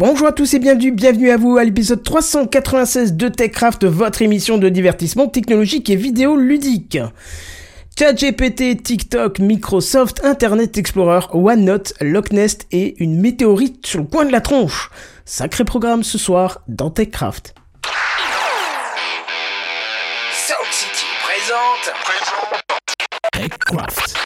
Bonjour à tous et bienvenue, bienvenue à vous à l'épisode 396 de TechCraft, votre émission de divertissement technologique et vidéo ludique. ChatGPT, TikTok, Microsoft, Internet Explorer, OneNote, Locknest et une météorite sur le coin de la tronche. Sacré programme ce soir dans TechCraft. TechCraft.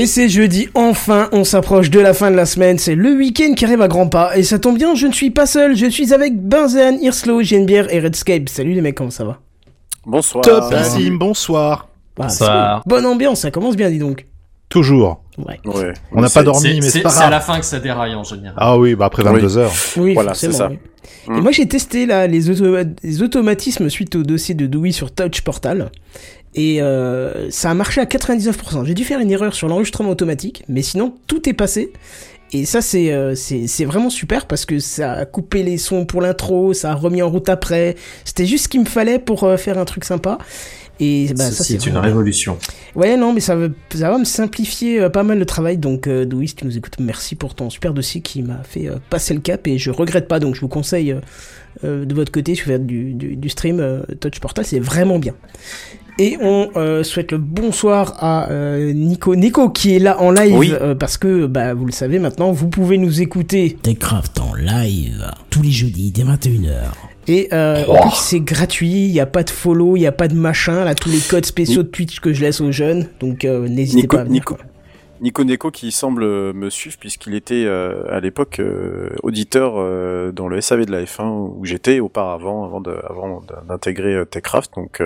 Et c'est jeudi, enfin, on s'approche de la fin de la semaine, c'est le week-end qui arrive à grands pas, et ça tombe bien, je ne suis pas seul, je suis avec Benzen, Irslo, Genebière et Redscape. Salut les mecs, comment ça va? Bonsoir. Bonsoir. Bah, Bonsoir. c'est bon. Bonne ambiance, ça commence bien, dis donc. Toujours. Ouais. Ouais. On n'a pas dormi, mais c'est pas c'est à la fin que ça déraille en général. Ah oui, bah après Oui. 22 heures. Oui, Voilà, forcément, c'est ça. oui. Mm. Et moi j'ai testé là les, automa- les automatismes suite au dossier de Dewey sur Touch Portal. Et euh, ça a marché à 99%. J'ai dû faire une erreur sur l'enregistrement automatique, mais sinon tout est passé. Et ça c'est euh, c'est c'est vraiment super parce que ça a coupé les sons pour l'intro, ça a remis en route après. C'était juste ce qu'il me fallait pour euh, faire un truc sympa. Et bah, ça c'est est une révolution. Ouais, non, mais ça va, ça va me simplifier euh, pas mal le travail. Donc, euh, Douis, si tu nous écoutes, merci pour ton super dossier qui m'a fait euh, passer le cap et je regrette pas. Donc, je vous conseille euh, euh, de votre côté, si vous faites du, du, du stream euh, Touch Portal, c'est vraiment bien. Et on euh, souhaite le bonsoir à euh, Nico. Nico qui est là en live Oui. euh, parce que, bah, vous le savez maintenant, vous pouvez nous écouter. Techcraft en live tous les jeudis dès 21h. Et euh, en plus, c'est gratuit, il n'y a pas de follow, il n'y a pas de machin. Là, tous les codes spéciaux de Twitch que je laisse aux jeunes. Donc, euh, n'hésitez pas à venir. Nico. Nico Neko qui semble euh, me suivre puisqu'il était euh, à l'époque auditeur dans le SAV de la F1 où j'étais auparavant avant de, avant d'intégrer Techcraft donc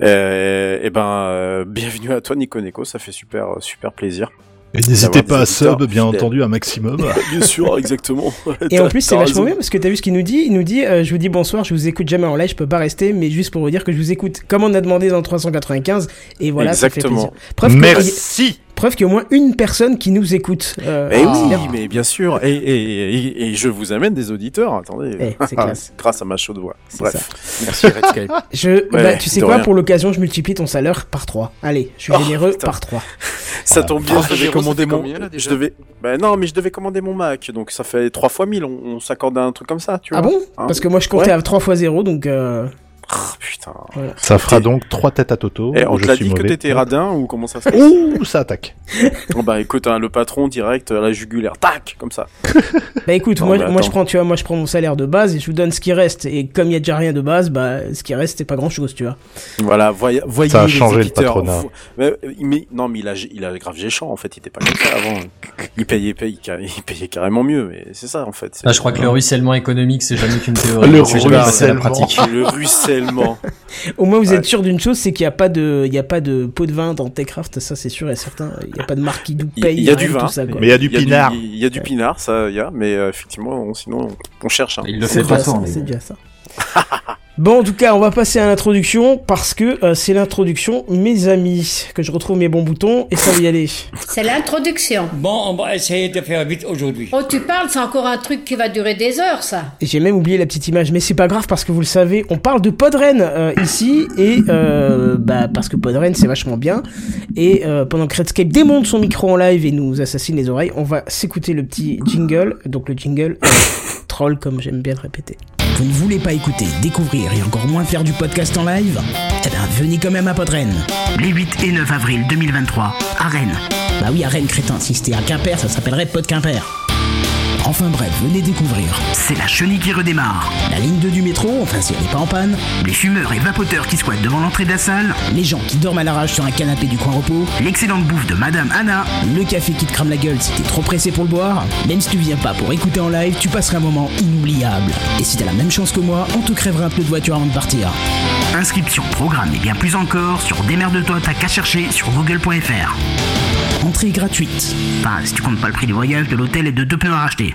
et ben bienvenue à toi Nico Neko ça fait super super plaisir Et n'hésitez pas à sub, bien entendu, un maximum. bien sûr exactement Et en plus, c'est vachement bien parce que t'as vu ce qu'il nous dit? Il nous dit euh, Je vous dis bonsoir, je vous écoute jamais en live, je peux pas rester, mais juste pour vous dire que je vous écoute comme on a demandé dans le 395. Et voilà, ça fait Exactement. plaisir. Preuve Merci. Preuve qu'il y a au moins une personne qui nous écoute. Euh, Eh c'est oui, bien. mais bien sûr. Et, et, et, et je vous amène des auditeurs. Attendez. Eh, c'est classe. Grâce à ma chaude voix. Bref. ça. Merci Redscape. Je, bah, tu sais quoi, rien. pour l'occasion, je multiplie ton salaire par 3. Allez, je suis Oh, généreux putain. par 3. Ça tombe bien, Ah, je devais commander mon. combien, là, déjà je devais. Bah non, mais je devais commander mon Mac, donc ça fait trois fois 1000. On, on s'accorde à un truc comme ça, tu vois. Ah bon Hein Parce que moi, je comptais Ouais. à 3 fois 0, donc. Euh... Ah, putain. Ça fera donc trois têtes à Toto. Eh, on te l'a dit que mauvais. t'étais radin ou comment ça se passe Ouh, ça attaque. Bon bah écoute, hein, le patron direct à la jugulaire, tac, comme ça. Bah écoute, Non, moi, je prends, tu vois, moi je prends mon salaire de base et je vous donne ce qui reste. Et comme il y a déjà rien de base, bah ce qui reste c'est pas grand chose, tu vois. Voilà, voyez, voyez Ça a les changé le patronat. Vous- Mais, mais- non, mais il a, il a grave géchant en fait. Il était pas comme ça avant. Il payait, il payait, il payait carrément mieux, mais c'est ça en fait. Là, je crois que le ruissellement économique, c'est jamais qu'une théorie. Le ruissellement. pratique. le ruissellement. Au moins vous Ouais. êtes sûr d'une chose, c'est qu'il n'y a pas de, il y a pas de pot de vin dans Techcraft, ça c'est sûr et certain. Il n'y a pas de marque qui nous paye. il y a du vin, tout ça, quoi. Mais il y a du pinard. Il y a du pinard, ça, il y a, mais euh, effectivement, on- sinon, on cherche. Hein. Il le C'est fait pas ça, c'est déjà ça. Bon, en tout cas, on va passer à l'introduction parce que euh, c'est l'introduction, mes amis, que je retrouve mes bons boutons et ça va y aller. C'est l'introduction. Bon, on va essayer de faire vite aujourd'hui. Oh, tu parles, c'est encore un truc qui va durer des heures, ça. Et j'ai même oublié la petite image, mais c'est pas grave parce que vous le savez, on parle de Podren euh, ici et euh, bah parce que Podren c'est vachement bien. Et euh, pendant que Redscape démonte son micro en live et nous assassine les oreilles, on va s'écouter le petit jingle. Donc le jingle. euh, troll, comme j'aime bien le répéter. Vous ne voulez pas écouter, découvrir et encore moins faire du podcast en live Eh ben, venez quand même à Podren. Les 8 et 9 avril 2023, à Rennes. Bah oui, à Rennes, crétin. Si c'était à Quimper, ça s'appellerait Pod Quimper. Enfin bref, venez découvrir. C'est la chenille qui redémarre. La ligne 2 du métro, enfin si elle n'est pas en panne. Les fumeurs et vapoteurs qui squattent devant l'entrée de la salle. Les gens qui dorment à l'arrache sur un canapé du coin repos. L'excellente bouffe de Madame Anna. Le café qui te crame la gueule si t'es trop pressé pour le boire. Même si tu viens pas pour écouter en live, tu passeras un moment inoubliable. Et si t'as la même chance que moi, on te crèvera un peu de voiture avant de partir. Inscription, programme et bien plus encore sur Démerde-toi, t'as qu'à chercher sur google.fr. Entrée gratuite. Enfin, si tu comptes pas le prix du voyage, de l'hôtel et de deux pneus à racheter.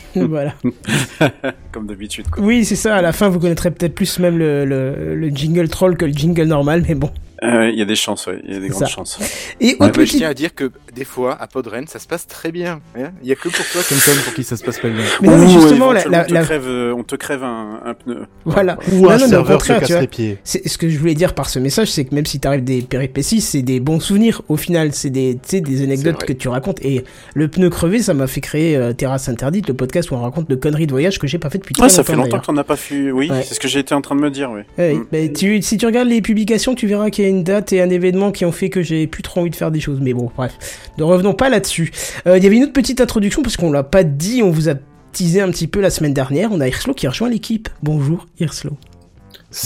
voilà. Comme d'habitude, quoi. Oui, c'est ça. À la fin, vous connaîtrez peut-être plus même le, le, le jingle troll que le jingle normal, mais bon. Euh, Il y a des chances, ouais. Il y a des C'est grandes ça. chances. Et Ouais, bah, je petit- tiens à dire que des fois, à Podren, ça se passe très bien. hein. Il y a que pour toi, Tom, pour qui ça se passe pas bien. Mais non, justement, la, éventuellement, la, on, te la- crève, euh, on te crève un, un pneu. voilà. Ou un non, non, mais au serveur se casse les pieds. C'est ce que je voulais dire par ce message, c'est que même si t'arrives des péripéties, c'est des bons souvenirs. Au final, c'est des, des anecdotes que tu racontes. Et le pneu crevé, ça m'a fait créer euh, Terrasse Interdite, le podcast où on raconte de conneries de voyage que j'ai pas fait depuis très Ah, ça fait longtemps d'ailleurs. qu'on n'a pas fait. Oui, Ouais. c'est ce que j'ai été en train de me dire, oui. Ouais, Mm. bah, tu, si tu regardes les publications, tu verras qu'il y a une date et un événement qui ont fait que j'ai plus trop envie de faire des choses. Mais bon, bref. Ne revenons pas là-dessus. Euh, Il y avait une autre petite introduction parce qu'on l'a pas dit, on vous a teasé un petit peu la semaine dernière. On a Hirslo qui a rejoint l'équipe. Bonjour Hirslo.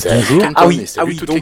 Bonjour. Ah oui, ah oui, toute donc-.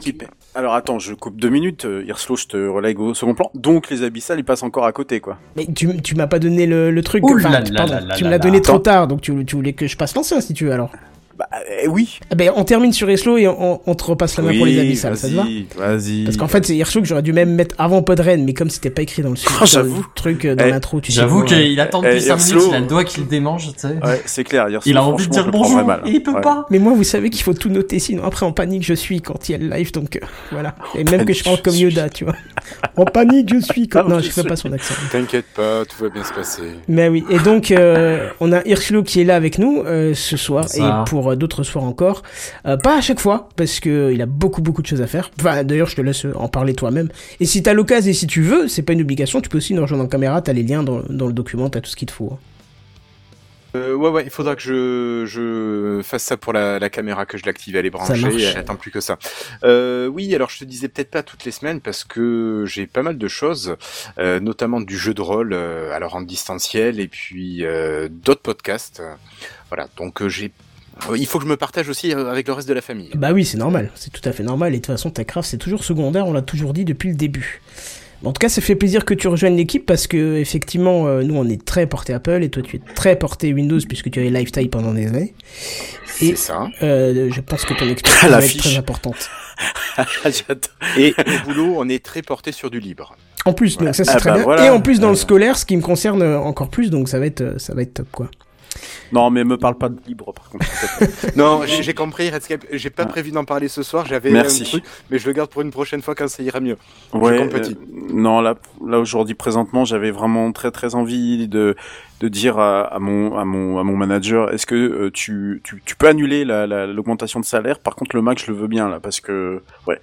Alors attends, je coupe deux minutes. Euh, Hirslo, je te relègue au second plan. Donc les abyssales, ils passent encore à côté, quoi. Mais tu, tu m'as pas donné le, le truc. Ouh Enfin, là tu- là pardon, là là tu me l'as donné là. trop tard, donc tu, tu voulais que je passe l'ancien si tu veux alors. Bah eh, oui. Eh ben, on termine sur Hirslo et on, on te repasse la main pour les abyssales, ça te va vas-y, vas-y. Parce qu'en fait, c'est Hirslo que j'aurais dû même mettre avant Podren, mais comme c'était pas écrit dans le, Ah, dans le j'avoue. truc, euh, dans Eh, l'intro, tu sais. J'avoue qu'il attend Eh, depuis 5 Hirslo, minutes, il a le doigt qui le démange, tu sais. Ouais, c'est clair. Hirslo, Il a envie de dire bonjour, mal. et il peut Ouais. pas. Mais moi, vous savez qu'il faut tout noter, sinon après en panique je suis quand il y a le live, donc euh, voilà. Et même que je parle comme. Yoda, tu vois. En panique je suis quand... Ah, Non, je fais pas son accent. T'inquiète pas, tout va bien se passer. Mais oui, et donc euh, on a Hirslo qui est là avec nous euh, ce soir et pour euh, d'autres soirs encore. Euh, pas à chaque fois parce que euh, il a beaucoup beaucoup de choses à faire. Enfin d'ailleurs je te laisse en parler toi-même. Et si t'as l'occasion et si tu veux, c'est pas une obligation, tu peux aussi nous rejoindre en caméra, t'as les liens dans, dans le document, t'as tout ce qu'il te faut. hein. Euh, ouais, ouais, il faudra que je, je fasse ça pour la, la caméra, que je l'active, elle est branchée, elle attend plus que ça. Euh, oui, alors je te disais peut-être pas toutes les semaines parce que j'ai pas mal de choses, euh, notamment du jeu de rôle, euh, alors en distanciel, et puis euh, d'autres podcasts. Euh, Voilà, donc euh, j'ai... Il faut que je me partage aussi euh, avec le reste de la famille. Bah oui, c'est normal, c'est tout à fait normal. Et de toute façon, Techcraft, c'est toujours secondaire, on l'a toujours dit depuis le début. En tout cas, ça fait plaisir que tu rejoignes l'équipe parce que, effectivement, euh, nous, on est très porté Apple et toi, tu es très porté Windows puisque tu avais Lifetime pendant des années. C'est Et- ça. Euh, je pense que ton va être fiche. très importante. J'adore. Et au boulot, on est très porté sur du libre. En plus, donc ça c'est Ah très bah bien. voilà. Et en plus dans le scolaire, ce qui me concerne encore plus, donc ça va être, ça va être top quoi. Non, mais me parle pas de libre, par contre. Non, j'ai compris, Redscape. J'ai pas prévu d'en parler ce soir. J'avais Merci. un truc, mais je le garde pour une prochaine fois quand ça ira mieux. Ouais, compatis. euh, non, là, là aujourd'hui, présentement, j'avais vraiment très très envie de de dire à, à mon à mon à mon manager, est-ce que euh, tu, tu tu peux annuler la la- l'augmentation de salaire? Par contre, le max, je le veux bien là, parce que ouais,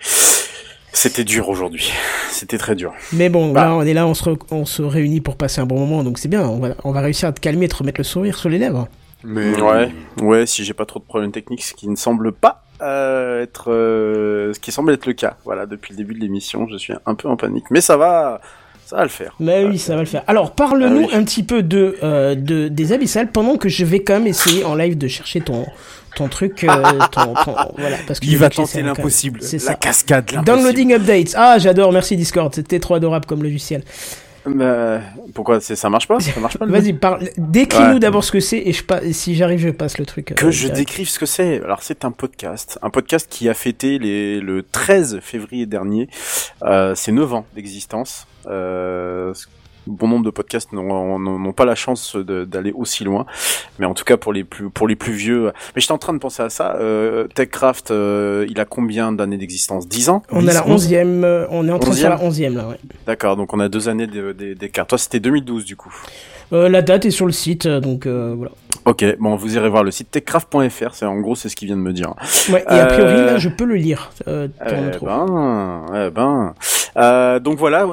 c'était dur aujourd'hui. C'était très dur. Mais bon, Bah. là on est là, on se, re- on se réunit pour passer un bon moment, donc c'est bien. On va, on va réussir à te calmer et te remettre le sourire sur les lèvres. Mais Ouais, ouais, si j'ai pas trop de problèmes techniques, ce qui ne semble pas euh, être, euh, ce qui semble être le cas. Voilà, depuis le début de l'émission, je suis un peu en panique, mais ça va, ça va le faire. Mais oui, ça va le faire. Alors parle-nous Ah oui. un petit peu de, euh, de des abyssales pendant que je vais quand même essayer en live de chercher ton ton truc, euh, ton, ton- voilà, parce que Il va tenter l'impossible, C'est la ça. cascade. Downloading updates. Ah, j'adore. Merci Discord. C'était trop adorable comme logiciel. Bah, pourquoi c'est ça marche pas? Ça marche pas Vas-y, parle. Décris-nous Ouais. d'abord ce que c'est et je pas, si j'arrive, je passe le truc. Que euh, je décrive ce que c'est. Alors c'est un podcast, un podcast qui a fêté les, le 13 février dernier euh, ses 9 ans d'existence. Euh, bon nombre de podcasts n'ont pas la chance d'aller aussi loin, mais en tout cas pour les plus pour les plus vieux. Mais j'étais en train de penser à ça. Euh, Techcraft, euh, il a combien d'années d'existence? 10 ans? On est à la 10, 11? 11e, euh, on est en train de faire la 11e là, ouais. D'accord, donc on a deux années d'écart. Toi c'était 2012 du coup. La date est sur le site, donc voilà. Ok, bon vous irez voir le site techcraft.fr. C'est en gros c'est ce qu'il vient de me dire. Ouais, et a priori, là, je peux le lire. Ton Eh intro. ben, eh ben. Euh, donc voilà,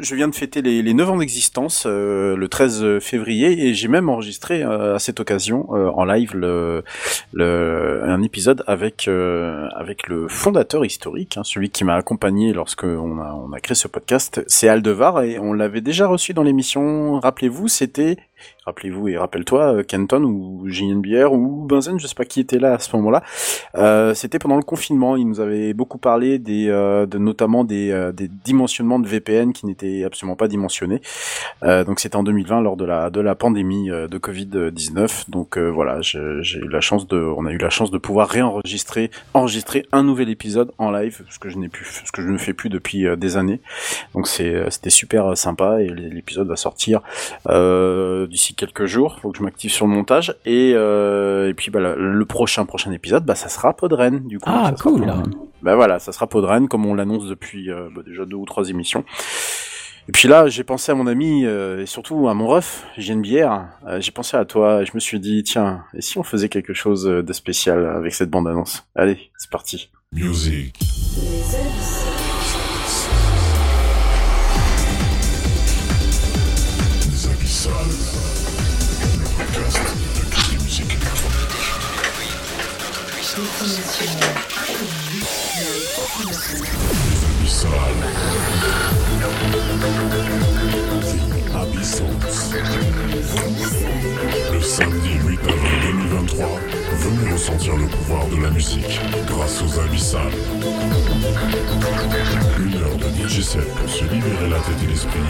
je viens de fêter les, les 9 ans d'existence euh, le 13 février et j'ai même enregistré euh, à cette occasion euh, en live le, le, un épisode avec avec le fondateur historique, hein, celui qui m'a accompagné lorsque on a, on a créé ce podcast, c'est Aldevar et on l'avait déjà reçu dans l'émission. Rappelez-vous, c'était Rappelez-vous et rappelle-toi, euh, Kenton ou JNBR ou Benzen, je sais pas qui était là à ce moment-là. Euh, c'était pendant le confinement. Il nous avait beaucoup parlé des, euh, de notamment des, euh, des dimensionnements de VPN qui n'étaient absolument pas dimensionnés. Euh, donc c'était en 2020 lors de la de la pandémie euh, de Covid 19. Donc euh, voilà, j'ai eu la chance de, on a eu la chance de pouvoir réenregistrer, enregistrer un nouvel épisode en live, ce que je n'ai plus, ce que je ne fais plus depuis euh, des années. Donc euh, c'était super sympa et l'épisode va sortir euh, d'ici quelques jours. Faut que je m'active sur le montage et euh, et puis bah, le prochain prochain épisode, bah ça sera Podren du coup. Ah, Ça sera cool. Podren. Bah voilà, ça sera Podren comme on l'annonce depuis euh, bah, déjà deux ou trois émissions. Et puis là, j'ai pensé à mon ami euh, et surtout à mon ref, JNBR. Euh, j'ai pensé à toi et je me suis dit tiens, et si on faisait quelque chose de spécial avec cette bande annonce Allez, c'est parti. Music. Le samedi 8 avril 2023, venez ressentir le pouvoir de la musique grâce aux Abyssales. Une heure de DJ set pour se libérer la tête et l'esprit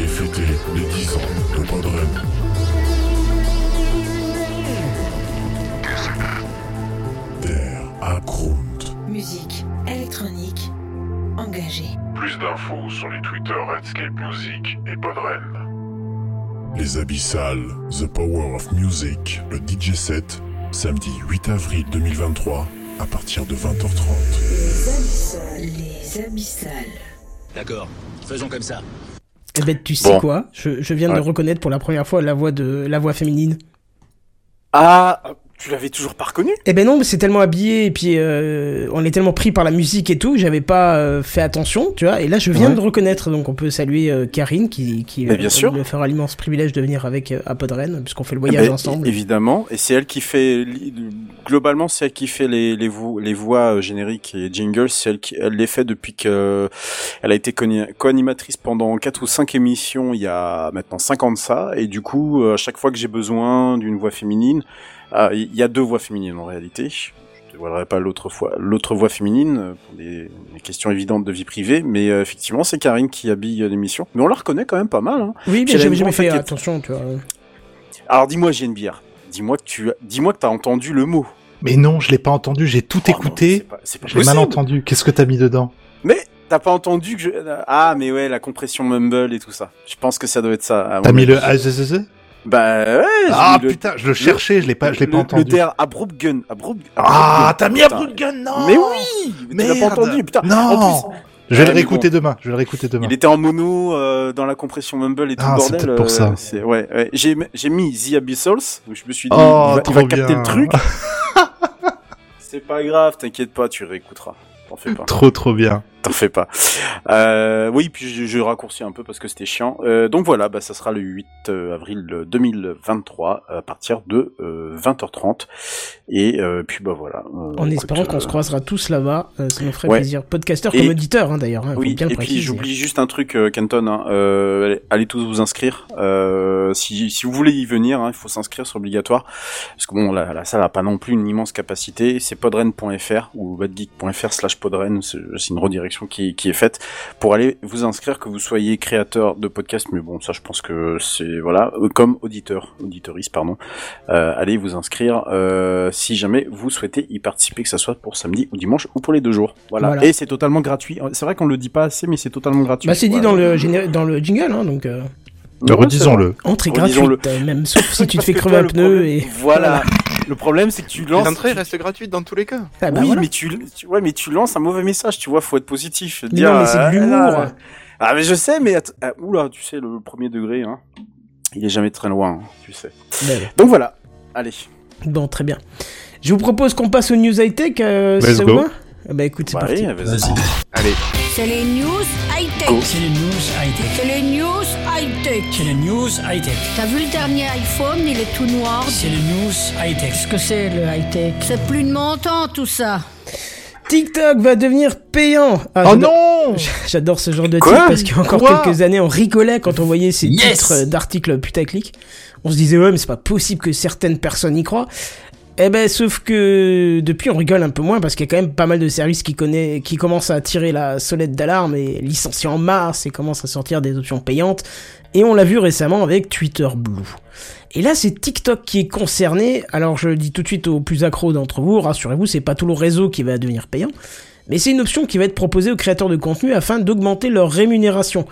et fêter les 10 ans de Podren. Musique électronique engagée. Plus d'infos sur les Twitter Redscape Music et Podren. Les Abyssales, The Power of Music, le DJ set, samedi 8 avril 2023 à partir de 20h30. Les abyssales. Les abyssales. D'accord, faisons comme ça. Eh ben, tu sais Bon. quoi? Je, je viens de reconnaître pour la première fois la voix de la voix féminine. Ah, tu l'avais toujours pas reconnu Eh ben non, mais c'est tellement habillé et puis euh, on est tellement pris par la musique et tout, j'avais pas euh, fait attention, tu vois. Et là, je viens Ouais. de reconnaître, donc on peut saluer euh, Karine qui, qui bien sûr. me fera l'immense privilège de venir avec euh, à Podren, puisqu'on fait le voyage Eh ben, ensemble. Évidemment, et c'est elle qui fait globalement c'est elle qui fait les les, vo- les voix euh, génériques et jingles, c'est elle qui elle les fait depuis que elle a été co-animatrice pendant quatre ou cinq émissions il y a maintenant cinq ans de ça et du coup euh, à chaque fois que j'ai besoin d'une voix féminine, il y a deux voix féminines en réalité. Je ne dévoilerai pas l'autre fois l'autre voix féminine euh, pour des, des questions évidentes de vie privée, mais euh, effectivement c'est Karine qui habille euh, l'émission. Mais on la reconnaît quand même pas mal. Hein. Oui, mais j'avais jamais fait attention, tu vois. Alors dis-moi, j'ai une bière. Dis-moi que tu, as- dis-moi que t'as entendu le mot. Mais non, je l'ai pas entendu, j'ai tout Oh écouté. J'ai mal entendu. Qu'est-ce que t'as mis dedans? Mais t'as pas entendu que je... Ah, mais ouais, la compression mumble et tout ça. Je pense que ça doit être ça. T'as mis le Bah ouais. Ah le- putain, je le cherchais, je l'ai pas, je l'ai pas entendu. Le der abrupt gun. Abrupt, Ah, t'as mis Putain. Abrupt Gun, non Mais oui mais Tu l'as pas entendu, putain. Non En plus, Je vais Ouais, le mais réécouter bon. demain, je vais le réécouter demain. il était en mono euh, dans la compression mumble et tout Ah, c'est bordel. peut-être pour euh, ça. c'est- ouais, ouais. J'ai j'ai mis The Abyssals, où je me suis dit, Oh, il, va, il va capter le truc. c'est pas grave, t'inquiète pas, tu réécouteras. T'en fais pas. Trop trop bien. T'en fais pas. Euh, oui, puis je, je raccourcis un peu parce que c'était chiant. Euh, donc voilà, bah, ça sera le 8 euh, avril 2023 à partir de euh, 20h30. Et puis bah voilà. En espérant qu'on se croisera tous là-bas, ça nous ferait ouais. plaisir. Podcasteur comme auditeur, hein, d'ailleurs. hein, Oui, bien et puis j'oublie juste un truc, Kenton. Hein, allez, allez tous vous inscrire. Si, si vous voulez y venir, il faut s'inscrire, c'est obligatoire. Parce que bon, la, la salle a pas non plus une immense capacité. C'est podren.fr ou badgeek.fr slash podren. C'est une redirection qui, qui est faite pour aller vous inscrire, que vous soyez créateur de podcast. Mais bon, ça, je pense que c'est voilà, euh, comme auditeur, auditoriste, pardon. Euh, allez vous inscrire euh, si jamais vous souhaitez y participer, que ça soit pour samedi ou dimanche ou pour les deux jours. Voilà. Voilà. Et c'est totalement gratuit. C'est vrai qu'on le dit pas assez, mais c'est totalement gratuit. Bah, c'est dit Voilà. dans le, dans le jingle, hein, donc. euh, Redisons-le. entrée gratuite, même sauf si tu te fais crever un pneu problème- et. Voilà. Le problème, c'est que tu lances. L'entrée tu- reste gratuite dans tous les cas. Ah, bah oui, voilà. mais tu, tu, ouais, mais tu lances un mauvais message. Tu vois, faut être positif. Mais dire, non, mais c'est de ah, l'humour. là, Ah, mais je sais, mais ah, oula, tu sais, le premier degré, hein, il est jamais très loin, hein, tu sais. Ouais. Donc voilà. Allez. Bon, très bien. Je vous propose qu'on passe aux news high-tech, euh, si Let's ça go. vous va Ah Bah écoute, c'est Bah, parti. allez. Allez. C'est les news high-tech. C'est le news high-tech. C'est les news high-tech. C'est le news high-tech. T'as vu le dernier iPhone, il est tout noir. C'est le news high-tech. Qu'est-ce que c'est le high-tech? C'est plus de mon temps tout ça. TikTok va devenir payant. Ah, Oh non J'adore ce genre de Quoi? titre parce qu'il y a encore Quoi? quelques années, on rigolait quand on voyait ces Yes titres d'articles putaclic. On se disait ouais, mais c'est pas possible que certaines personnes y croient. Eh ben, sauf que depuis, on rigole un peu moins parce qu'il y a quand même pas mal de services qui connaît, qui commencent à tirer la sonnette d'alarme et licencier en masse et commencent à sortir des options payantes. Et on l'a vu récemment avec Twitter Blue. Et là, c'est TikTok qui est concerné. Alors, je le dis tout de suite aux plus accros d'entre vous, rassurez-vous, c'est pas tout le réseau qui va devenir payant. Mais c'est une option qui va être proposée aux créateurs de contenu afin d'augmenter leur rémunération.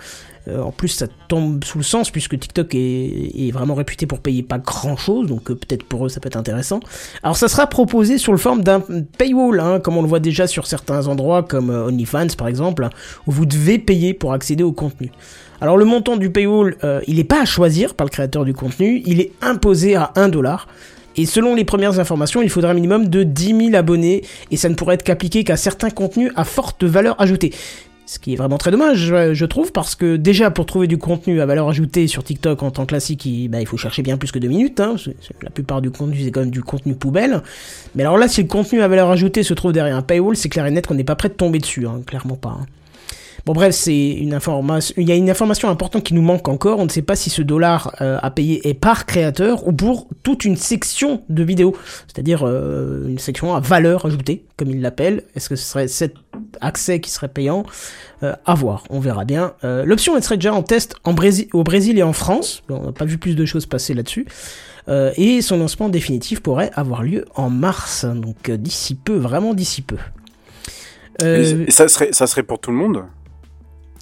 Euh, en plus, ça tombe sous le sens puisque TikTok est, vraiment réputé pour payer pas grand chose, donc euh, peut-être pour eux ça peut être intéressant. Alors ça sera proposé sous le forme d'un paywall, hein, comme on le voit déjà sur certains endroits comme euh, OnlyFans par exemple, où vous devez payer pour accéder au contenu. Alors le montant du paywall, il n'est pas à choisir par le créateur du contenu, il est imposé à 1 dollar. Et selon les premières informations, il faudra un minimum de 10 000 abonnés, et ça ne pourrait être qu'appliqué qu'à certains contenus à forte valeur ajoutée. Ce qui est vraiment très dommage, je, trouve, parce que déjà pour trouver du contenu à valeur ajoutée sur TikTok en temps classique, il, bah, faut chercher bien plus que deux minutes. Hein, la plupart du contenu, c'est quand même du contenu poubelle. Mais alors là, si le contenu à valeur ajoutée se trouve derrière un paywall, c'est clair et net qu'on n'est pas prêt de tomber dessus, hein, clairement pas. hein. Bon bref, c'est une information. Il y a une information importante qui nous manque encore. On ne sait pas si ce dollar euh, à payer est par créateur ou pour toute une section de vidéos, c'est-à-dire euh, une section à valeur ajoutée, comme ils l'appellent. Est-ce que ce serait cet accès qui serait payant? Euh, À voir, on verra bien. Euh, L'option elle serait déjà en test en Brésil, au Brésil et en France. On n'a pas vu plus de choses passer là-dessus. Euh, et son lancement définitif pourrait avoir lieu en mars, donc euh, d'ici peu, vraiment d'ici peu. Euh, ça serait, ça serait pour tout le monde?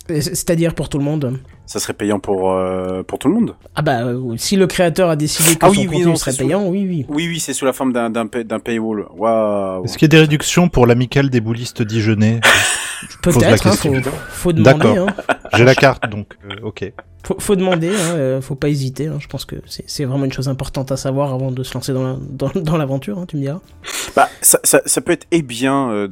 C'est-à-dire pour tout le monde Ça serait payant pour, euh, pour tout le monde Ah bah, euh, si le créateur a décidé que Ah son oui, oui, contenu non, serait sous- payant, oui, oui. Oui, oui, c'est sous la forme d'un, d'un, pay- d'un paywall. Waouh Est-ce qu'il y a des réductions pour l'amicale des boulistes dijonnais Pose la Peut-être, hein, faut, question. faut demander. D'accord. Hein. J'ai la carte, donc euh, ok. Faut, faut demander, hein, euh, faut pas hésiter. hein. Je pense que c'est vraiment une chose importante à savoir avant de se lancer dans la- dans, dans l'aventure, hein, tu me diras. Bah, ça, ça, ça peut être et bien euh,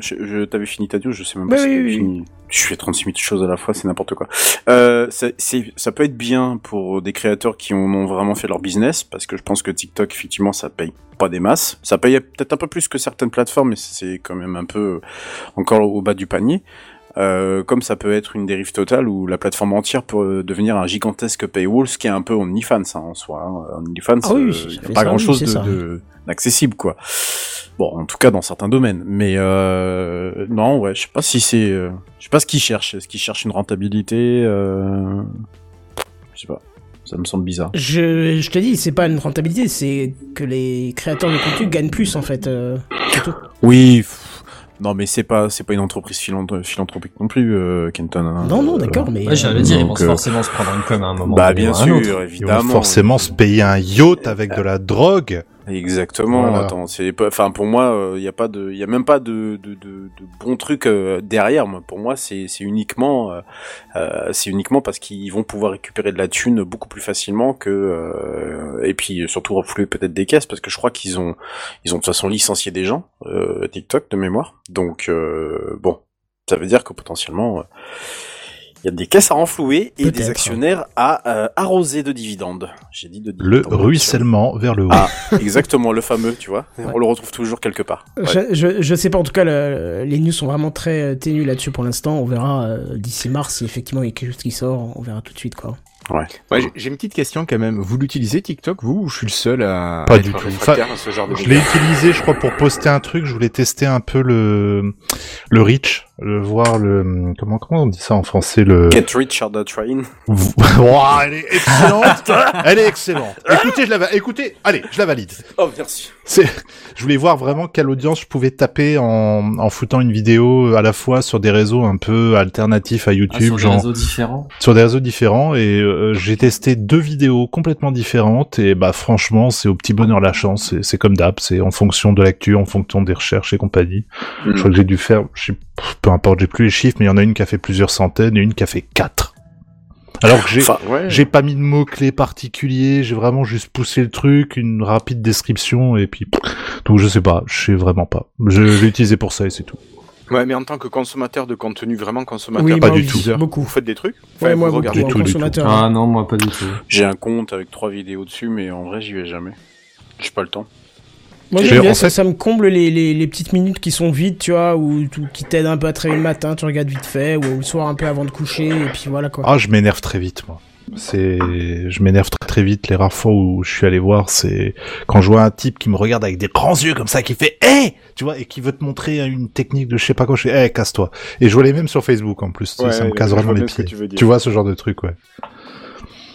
je, je- t'avais fini ta je sais même pas Oui, si oui, t'avais oui. fini. Je fais 36 000 choses à la fois, c'est n'importe quoi. Euh, ça peut être bien pour des créateurs qui en ont vraiment fait leur business, parce que je pense que TikTok, effectivement, ça paye pas des masses. Ça paye peut-être un peu plus que certaines plateformes, mais c'est quand même un peu encore au bas du panier. Euh, comme ça peut être une dérive totale où la plateforme entière peut euh, devenir un gigantesque paywall, ce qui est un peu OnlyFans hein, en soi. Hein. OnlyFans, Ah oui, euh, ça y a pas ça, grand oui, chose c'est de, de- d'accessible quoi. Bon, en tout cas dans certains domaines. Mais euh, non, ouais, je sais pas si c'est, euh, je sais pas ce qu'ils cherchent. Est-ce qu'ils cherchent une rentabilité euh... Je sais pas. Ça me semble bizarre. Je, je te dis, c'est pas une rentabilité, c'est que les créateurs de contenu gagnent plus en fait. euh. Oui. Non, mais c'est pas, c'est pas une entreprise philanthro- philanthropique non plus, euh, Kenton. hein. Non, non, d'accord, mais. Ouais, j'allais dire, ils vont euh, forcément se prendre une com à un moment. Bah bien sûr, Ils vont évidemment. forcément se payer un yacht avec de la drogue. Exactement. Voilà. Attends, c'est enfin pour moi, il y a pas de, il y a même pas de de, de, de bons trucs euh, derrière. Moi, pour moi, c'est c'est uniquement, euh, euh, c'est uniquement parce qu'ils vont pouvoir récupérer de la thune beaucoup plus facilement que, euh, et puis surtout reflouer peut-être des caisses parce que je crois qu'ils ont, ils ont de toute façon licencié des gens, euh, TikTok de mémoire. Donc euh, bon, ça veut dire que potentiellement. Il y a des caisses à renflouer et des actionnaires à euh, arroser de dividendes. J'ai dit de Le ruissellement vers le haut. Ah, exactement, le fameux, tu vois. On le retrouve toujours quelque part. Ouais. Je, je, je sais pas, en tout cas, le- les news sont vraiment très euh, ténues là-dessus pour l'instant. On verra euh, d'ici mars si effectivement il y a quelque chose qui sort. On verra tout de suite, quoi. Ouais. Ouais, j'ai- une petite question quand même. Vous l'utilisez TikTok, vous, ou je suis le seul à, Pas à du tout. Enfin, ce genre de Je l'ai utilisé, je crois, pour poster un truc. Je voulais tester un peu le le reach, le voir le comment comment on dit ça en français le. Get rich or the train. Ouah, elle est excellente. elle est excellente. Écoutez, je la va- écoutez, allez, je la valide. Oh, merci. C'est, je voulais voir vraiment quelle audience je pouvais taper en, en foutant une vidéo à la fois sur des réseaux un peu alternatifs à Ah, YouTube, sur des réseaux différents. sur des réseaux différents et euh, j'ai testé deux vidéos complètement différentes et bah franchement c'est au petit bonheur la chance, c'est, comme d'hab, c'est en fonction de l'actu, en fonction des recherches et compagnie. Mm. Je crois que j'ai dû faire, je sais- pff, peu importe, j'ai plus les chiffres, mais il y en a une qui a fait plusieurs centaines et une qui a fait quatre. Alors que j'ai, Enfin, Ouais. j'ai pas mis de mots-clés particuliers, j'ai vraiment juste poussé le truc, une rapide description, et puis... Donc je sais pas, je sais vraiment pas. Je l'ai utilisé pour ça et c'est tout. Ouais, mais en tant que consommateur de contenu, vraiment consommateur, Oui, Pas du tout. beaucoup. vous faites des trucs Ouais, moi vous beaucoup, regardez en tout, du tout. Ah non, moi pas du tout. J'ai un compte avec trois vidéos dessus, mais en vrai, j'y vais jamais. J'ai pas le temps. Moi J'ai- j'aime bien, en ça, fait- ça me comble les, les, les petites minutes qui sont vides, tu vois, ou qui t'aident un peu à réveiller le matin, tu regardes vite fait, ou le soir un peu avant de coucher, et puis voilà quoi. Ah, je m'énerve très vite, moi. C'est, je m'énerve très très vite. Les rares fois où je suis allé voir, c'est quand je vois un type qui me regarde avec des grands yeux comme ça, qui fait "Eh", tu vois, et qui veut te montrer une technique de je sais pas quoi. Je fais "Eh, casse-toi". Et je vois les mêmes sur Facebook en plus. Ouais, ça me casse vraiment les pieds. tu vois ce genre de truc, ouais.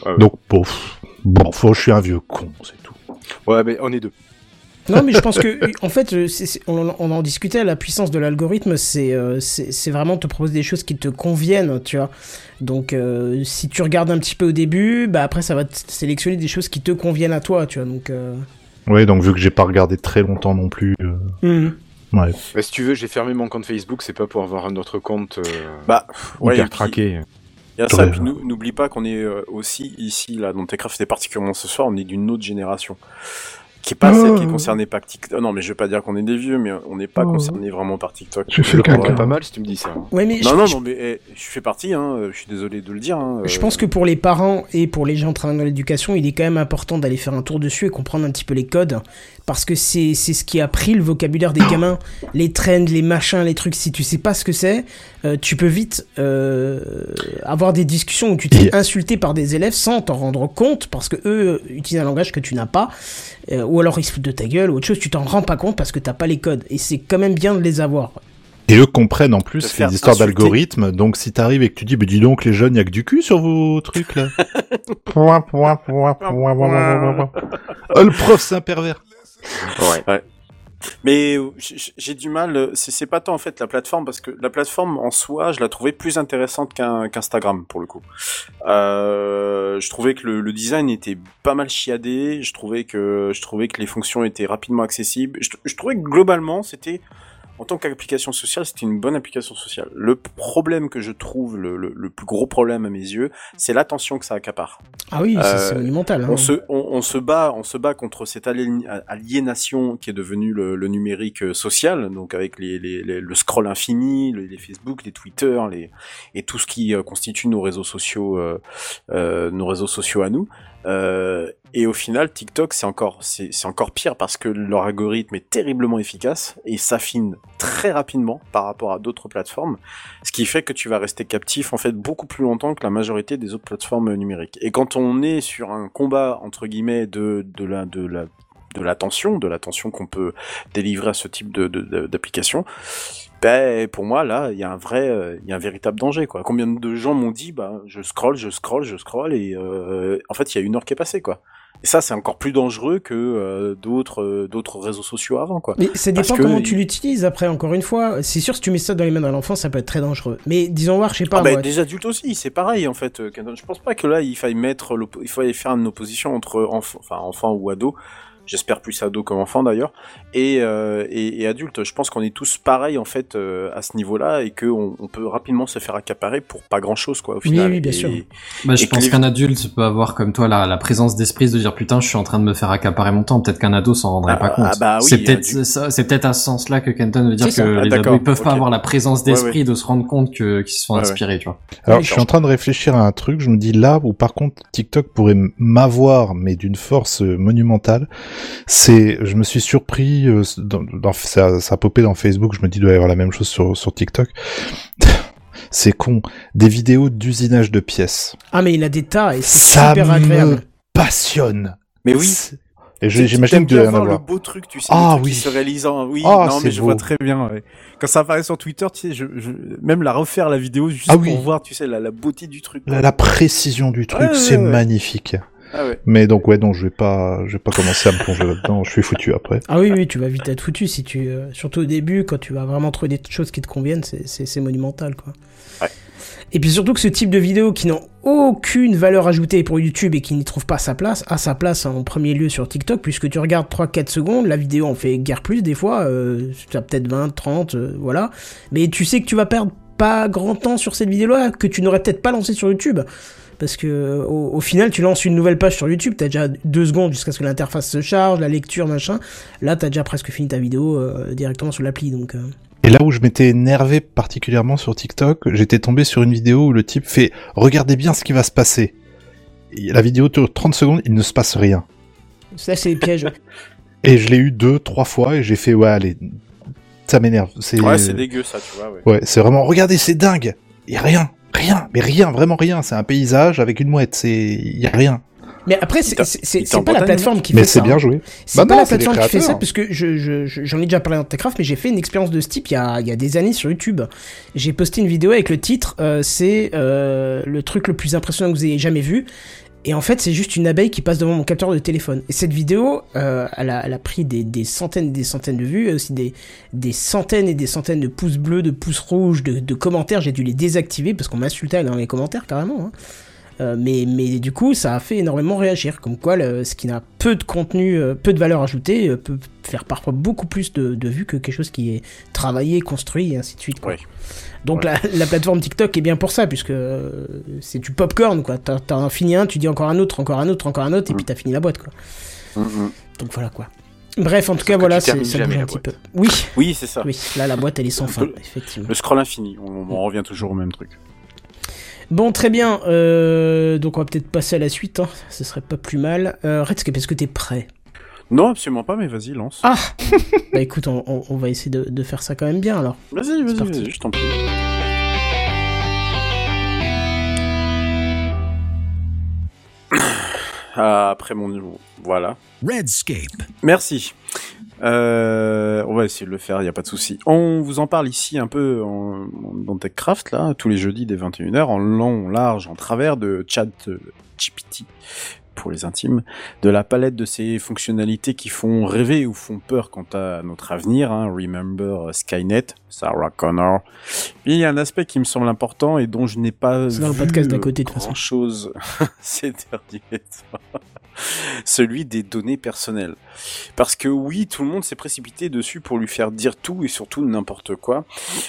Ouais, ouais. Donc, bon, bon, faut, je suis un vieux con, c'est tout. Ouais, mais on est deux. Non, mais je pense que, en fait, on, on en discutait, la puissance de l'algorithme, c'est euh, c'est vraiment te proposer des choses qui te conviennent, tu vois. Donc, euh, si tu regardes un petit peu au début, bah après, ça va te sélectionner des choses qui te conviennent à toi, tu vois. Donc, euh... Ouais, donc vu que j'ai pas regardé très longtemps non plus, euh, mhm. ouais. Bah, si tu veux, j'ai fermé mon compte Facebook, c'est pas pour avoir un autre compte euh, Bah, ouais, hyper traqué. Il y a ça, puis n'oublie pas qu'on est aussi ici, là, dans Techcraft, et particulièrement ce soir, on est d'une autre génération. Qui est pas celle qui est concernée par TikTok. Non, mais je veux pas dire qu'on est des vieux, mais on n'est pas concerné vraiment par TikTok. J'ai fait Je caca. pas mal si tu me dis ça. ouais, mais je- Non, non, je- non, mais eh, je fais partie, hein, euh, je suis désolé de le dire. Hein, Je euh, pense que pour les parents et pour les gens travaillant dans l'éducation, il est quand même important d'aller faire un tour dessus et comprendre un petit peu les codes. Parce que c'est c'est ce qui a pris le vocabulaire des gamins, les trends, les machins, les trucs. Si tu sais pas ce que c'est, euh, tu peux vite euh, avoir des discussions où tu te Et- fais insulter par des élèves sans t'en rendre compte parce que eux utilisent un langage que tu n'as pas. Euh, ou alors ils se foutent de ta gueule ou autre chose, tu t'en rends pas compte parce que t'as pas les codes. Et c'est quand même bien de les avoir. Et eux comprennent en plus les histoires d'algorithmes, donc si t'arrives et que tu dis, bah dis donc les jeunes, y a que du cul sur vos trucs là. Point, point, point, point, point, point, point. oh le prof c'est un pervers. Ouais. Mais euh, j'ai du mal, euh, c'est pas tant en fait la plateforme, parce que la plateforme en soi, je la trouvais plus intéressante qu'Instagram pour le coup. Euh, je trouvais que le, design était pas mal chiadé, je trouvais que je trouvais que les fonctions étaient rapidement accessibles. Je trouvais que globalement c'était en tant qu'application sociale, c'était une bonne application sociale. Le problème que je trouve, le, le, le plus gros problème à mes yeux, c'est l'attention que ça accapare. Ah oui, c'est- Euh, c'est monumental. hein. On se, on, on se bat, on se bat contre cette aliénation qui est devenue le, le numérique euh, social, donc avec les, les, les- le scroll infini, le- les Facebook, les Twitter, les et tout ce qui euh, constitue nos réseaux sociaux, euh, euh, nos réseaux sociaux à nous. Euh, et au final, TikTok, c'est encore, c'est encore pire parce que leur algorithme est terriblement efficace et s'affine très rapidement par rapport à d'autres plateformes, ce qui fait que tu vas rester captif en fait beaucoup plus longtemps que la majorité des autres plateformes numériques. Et quand on est sur un combat entre guillemets de de la de la de l'attention, de l'attention qu'on peut délivrer à ce type de de- d'application, ben pour moi là, il y a un vrai, euh, il y a un véritable danger quoi. Combien de gens m'ont dit, bah je scroll, je scroll, je scroll et euh, en fait il y a une heure qui est passée quoi. Et ça c'est encore plus dangereux que euh, d'autres euh, d'autres réseaux sociaux avant quoi. Mais ça dépend comment il- tu l'utilises après, encore une fois. C'est sûr, si tu mets ça dans les mains d'un enfant, ça peut être très dangereux. Mais disons voir, je sais pas. Ah moi, des adultes aussi, c'est pareil en fait. euh. Je pense pas que là il faille mettre, il faille faire une opposition entre enfants, enfin enfants ou ados. J'espère plus ado comme enfant d'ailleurs, et, euh, et, et adulte. Je pense qu'on est tous pareils en fait euh, à ce niveau-là et qu'on on peut rapidement se faire accaparer pour pas grand-chose quoi au Oui, final. oui, bien Et- sûr. Bah, je pense les- qu'un adulte peut avoir comme toi la, la présence d'esprit de dire putain je suis en train de me faire accaparer mon temps. Peut-être qu'un ado s'en rendrait Ah, pas compte. ah, bah oui, c'est peut-être c'est peut-être à ce sens-là que Kenton veut dire que. Ah, les ados ils peuvent pas avoir la présence d'esprit ouais. de se rendre compte que qu'ils se ouais. inspirer, tu vois. Alors Oui, je suis en train de réfléchir à un truc, je me dis là où par contre TikTok pourrait m'avoir mais d'une force monumentale, c'est je me suis surpris euh, dans, dans- ça, ça a popé dans Facebook, je me dis il doit y avoir la même chose sur, sur TikTok. c'est con, des vidéos d'usinage de pièces. Ah, mais il a des tas et c'est Ça super me agréable. passionne. Mais oui. Et j'imagine t'aimes qu'il doit y bien en voir le avoir. beau truc, tu sais, Ah, oui. qui se réalise en... Oui, Ah, non, mais je vois très bien. ouais. Quand ça apparaît sur Twitter, tu sais, je, je... même la refaire la vidéo juste Ah pour oui. voir, tu sais, la, la beauté du truc. La, la précision du truc, Ouais, ouais, c'est ouais. magnifique. Ah ouais. Mais donc ouais, donc je vais pas, je vais pas commencer à me plonger là-dedans. Je suis foutu après. Ah oui, oui, tu vas vite être foutu si tu. euh, surtout au début, quand tu vas vraiment trouver des choses qui te conviennent, c'est- c'est c'est monumental, quoi. Ouais. Et puis surtout que ce type de vidéos qui n'ont aucune valeur ajoutée pour YouTube et qui n'y trouve pas sa place, a sa place en premier lieu sur TikTok, puisque tu regardes 3-4 secondes, la vidéo en fait guère plus des fois, euh, tu as peut-être 20, 30, euh, voilà. Mais tu sais que tu vas perdre pas grand temps sur cette vidéo-là, que tu n'aurais peut-être pas lancé sur YouTube. Parce que au, au final, tu lances une nouvelle page sur YouTube, t'as déjà deux secondes jusqu'à ce que l'interface se charge, la lecture, machin. Là, t'as déjà presque fini ta vidéo euh, directement sur l'appli, donc. euh. Et là où je m'étais énervé particulièrement sur TikTok, j'étais tombé sur une vidéo où le type fait Regardez bien ce qui va se passer. Et la vidéo dure 30 secondes, il ne se passe rien. Ça, c'est les pièges. Et je l'ai eu deux, trois fois et j'ai fait Ouais, allez, ça m'énerve. C'est Ouais, c'est dégueu ça, tu vois. Ouais. Ouais, c'est vraiment Regardez, c'est dingue. A rien, rien, mais rien, vraiment rien. C'est un paysage avec une mouette. C'est y a rien. Mais après, c'est Il il pas la plateforme qui mais fait ça. c'est bien joué. C'est Bah pas non, la plateforme qui fait ça, parce que je, je- je- j'en ai déjà parlé dans Techcraft, mais j'ai fait une expérience de ce type il y a, il y a des années sur YouTube. J'ai posté une vidéo avec le titre, euh, c'est euh, le truc le plus impressionnant que vous ayez jamais vu. Et en fait, c'est juste une abeille qui passe devant mon capteur de téléphone. Et cette vidéo, euh, elle, a, pris des, centaines et des centaines de vues, aussi des, centaines et des centaines de pouces bleus, de pouces rouges, de, de commentaires. J'ai dû les désactiver parce qu'on m'insultait dans les commentaires carrément. hein. Euh, mais, mais du coup, ça a fait énormément réagir. Comme quoi, le- ce qui n'a peu de contenu, euh, peu de valeur ajoutée, euh, peut faire parfois beaucoup plus de, de vues que quelque chose qui est travaillé, construit et ainsi de suite. Quoi. Ouais. Donc la, la plateforme TikTok est bien pour ça, puisque c'est du popcorn, quoi. T'as t'as un fini un, tu dis encore un autre, encore un autre, encore un autre, et puis t'as fini la boîte, quoi. Mhm. Donc voilà, quoi. Bref, en tout cas, voilà, ça bouge un petit peu. Oui, Oui, c'est ça. oui, là, la boîte, elle est sans fin, Le- effectivement. Le scroll infini, on, on revient toujours au même truc. Bon, très bien. Euh, donc on va peut-être passer à la suite. Hein. Ce serait pas plus mal. Euh, Redscape, est-ce que t'es prêt? Non, absolument pas, mais vas-y, lance. Ah Bah écoute, on, on- on va essayer de, de faire ça quand même bien alors. Vas-y, vas-y, vas-y, je t'en prie. Ah, Après mon niveau, voilà. Redscape. Merci. Euh, on va essayer de le faire, il n'y a pas de souci. On vous en parle ici un peu en, dans TechCraft, là, tous les jeudis dès 21h, en long, en large, en travers de chat euh, GPT, pour les intimes, de la palette de ces fonctionnalités qui font rêver ou font peur quant à notre avenir. Hein. Remember Skynet, Sarah Connor. Il y a un aspect qui me semble important et dont je n'ai pas C'est dans le vu, podcast d'à côté, de toute façon. grand-chose ces derniers temps. Celui des données personnelles. Parce que oui, tout le monde s'est précipité dessus pour lui faire dire tout et surtout n'importe quoi.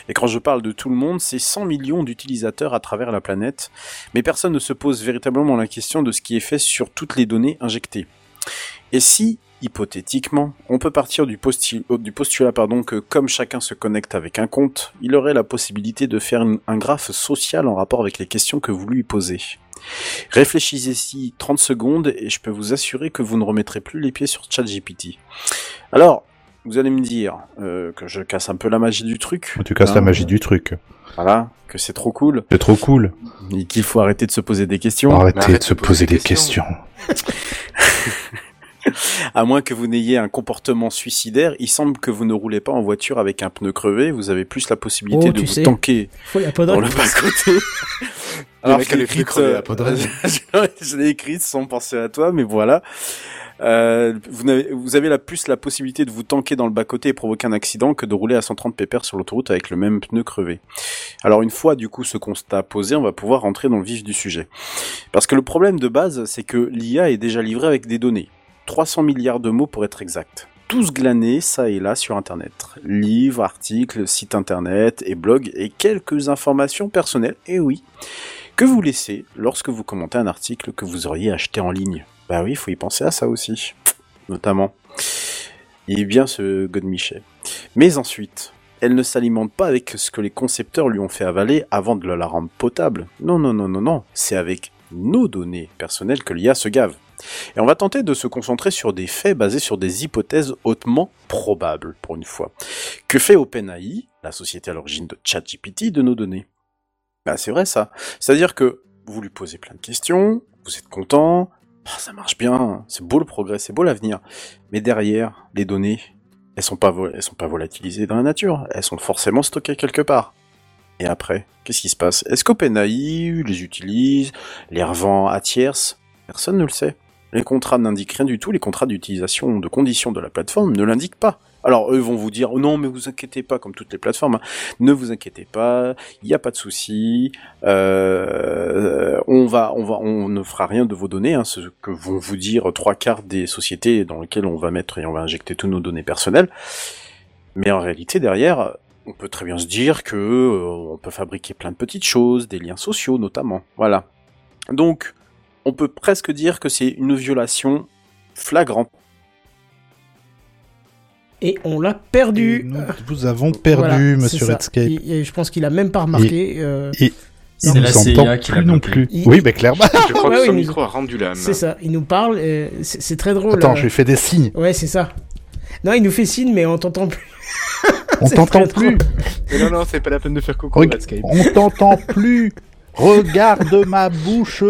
Et quand je parle de tout le monde, c'est 100 millions d'utilisateurs à travers la planète. Mais personne ne se pose véritablement la question de ce qui est fait sur toutes les données injectées. Et si, hypothétiquement, on peut partir du, euh, postulat pardon, que comme chacun se connecte avec un compte, il aurait la possibilité de faire un graphe social en rapport avec les questions que vous lui posez. Réfléchissez-y 30 secondes et je peux vous assurer que vous ne remettrez plus les pieds sur ChatGPT. Alors, vous allez me dire euh, que je casse un peu la magie du truc. Tu casses hein, la magie du truc. Voilà, que c'est trop cool C'est trop cool. et qu'il faut arrêter de se poser des questions. Arrêtez arrête de se poser des questions. À moins que vous n'ayez un comportement suicidaire, il semble que vous ne roulez pas en voiture avec un pneu crevé, vous avez plus la possibilité Oh, de vous sais. tanker Faut la dans le bas-côté. Alors, écrite, crevés euh, je l'ai écrite sans penser à toi, mais voilà. Euh, vous, avez la plus la possibilité de vous tanker dans le bas-côté et provoquer un accident que de rouler à 130 ppr sur l'autoroute avec le même pneu crevé. Alors une fois du coup ce constat posé, on va pouvoir rentrer dans le vif du sujet. Parce que le problème de base, c'est que l'IA est déjà livrée avec des données. 300 milliards de mots pour être exact. Tous glanés, ça et là, sur Internet. Livres, articles, sites Internet et blogs, et quelques informations personnelles, et oui, que vous laissez lorsque vous commentez un article que vous auriez acheté en ligne. Bah oui, il faut y penser à ça aussi, notamment. Il est bien ce Godemiché. Mais ensuite, elle ne s'alimente pas avec ce que les concepteurs lui ont fait avaler avant de la rendre potable. Non, non, non, non, non. C'est avec nos données personnelles que l'IA se gave. Et on va tenter de se concentrer sur des faits basés sur des hypothèses hautement probables, pour une fois. Que fait OpenAI, la société à l'origine de ChatGPT, de nos données? Bah c'est vrai ça. C'est-à-dire que vous lui posez plein de questions, vous êtes content, ah, ça marche bien, c'est beau le progrès, c'est beau l'avenir. Mais derrière, les données, elles sont elles sont pas volatilisées dans la nature, elles sont forcément stockées quelque part. Et après, qu'est-ce qui se passe? Est-ce qu'OpenAI les utilise, les revend à tierces? Personne ne le sait. Les contrats n'indiquent rien du tout, les contrats d'utilisation de conditions de la plateforme ne l'indiquent pas. Alors eux vont vous dire oh non mais vous inquiétez pas comme toutes les plateformes, hein. ne vous inquiétez pas, il n'y a pas de souci, euh, on va on va on ne fera rien de vos données, hein, ce que vont vous dire trois quarts des sociétés dans lesquelles on va mettre et on va injecter toutes nos données personnelles. Mais en réalité derrière, on peut très bien se dire que euh, on peut fabriquer plein de petites choses, des liens sociaux notamment. Voilà. Donc on peut presque dire que c'est une violation flagrante. et on l'a perdu. Nous vous avons perdu, Voilà, monsieur. Redscape. Et je pense qu'il a même pas remarqué. euh, Et C'est il la nous CIA qui l'a non plus. Il- Oui, mais clairement. Je crois Ouais, que oui, son nous- micro a rendu l'âme. C'est ça, il nous parle, euh, c'est très drôle. Attends, euh. je lui fais des signes. Ouais, c'est ça. Non, il nous fait signe, mais on t'entend plus. On t'entend plus. Mais non, non, c'est pas la peine de faire coucou Redscape. On t'entend plus. Regarde ma bouche.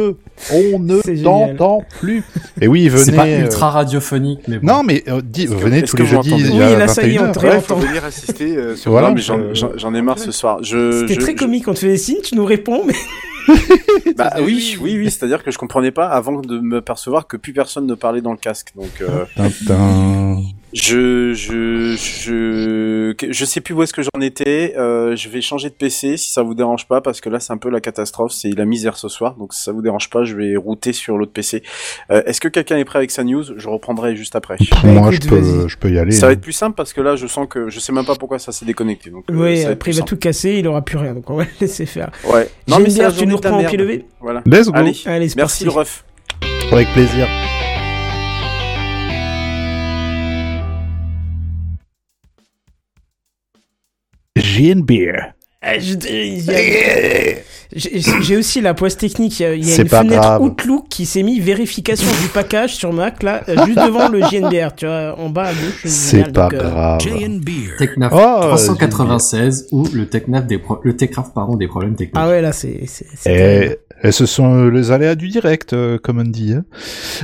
On ne t'entend plus. Et oui, venez. C'est pas euh, ultra radiophonique, mais bon. Non, mais euh, dis- venez tous que les jeudis. Oui, là, ça y est, on 21 te réentend. faut venir assister euh, sur Voilà. Non, mais j'en- euh, ai marre ce soir. Je, C'était je- très je- comique, on te fait des signes, tu nous réponds, mais Bah oui, oui, oui. C'est-à-dire que je comprenais pas avant de me percevoir que plus personne ne parlait dans le casque. Donc, euh, Tintin. Je, je, je, je sais plus où est-ce que j'en étais. Euh, je vais changer de PC si ça vous dérange pas, parce que là c'est un peu la catastrophe, c'est la misère ce soir. Donc si ça vous dérange pas, je vais router sur l'autre PC. Euh, est-ce que quelqu'un est prêt avec sa news? Je reprendrai juste après. Moi, écoute, je peux, je peux y aller. Ça va hein. être plus simple parce que là, je sens que je sais même pas pourquoi ça s'est déconnecté. Donc, euh, oui, après il va tout casser, il aura plus rien, donc on va le laisser faire. Ouais. Non, mais Geneviève, tu nous reprends au pied levé? Voilà. Let's go. Allez. Allez, c'est Merci parti. le ref. Avec plaisir. Gin beer. Ah, y a- J'ai j'ai aussi la poisse technique. Il y a, il y a C'est une fenêtre grave. Outlook qui s'est mis vérification du package sur Mac, là, juste devant le JNBR, tu vois, en bas à gauche. C'est pas donc, euh, grave. Technaf Oh, 396 ou le Technaf des pro- le Techcraft pardon des problèmes techniques. Ah ouais, là, c'est. Et, ce sont euh, les aléas du direct, euh, comme on dit. hein.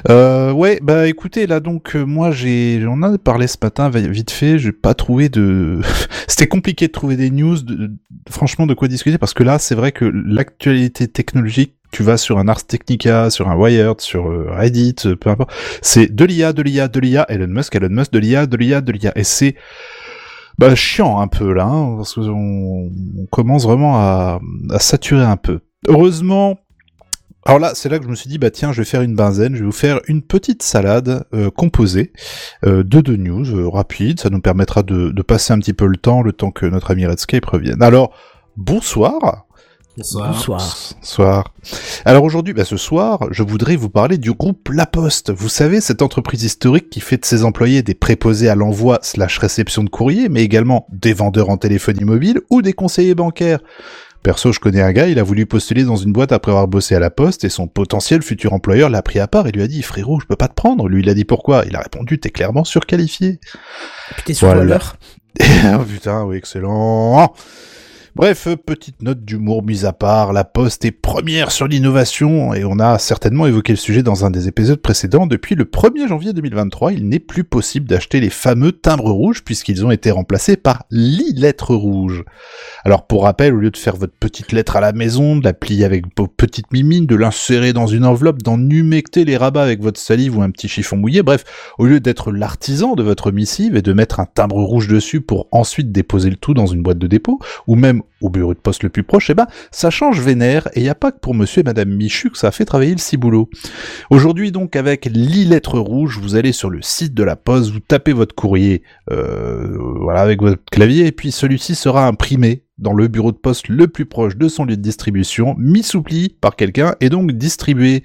Euh, ouais, bah écoutez, là donc euh, moi j'ai, on en a parlé ce matin vi- vite fait. J'ai pas trouvé de, c'était compliqué de trouver des news, de, de- franchement de quoi discuter parce que là c'est vrai que l'actualité technologique, tu vas sur un Ars Technica, sur un Wired, sur Reddit, peu importe, c'est de l'IA, de l'IA, de l'IA, Elon Musk, Elon Musk, de l'IA, de l'IA, de l'IA, et c'est bah chiant un peu là, hein, parce qu'on on commence vraiment à, à saturer un peu. Heureusement, alors là, c'est là que je me suis dit, bah tiens, je vais faire une benzaine, je vais vous faire une petite salade euh, composée euh, de deux news euh, rapides, ça nous permettra de, de passer un petit peu le temps, le temps que notre ami Redscape revienne. Alors, bonsoir Bonsoir. Bonsoir. Bonsoir. Alors aujourd'hui, bah ce soir, je voudrais vous parler du groupe La Poste. Vous savez, cette entreprise historique qui fait de ses employés des préposés à l'envoi slash réception de courrier, mais également des vendeurs en téléphonie mobile ou des conseillers bancaires. Perso, je connais un gars, il a voulu postuler dans une boîte après avoir bossé à la poste et son potentiel futur employeur l'a pris à part et lui a dit frérot, je peux pas te prendre. Lui, il a dit pourquoi? Il a répondu t'es clairement surqualifié. Puis t'es sur Voilà. l'heure. Ah, putain, oui, excellent. Bref, petite note d'humour mise à part, la Poste est première sur l'innovation et on a certainement évoqué le sujet dans un des épisodes précédents. Depuis le 1er janvier 2023, il n'est plus possible d'acheter les fameux timbres rouges puisqu'ils ont été remplacés par l'e-lettre rouge. Alors pour rappel, au lieu de faire votre petite lettre à la maison, de la plier avec vos petites mimines, de l'insérer dans une enveloppe, d'en humecter les rabats avec votre salive ou un petit chiffon mouillé, bref, au lieu d'être l'artisan de votre missive et de mettre un timbre rouge dessus pour ensuite déposer le tout dans une boîte de dépôt, ou même au bureau de poste le plus proche, eh ben, ça change vénère, et y a pas que pour monsieur et madame Michu que ça a fait travailler le ciboulot. Aujourd'hui donc, avec l'e-lettre rouge, vous allez sur le site de la poste, vous tapez votre courrier, euh, voilà, avec votre clavier, et puis celui-ci sera imprimé dans le bureau de poste le plus proche de son lieu de distribution, mis sous pli par quelqu'un et donc distribué.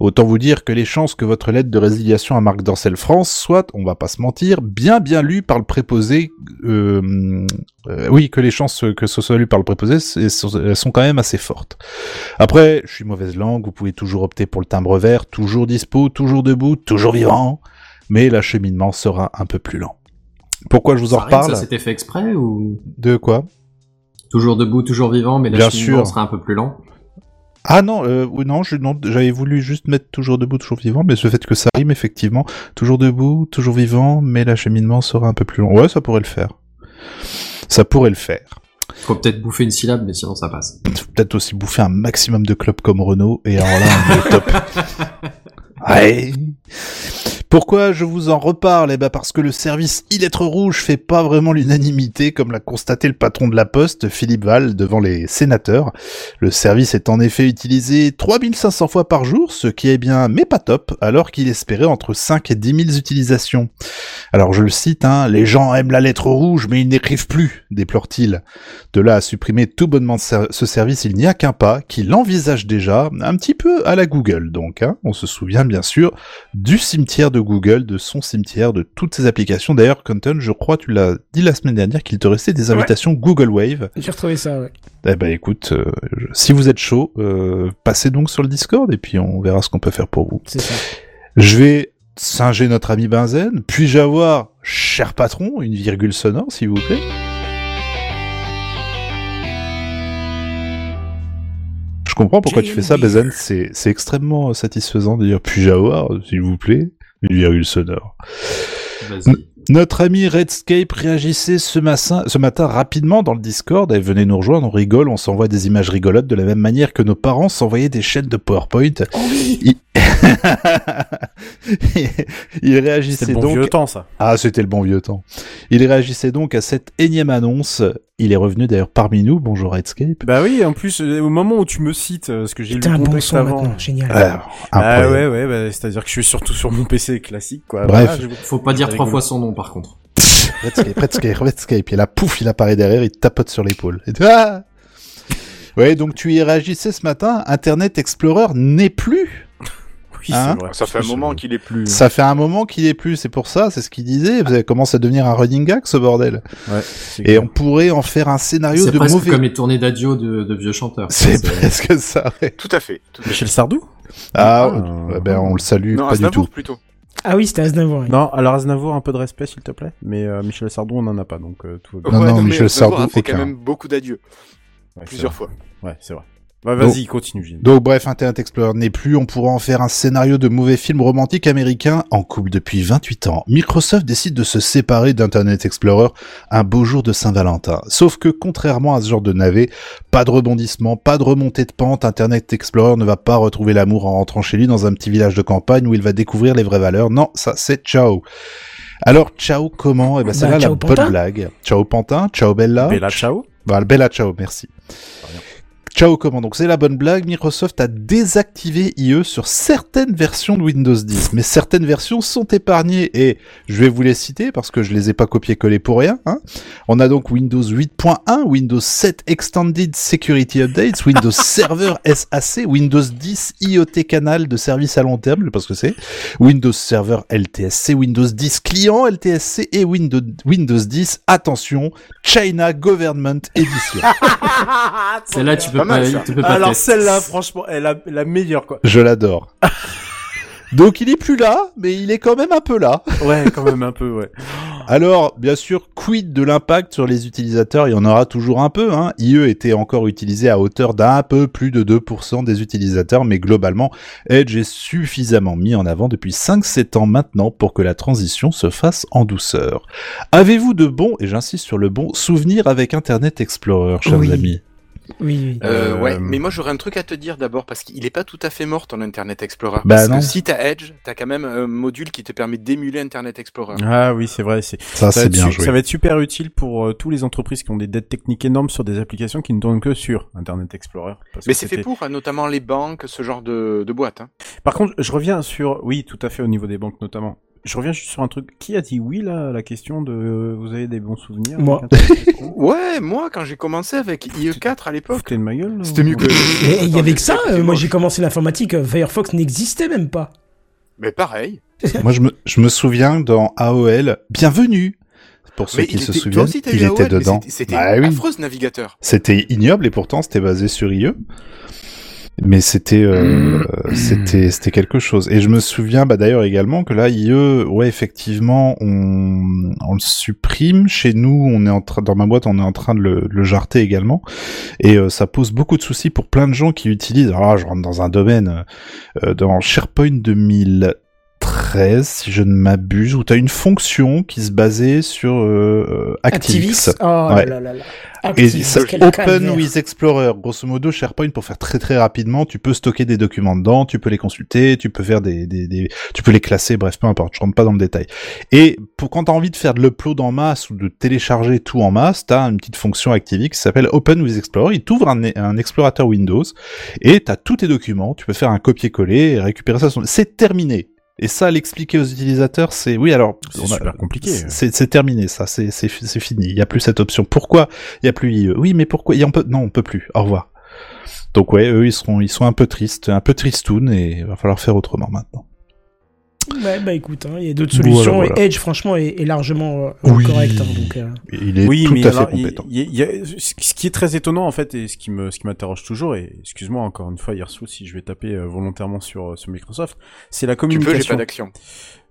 Autant vous dire que les chances que votre lettre de résiliation à Marc Dorcel France soit, on va pas se mentir, bien bien lue par le préposé, euh, euh, oui, que les chances que ce soit lu par le préposé, sont elles sont quand même assez fortes. Après, je suis mauvaise langue, vous pouvez toujours opter pour le timbre vert, toujours dispo, toujours debout, toujours vivant, mais l'acheminement sera un peu plus lent. Pourquoi je vous en Ça reparle Ça s'était fait exprès ou? De quoi? Toujours debout, toujours vivant, mais Bien l'acheminement sûr. sera un peu plus lent. Ah non, euh, non, je- non, j'avais voulu juste mettre toujours debout, toujours vivant, mais ce fait que ça rime effectivement, toujours debout, toujours vivant, mais l'acheminement sera un peu plus long. Ouais, ça pourrait le faire. Ça pourrait le faire. Faut peut-être bouffer une syllabe, mais sinon ça passe. Faut peut-être aussi bouffer un maximum de clubs comme Renault, et alors là, on est au top. Ouais. Pourquoi je vous en reparle? Eh ben parce que le service e-lettre rouge fait pas vraiment l'unanimité, comme l'a constaté le patron de la Poste, Philippe Val, devant les sénateurs. Le service est en effet utilisé 3500 fois par jour, ce qui est bien, mais pas top, alors qu'il espérait entre 5 et 10 000 utilisations. Alors je le cite, hein, les gens aiment la lettre rouge, mais ils n'écrivent plus, déplore-t-il. De là à supprimer tout bonnement ce ce service, il n'y a qu'un pas, qu'il envisage déjà, un petit peu à la Google donc, hein. on se souvient bien sûr du cimetière de Google, de son cimetière, de toutes ses applications. D'ailleurs, Quentin, je crois, tu l'as dit la semaine dernière qu'il te restait des invitations Google Wave. J'ai retrouvé ça, ouais. Eh ben écoute, euh, je- si vous êtes chaud, euh, passez donc sur le Discord et puis on verra ce qu'on peut faire pour vous. C'est ça. Je vais singer notre ami Benzen. Puis-je avoir, cher patron, une virgule sonore, s'il vous plaît? Comprends pourquoi tu fais ça, Benzen. C'est, c'est extrêmement satisfaisant de dire puis-je avoir, s'il vous plaît, une virgule sonore. Notre ami Redscape réagissait ce matin, ce matin rapidement dans le Discord. Et venez nous rejoindre, on rigole, on s'envoie des images rigolotes de la même manière que nos parents s'envoyaient des chaînes de PowerPoint. Il... Il réagissait C'était le bon donc. vieux temps, ça. Ah, c'était le bon vieux temps. Il réagissait donc à cette énième annonce. Il est revenu d'ailleurs parmi nous. Bonjour Redscape. Bah oui, en plus, euh, au moment où tu me cites, euh, parce que j'ai lu un bon son avant. maintenant, génial. Ah incroyable. ouais, ouais, bah, c'est-à-dire que je suis surtout sur mon PC classique, quoi. Bref. Voilà, je- Faut pas dire trois fois son nom par contre. Redscape, Redscape, Redscape. Et là, pouf, il apparaît derrière, il te tapote sur l'épaule. Et tu- Ah ouais, donc tu y réagissais ce matin. Internet Explorer n'est plus. Oui, Hein vrai. Ça fait un moment qu'il est plus. Ça fait un moment qu'il est plus. C'est pour ça, c'est ce qu'il disait. Vous avez commencé à devenir un running gag, ce bordel. Ouais, Et clair. on pourrait en faire un scénario C'est de presque mauvais. comme les tournées d'adieu de, de vieux chanteurs. C'est presque ça. Ouais. Tout à fait. Tout. Michel Sardou Ah, euh, ben on le salue Non, pas du Aznavour tout. plutôt. Ah oui, c'était Aznavour. ouais. Non, alors Aznavour, un peu de respect, s'il te plaît. Mais euh, Michel Sardou, on n'en a pas, donc euh, tout va bien. Non, non, Michel Aznavour Sardou a fait quand même beaucoup d'adieux. Ouais, Plusieurs fois. Ouais, c'est vrai. Bah, vas-y, continue. Donc bref, Internet Explorer n'est plus, on pourra en faire un scénario de mauvais film romantique américain en couple depuis 28 ans. Microsoft décide de se séparer d'Internet Explorer un beau jour de Saint-Valentin. Sauf que contrairement à ce genre de navet, pas de rebondissement, pas de remontée de pente, Internet Explorer ne va pas retrouver l'amour en rentrant chez lui dans un petit village de campagne où il va découvrir les vraies valeurs. Non, ça c'est ciao. Alors, ciao comment? Eh ben, c'est Bah, là la ciao, bonne Pantin. blague. Ciao Pantin, ciao Bella. Bella Ciao. Bah, Bella ciao, merci. Ciao comment Donc c'est la bonne blague, Microsoft a désactivé IE sur certaines versions de Windows 10, mais certaines versions sont épargnées et je vais vous les citer parce que je les ai pas copié-collé pour rien. Hein. On a donc Windows 8.1, Windows 7 Extended Security Updates, Windows Server SAC, Windows 10 IoT Canal de service à long terme, je sais pas ce que c'est, Windows Server LTSC, Windows 10 Client LTSC et Windows, Windows 10, attention, China Government Edition. Celle-là, tu peux mal, ça. tu peux pas Alors celle-là, franchement, elle la, la meilleure, quoi. Je l'adore. Donc il est plus là, mais il est quand même un peu là. Ouais, quand même un peu, ouais. Alors, bien sûr, quid de l'impact sur les utilisateurs? Il y en aura toujours un peu. Hein. IE était encore utilisé à hauteur d'un peu plus de 2% des utilisateurs, mais globalement, Edge est suffisamment mis en avant depuis 5-7 ans maintenant pour que la transition se fasse en douceur. Avez-vous de bons, et j'insiste sur le bon, souvenirs avec Internet Explorer, chers Oui. amis? Oui, oui. Euh, Euh, ouais, mais moi j'aurais un truc à te dire d'abord parce qu'il est pas tout à fait mort ton Internet Explorer. Bah parce non. que si t'as Edge, t'as quand même un module qui te permet d'émuler Internet Explorer. Ah oui, c'est vrai. C'est Ça, c'est être bien joué. ça va être super utile pour euh, tous les entreprises qui ont des dettes techniques énormes sur des applications qui ne tournent que sur Internet Explorer. parce Mais c'est fait pour, hein, notamment les banques, ce genre de, de boîtes. Hein. Par contre, je reviens sur, oui, tout à fait au niveau des banques notamment. Je reviens juste sur un truc. Qui a dit oui là à la question de euh, vous avez des bons souvenirs Moi. Ouais, moi quand j'ai commencé avec IE4 à l'époque, Foutez de ma gueule. là, c'était mieux que. Mais il y avait que ça. Euh, moi, j'ai commencé l'informatique. euh, Firefox n'existait même pas. Mais pareil. Moi, je me, je me souviens dans AOL, bienvenue Pour ceux mais qui se était- souviennent, il était AOL, dedans. c'était- C'était Bah oui. affreux ce navigateur. C'était ignoble et pourtant c'était basé sur IE. Mais c'était euh, c'était c'était quelque chose. Et je me souviens bah d'ailleurs également que là IE ouais effectivement on on le supprime. Chez nous, on est en train dans ma boîte, on est en train de le, le jarter également. Et euh, ça pose beaucoup de soucis pour plein de gens qui utilisent alors là je rentre dans un domaine euh, dans SharePoint 2013 si je ne m'abuse où tu as une fonction qui se basait sur euh, euh. ActiveX. Oh Ouais. là là là. Et ça, Open with Explorer, grosso modo, SharePoint, pour faire très très rapidement, tu peux stocker des documents dedans, tu peux les consulter, tu peux faire des, des, des- tu peux les classer, bref, peu importe, je rentre pas dans le détail. Et pour quand t'as envie de faire de l'upload en masse ou de télécharger tout en masse, t'as une petite fonction ActiveX qui s'appelle Open with Explorer, il t'ouvre un, un explorateur Windows, et t'as tous tes documents, tu peux faire un copier-coller et récupérer ça. C'est terminé. Et ça, l'expliquer aux utilisateurs, c'est oui. Alors, C'est super compliqué. C'est terminé, ça. C'est c'est c'est fini. Il y a plus cette option. Pourquoi il y a plus IE Oui, mais pourquoi il y en peut Non, on peut plus. Au revoir. Donc ouais, eux ils seront ils sont un peu tristes, un peu tristounes et il va falloir faire autrement maintenant. Ouais, bah écoute, hein, il y a d'autres solutions Voilà, voilà. et Edge, franchement, est, est largement euh, Oui. correct. hein, donc, euh, Il est oui, tout mais à fait alors, il- compétent. il y a- il y a- ce qui est très étonnant en fait et ce qui me ce qui m'interroge toujours et excuse-moi encore une fois Yersu si je vais taper euh, volontairement sur euh, sur Microsoft, c'est la Tu peux, communication. j'ai pas d'action.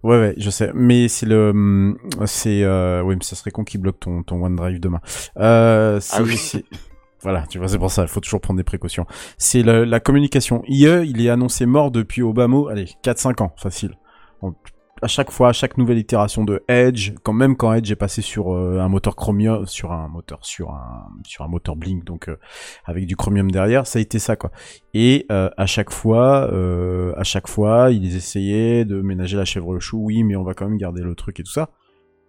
Ouais, ouais, je sais. Mais c'est le, hum, c'est, euh, oui, mais ça serait con qui bloque ton, ton OneDrive demain. Euh, c'est, Ah oui. voilà, tu vois, c'est pour ça, il faut toujours prendre des précautions. C'est le- la communication. IE, il est annoncé mort depuis Obama, allez, 4-5 ans, facile. À chaque fois, à chaque nouvelle itération de Edge, quand même quand Edge est passé sur euh, un moteur Chromium, sur un moteur, sur un, sur un moteur Blink, donc euh, avec du Chromium derrière, ça a été ça quoi. Et euh, à chaque fois, à chaque fois, ils essayaient de ménager la chèvre le chou. Oui, mais on va quand même garder le truc et tout ça.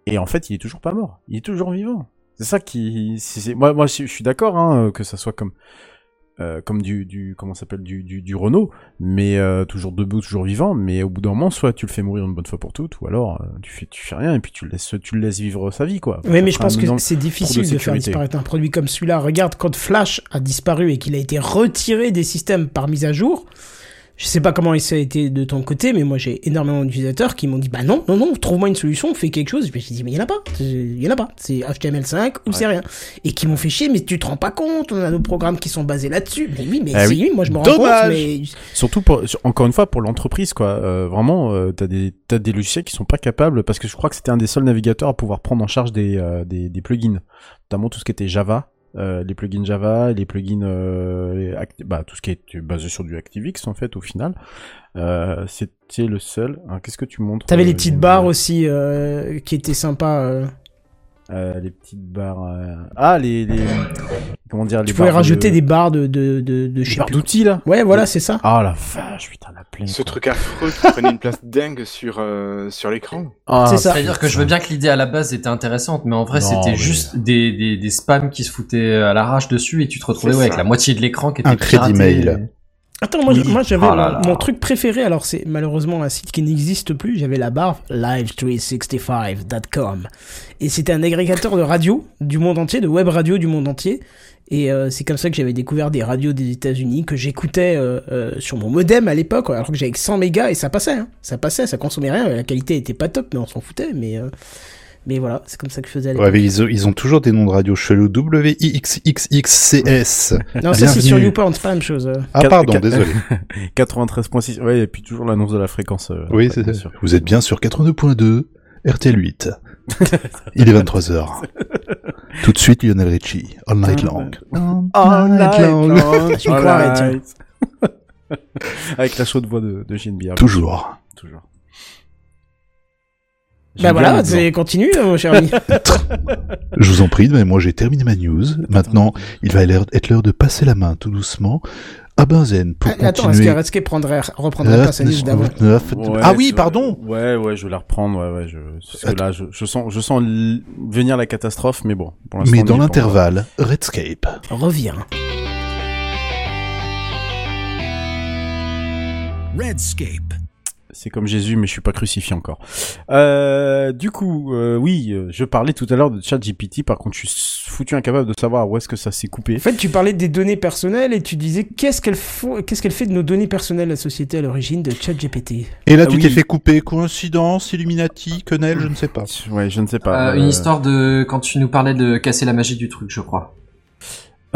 Et en fait, il est toujours pas mort. Il est toujours vivant. C'est ça qui, moi, moi, je, je suis d'accord hein, que ça soit comme, euh, comme du, du, comment s'appelle, du, du, du Renault, mais euh, toujours debout, toujours vivant. Mais au bout d'un moment, soit tu le fais mourir une bonne fois pour toutes, ou alors euh, tu fais, tu fais rien et puis tu le laisses, tu le laisses vivre sa vie quoi. Oui, mais je pense en que c'est difficile de, faire disparaître un produit comme celui-là. Regarde, quand Flash a disparu et qu'il a été retiré des systèmes par mise à jour, je sais pas comment ça a été de ton côté, mais moi j'ai énormément d'utilisateurs qui m'ont dit bah non, non, non, trouve-moi une solution, fais quelque chose. Et puis j'ai dit mais il y en a pas, il y en a pas, c'est HTML5 ou c'est rien. Et qui m'ont fait chier, mais tu te rends pas compte, on a nos programmes qui sont basés là-dessus. Mais oui, mais c'est oui. oui, moi je me rends compte, mais Surtout pour, encore une fois pour l'entreprise quoi. Euh, vraiment, euh, t'as des t'as des logiciels qui sont pas capables parce que je crois que c'était un des seuls navigateurs à pouvoir prendre en charge des euh, des, des plugins, notamment tout ce qui était Java. Euh, les plugins Java, les plugins, euh, les bah, tout ce qui est basé sur du ActiveX en fait au final, euh, c'était le seul. Alors, Qu'est-ce que tu montres t'avais les petites barres aussi qui étaient sympas. les petites barres. Ah les les comment dire les Tu pouvais rajouter de- des barres de de de, de d'outils là. Ouais, voilà, c'est ça. Ah la vache, putain Ce truc affreux qui prenait une place dingue sur, euh, sur l'écran. Ah, C'est ça. C'est-à-dire que je veux bien que l'idée à la base était intéressante, mais en vrai Non, c'était mais- juste des, des, des spams qui se foutaient à l'arrache dessus et tu te retrouvais ouais, avec la moitié de l'écran qui était Un crédit mail. Attends, moi, Oui. je- moi j'avais Oh là là. mon truc préféré, alors c'est malheureusement un site qui n'existe plus, j'avais la barre live365.com. Et c'était un agrégateur de radio du monde entier, de web radio du monde entier. Et euh, c'est comme ça que j'avais découvert des radios des États-Unis que j'écoutais euh, euh, sur mon modem à l'époque, alors que j'avais que 100 mégas et ça passait, hein. ça passait, ça consommait rien, la qualité était pas top, mais on s'en foutait. Mais euh, mais voilà, c'est comme ça que je faisais à l'époque. Ouais, mais ils, ont, ils ont toujours des noms de radio chelous. W-I-X-X-X-C-S. non, ça c'est sur. YouPorn, c'est pas la même chose. euh. Ah, pardon, désolé. 93.6. Ouais, et puis toujours l'annonce de la fréquence. euh, Oui, c'est sûr. Vous êtes bien sur 82.2, RTL 8. Il est 23h. Tout de suite, Lionel Richie. All night long. All night long. Je croirais. Avec la chaude voix de, de JNB. Toujours. Toujours. Bah voilà, c'est continue, euh, mon cher ami. Je vous en prie, mais moi j'ai terminé ma news. Maintenant, il va être l'heure de passer la main tout doucement à Benzen pour Ah, Attends, est-ce Redscape prendrait, reprendrait pas sa news d'avant 9. Ouais, ah oui, pardon. Ouais, ouais, je vais la reprendre. Ouais, ouais, je, parce que là, je, je sens, je sens venir la catastrophe, mais bon. Pour l'instant, Mais dans l'intervalle, Redscape. Reviens. Redscape. C'est comme Jésus, mais je suis pas crucifié encore. Euh, du coup, euh, oui, euh, je parlais tout à l'heure de ChatGPT. Par contre, je suis foutu incapable de savoir où est-ce que ça s'est coupé. En fait, tu parlais des données personnelles et tu disais qu'est-ce qu'elle faut, qu'est-ce qu'elle fait de nos données personnelles, la société à l'origine de ChatGPT? Et là, Ah tu oui. t'es fait couper. Coïncidence, Illuminati, quenelle, je ne sais pas. Ouais, je ne sais pas. Euh, une histoire de quand tu nous parlais de casser la magie du truc, je crois.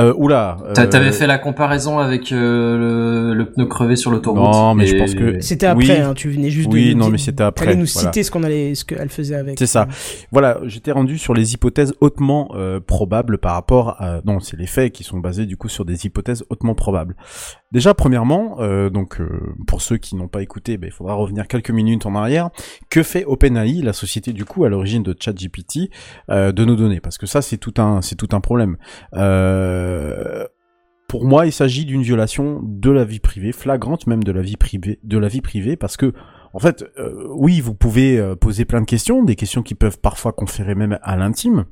Euh, oula. T'a- euh, T'avais fait la comparaison avec euh, le, le pneu crevé sur l'autoroute. Non, mais je pense que- C'était après, Oui. hein, tu venais juste de. Oui, nous non, mais c'était après, T'allais nous voilà. citer ce qu'on allait, ce qu'elle faisait avec. C'est ça. Voilà, j'étais rendu sur les hypothèses hautement euh, probables par rapport à... Non, c'est les faits qui sont basés du coup sur des hypothèses hautement probables. Déjà, premièrement, euh, donc euh, pour ceux qui n'ont pas écouté, ben, il faudra revenir quelques minutes en arrière. Que fait OpenAI, la société du coup à l'origine de ChatGPT, euh, de nos données? Parce que ça, c'est tout un, c'est tout un problème. Euh, pour moi, il s'agit d'une violation de la vie privée, flagrante même de la vie privée, de la vie privée, parce que en fait, euh, oui, vous pouvez euh, poser plein de questions, des questions qui peuvent parfois conférer même à l'intime,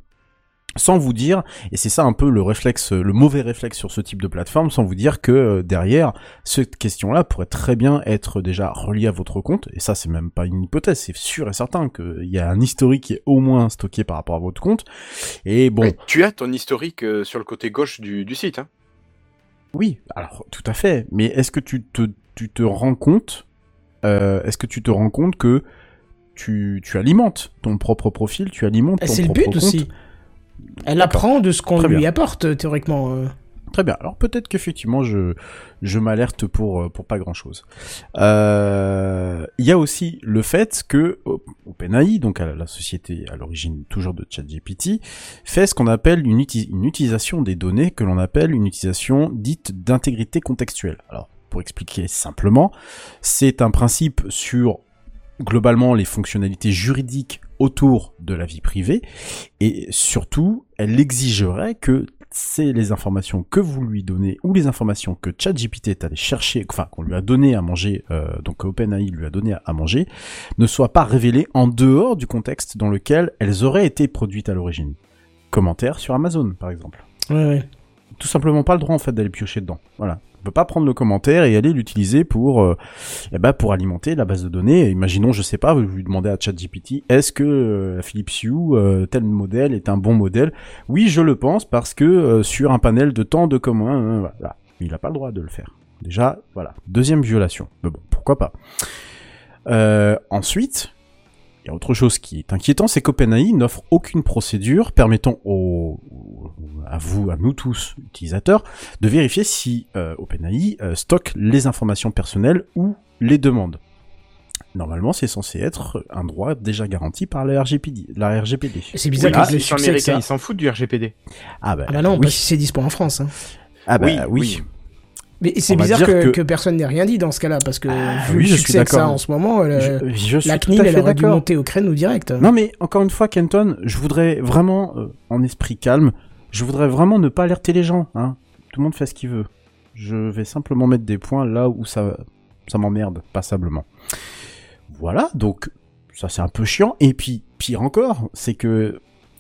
sans vous dire, et c'est ça un peu le réflexe, le mauvais réflexe sur ce type de plateforme, sans vous dire que euh, derrière, cette question-là pourrait très bien être déjà reliée à votre compte, et ça c'est même pas une hypothèse, c'est sûr et certain qu'il y a un historique qui est au moins stocké par rapport à votre compte, et bon... Ouais, tu as ton historique euh, sur le côté gauche du, du site. Hein. Oui, alors tout à fait. Mais est-ce que tu te, tu te rends compte euh, est-ce que tu te rends compte que tu, tu alimentes ton propre profil, tu alimentes Et ton C'est le propre but compte aussi. Elle apprend de ce qu'on lui apporte, théoriquement. euh. Très bien. Alors peut-être qu'effectivement je je m'alerte pour euh, pour pas grand chose. Il y a aussi le fait que OpenAI, donc à la société à l'origine toujours de ChatGPT, fait ce qu'on appelle une, uti- une utilisation des données que l'on appelle une utilisation dite d'intégrité contextuelle. Alors pour expliquer simplement, c'est un principe sur globalement les fonctionnalités juridiques autour de la vie privée et surtout elle exigerait que c'est les informations que vous lui donnez ou les informations que ChatGPT est allé chercher, enfin qu'on lui a donné à manger, euh, donc OpenAI lui a donné à manger, ne soient pas révélées en dehors du contexte dans lequel elles auraient été produites à l'origine. Commentaires sur Amazon, par exemple. Ouais, ouais. Tout simplement pas le droit en fait d'aller piocher dedans. Voilà. On peut pas prendre le commentaire et aller l'utiliser pour, euh, eh ben, pour alimenter la base de données. Imaginons, je sais pas, vous lui demandez à ChatGPT, est-ce que euh, Philips Hue, euh, tel modèle est un bon modèle? Oui, je le pense parce que euh, sur un panel de temps de commun, euh, voilà. Il a pas le droit de le faire. Déjà, voilà. Deuxième violation. Mais bon, pourquoi pas. Euh, ensuite, il y a autre chose qui est inquiétant, c'est qu'OpenAI n'offre aucune procédure permettant aux, à vous, à nous tous, utilisateurs, de vérifier si euh, OpenAI euh, stocke les informations personnelles ou les demandes. Normalement, c'est censé être un droit déjà garanti par la RGPD. La RGPD. C'est bizarre Oui, qu'avec ah, succès que américains, ça- ils s'en foutent du RGPD. Ah bah, Ah bah non, oui. parce que c'est dispo en France. hein. Ah bah Oui, oui. oui. Mais c'est bizarre que, personne n'ait rien dit dans ce cas-là, parce que Ah vu oui, le succès que ça en ce moment, euh, Je- je suis la CNIL, elle aurait dû monter au créneau direct. Non mais encore une fois, Kenton, je voudrais vraiment, euh, en esprit calme, je voudrais vraiment ne pas alerter les gens. Hein. Tout le monde fait ce qu'il veut. Je vais simplement mettre des points là où ça, ça m'emmerde passablement. Voilà, donc ça c'est un peu chiant. Et puis pire encore, c'est que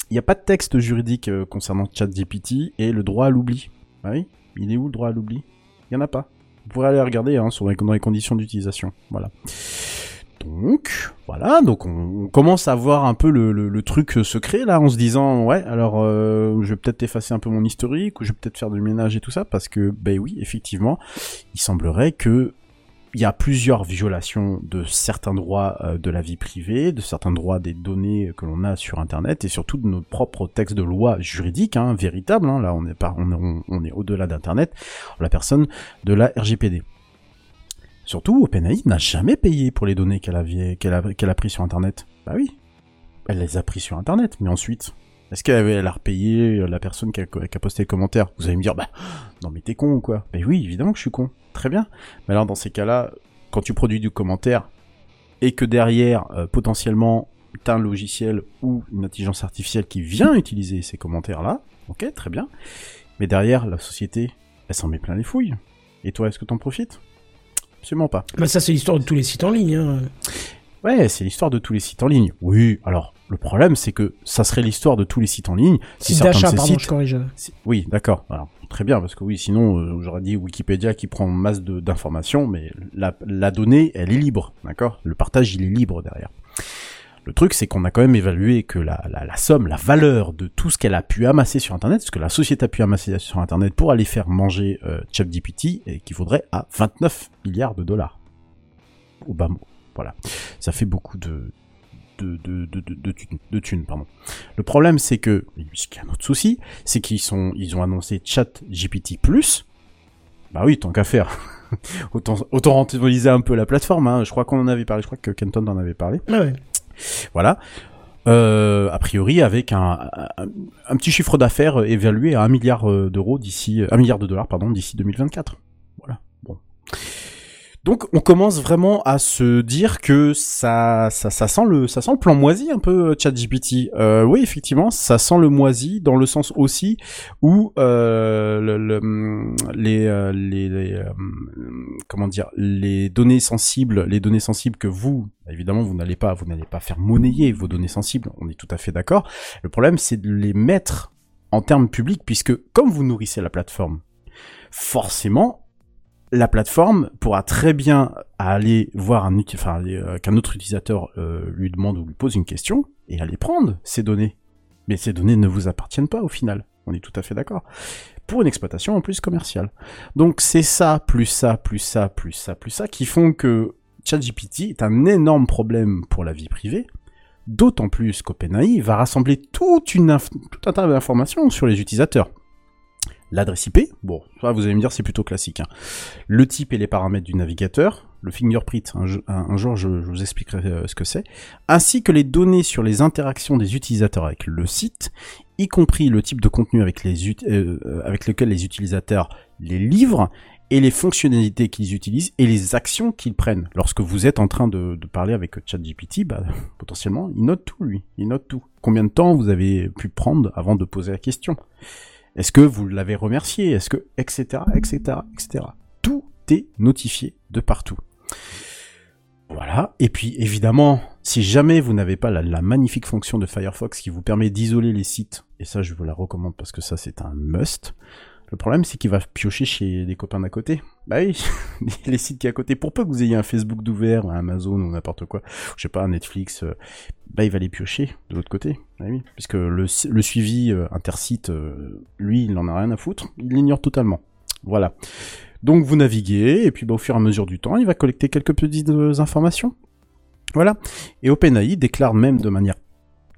il n'y a pas de texte juridique euh, concernant ChatGPT et le droit à l'oubli. Ah oui, il est où le droit à l'oubli? Il y en a pas. Vous pourrez aller regarder hein, sur dans les conditions d'utilisation. Voilà. Donc, voilà, donc on, commence à voir un peu le, truc se créer là, en se disant, ouais, alors euh, je vais peut-être effacer un peu mon historique, ou je vais peut-être faire du ménage et tout ça, parce que, ben oui, effectivement, il semblerait que il y a plusieurs violations de certains droits euh, de la vie privée, de certains droits des données que l'on a sur Internet, et surtout de nos propres textes de loi juridiques, hein, véritables, hein, là on est, pas, on, est- au-delà d'Internet, la personne de la RGPD. Surtout, OpenAI n'a jamais payé pour les données qu'elle a, qu'elle a, qu'elle a pris sur Internet. Bah oui, elle les a pris sur Internet, mais ensuite, est-ce qu'elle a repayé euh, la personne qui a, qui a posté le commentaire Vous allez me dire, bah, non mais t'es con ou quoi? Mais oui, évidemment que je suis con. Très bien. Mais alors dans ces cas-là, quand tu produis du commentaire et que derrière, euh, potentiellement, t'as un logiciel ou une intelligence artificielle qui vient utiliser ces commentaires-là, ok, très bien. Mais derrière, la société, elle s'en met plein les fouilles. Et toi, est-ce que t'en profites? Absolument pas. Bah ça c'est l'histoire de tous les sites en ligne. hein. Ouais, c'est l'histoire de tous les sites en ligne. Oui, alors le problème c'est que ça serait l'histoire de tous les sites en ligne si certains d'achat, pardon, sites je corrige. si- Oui, d'accord. Très bien, parce que oui, sinon, euh, j'aurais dit Wikipédia qui prend masse d'informations, mais la, la donnée, elle est libre, d'accord? Le partage, il est libre derrière. Le truc, c'est qu'on a quand même évalué que la, la, la somme, la valeur de tout ce qu'elle a pu amasser sur Internet, ce que la société a pu amasser sur Internet pour aller faire manger euh, ChatGPT, et qui vaudrait à 29 milliards de dollars. Au bas mot. Voilà. Ça fait beaucoup de, de, de, de, de, de thunes, de thunes, pardon. Le problème, c'est que, ce qui est un autre souci, c'est qu'ils sont, ils ont annoncé Chat GPT+. Bah oui, tant qu'à faire. autant, autant rentabiliser un peu la plateforme, hein. Je crois qu'on en avait parlé, je crois que Kenton en avait parlé. Ah ouais. Voilà. Euh, a priori, avec un, un, un petit chiffre d'affaires évalué à un milliard euh, d'euros d'ici, un milliard de dollars, pardon, d'ici 2024. Voilà. Bon. Donc on commence vraiment à se dire que ça, ça, sent le, ça sent le plan moisi un peu ChatGPT. Euh, oui, effectivement, ça sent le moisi dans le sens aussi où euh, le- les, euh, les, euh, comment dire, les données sensibles, les données sensibles que vous, évidemment, vous n'allez pas, vous n'allez pas faire monnayer vos données sensibles. On est tout à fait d'accord. Le problème, c'est de les mettre en termes publics, puisque comme vous nourrissez la plateforme, forcément, la plateforme pourra très bien aller voir un enfin, euh, qu'un autre utilisateur euh, lui demande ou lui pose une question et aller prendre ces données. Mais ces données ne vous appartiennent pas au final. On est tout à fait d'accord. Pour une exploitation en plus commerciale. Donc c'est ça, plus ça, plus ça, plus ça, plus ça qui font que ChatGPT est un énorme problème pour la vie privée, d'autant plus qu'OpenAI va rassembler toute une tout un tas d'informations sur les utilisateurs. L'adresse IP, bon, ça vous allez me dire c'est plutôt classique. hein. Le type et les paramètres du navigateur, le fingerprint, un, jo- un- un jour je, vous expliquerai euh, ce que c'est, ainsi que les données sur les interactions des utilisateurs avec le site, y compris le type de contenu avec, euh, euh, lequel les utilisateurs les livrent, et les fonctionnalités qu'ils utilisent et les actions qu'ils prennent. Lorsque vous êtes en train de, de parler avec ChatGPT, bah, potentiellement, il note tout, lui. Il note tout. Combien de temps vous avez pu prendre avant de poser la question Est-ce que vous l'avez remercié? Est-ce que... etc., etc., etc. Tout est notifié de partout. Voilà. Et puis, évidemment, si jamais vous n'avez pas la, magnifique fonction de Firefox qui vous permet d'isoler les sites, et ça, je vous la recommande parce que ça, c'est un must. Le problème, c'est qu'il va piocher chez des copains d'à côté. Bah oui, les sites qui à côté. Pour peu que vous ayez un Facebook d'ouvert, un Amazon ou n'importe quoi, je sais pas, un Netflix, euh, bah il va les piocher de l'autre côté. Bah oui, puisque le, le suivi euh, intersite, euh, lui, il en a rien à foutre. Il l'ignore totalement. Voilà. Donc vous naviguez, et puis bah, au fur et à mesure du temps, il va collecter quelques petites informations. Voilà. Et OpenAI déclare même de manière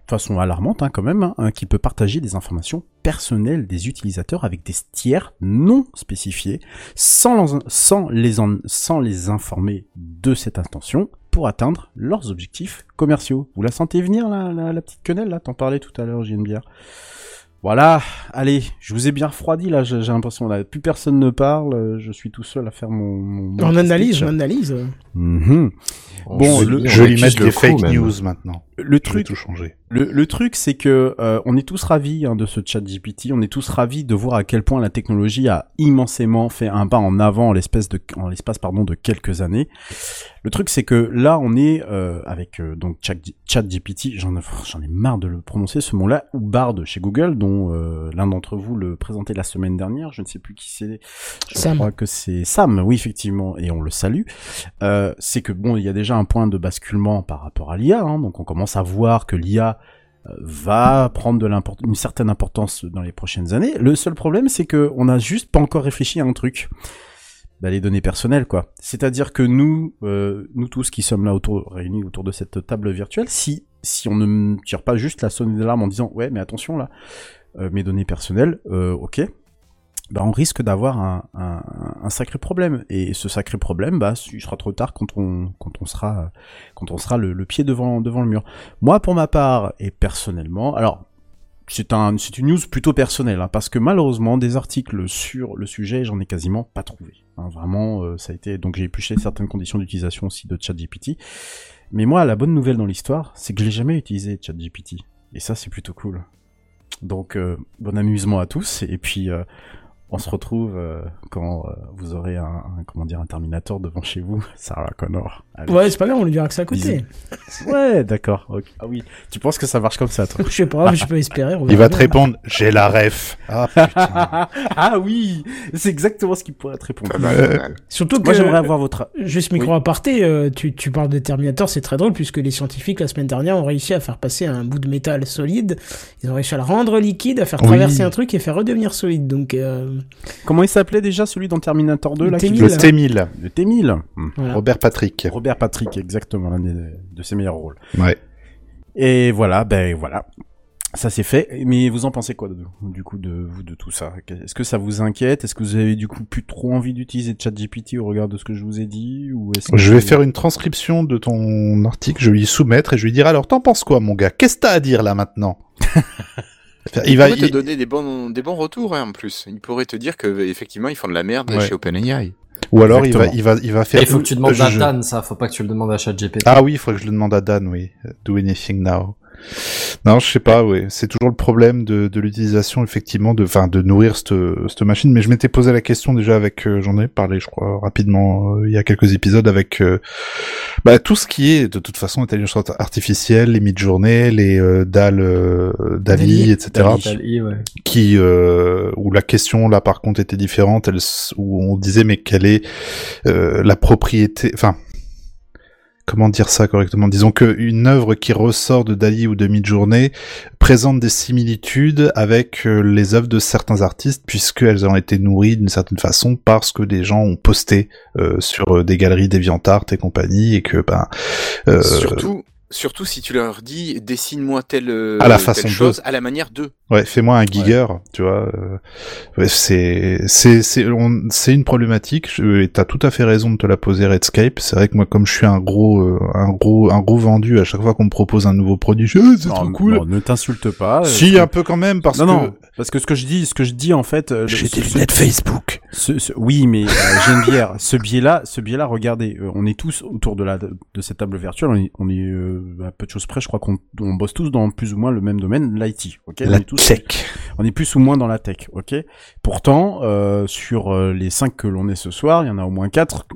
façon alarmante hein, quand même, hein, qu'il peut partager des informations personnelles des utilisateurs avec des tiers non spécifiés, sans, sans, les, en, sans les informer de cette intention, pour atteindre leurs objectifs commerciaux. Vous la sentez venir, la, la, la petite quenelle, là? T'en parlais tout à l'heure, j'ai une bière. Voilà, allez, je vous ai bien refroidi là, j'ai l'impression là, plus personne ne parle, je suis tout seul à faire mon... mon mon On petit analyse, speech. on analyse. Mhm. Bon, je, le, je vais lui le des fake même. news maintenant. Le truc, tout changer. le, le truc, c'est que euh, on est tous ravis hein, de ce chat GPT. On est tous ravis de voir à quel point la technologie a immensément fait un pas en avant en l'espace de, en l'espace pardon de quelques années. Le truc, c'est que là, on est euh, avec euh, donc chat, chat GPT. J'en ai, j'en ai marre de le prononcer ce mot-là. Ou Bard chez Google, dont euh, l'un d'entre vous le présentait la semaine dernière. Je ne sais plus qui c'est. Je Sam. crois que c'est Sam. Oui, effectivement, et on le salue. Euh, c'est que bon, il y a déjà un point de basculement par rapport à l'IA, hein, donc on commence à voir que l'IA euh, va prendre une certaine importance dans les prochaines années. Le seul problème, c'est que on n'a juste pas encore réfléchi à un truc. Bah, les données personnelles, quoi. C'est-à-dire que nous, euh, nous tous qui sommes là autour, réunis autour de cette table virtuelle, si si on ne tire pas juste la sonnette d'alarme en disant ouais, mais attention là, euh, mes données personnelles, ok, bah, on risque d'avoir un, sacré problème. Et ce sacré problème, bah, il sera trop tard quand on, sera, quand on sera le, pied devant, devant le mur. Moi, pour ma part, et personnellement, alors, c'est un, c'est une news plutôt personnelle, hein, parce que malheureusement, des articles sur le sujet, j'en ai quasiment pas trouvé. Hein, vraiment, euh, ça a été, donc j'ai épluché certaines conditions d'utilisation aussi de ChatGPT. Mais moi, la bonne nouvelle dans l'histoire, c'est que je l'ai jamais utilisé ChatGPT. Et ça, c'est plutôt cool. Donc, euh, bon amusement à tous, et puis, euh, on se retrouve euh, quand euh, vous aurez un, un- comment dire un Terminator devant chez vous, Sarah Connor. Allez. Ouais, c'est pas grave, on lui dira que c'est à côté. Ouais, d'accord. ok. Ah oui, tu penses que ça marche comme ça, toi Je sais pas, je peux espérer. Il va te répondre, j'ai la ref. Ah putain. ah oui, c'est exactement ce qu'il pourrait te répondre. Mal. Surtout que. Moi, j'aimerais avoir votre. Juste micro Oui. aparté, euh, tu, tu parles de Terminator, c'est très drôle puisque les scientifiques la semaine dernière ont réussi à faire passer un bout de métal solide. Ils ont réussi à le rendre liquide, à faire Oui. traverser un truc et faire redevenir solide. Donc, euh, Comment il s'appelait déjà celui dans Terminator 2 Le là qui- T-1000. Le T1000. Le T1000. Hmm. voilà. Robert Patrick. Robert Patrick, exactement, l'un de ses meilleurs rôles. Ouais. Et voilà, ben voilà. Ça c'est fait, mais vous en pensez quoi de, du coup de vous de tout ça? Est-ce que ça vous inquiète? Est-ce que vous avez du coup plus trop envie d'utiliser ChatGPT au regard de ce que je vous ai dit? Ou est-ce que Je vais faire une transcription de ton article, je vais lui soumettre et je vais lui dire alors t'en penses quoi mon gars? Qu'est-ce que t'as à dire là maintenant? Il va te il- donner des bons, des bons retours hein, en plus. Il pourrait te dire que effectivement ils font de la merde Ouais. chez OpenAI. Ou alors il va il va il va faire Il faut que tu demandes à je- Dan, ça, faut pas que tu le demandes à ChatGPT. Ah oui, il faudrait que je le demande à Dan, oui. Do anything now. Non, je sais pas, oui. C'est toujours le problème de, de l'utilisation, effectivement, de, enfin, de nourrir cette, cette machine. Mais je m'étais posé la question déjà avec, euh, j'en ai parlé, je crois, rapidement, euh, il y a quelques épisodes avec, euh, bah, tout ce qui est, de toute façon, intelligence artificielle, les mid-journées, les euh, DAL, euh, DALI, Dali. etc. Dali, ouais. qui euh, où la question là par contre était différente elle, où on disait mais quelle est euh, la propriété enfin comment dire ça correctement Disons que une œuvre qui ressort de Dali ou de Midjourney présente des similitudes avec euh, les œuvres de certains artistes puisqu'elles ont été nourries d'une certaine façon parce que des gens ont posté euh, sur euh, des galeries DeviantArt et compagnie et que ben Surtout, surtout si tu leur dis dessine-moi telle, euh, À la telle chose à la manière d'eux. Ouais, fais-moi un giger, tu vois. euh, ouais, c'est c'est c'est on- c'est une problématique. Je, et t'as tout à fait raison de te la poser, Redscape. C'est vrai que moi, comme je suis un gros euh, un gros un gros vendu, à chaque fois qu'on me propose un nouveau produit, je, Ah, c'est Non, trop cool. bon, ne t'insulte pas. si, un peu quand même, parce non, que non, parce que ce que je dis, ce que je dis en fait. euh, J'ai des ce- lunettes Facebook. ce- ce- oui, mais euh, j'ai une bière. Ce biais-là, ce biais-là, regardez, euh, on est tous autour de la de cette table virtuelle. On est, on est euh, à peu de choses près. Je crois qu'on on bosse tous dans plus ou moins le même domaine, l'IT. Ok. La on est tous, tech. On est plus ou moins dans la tech. Ok. Pourtant, euh, sur euh, les cinq que l'on est ce soir, il y en a au moins quatre,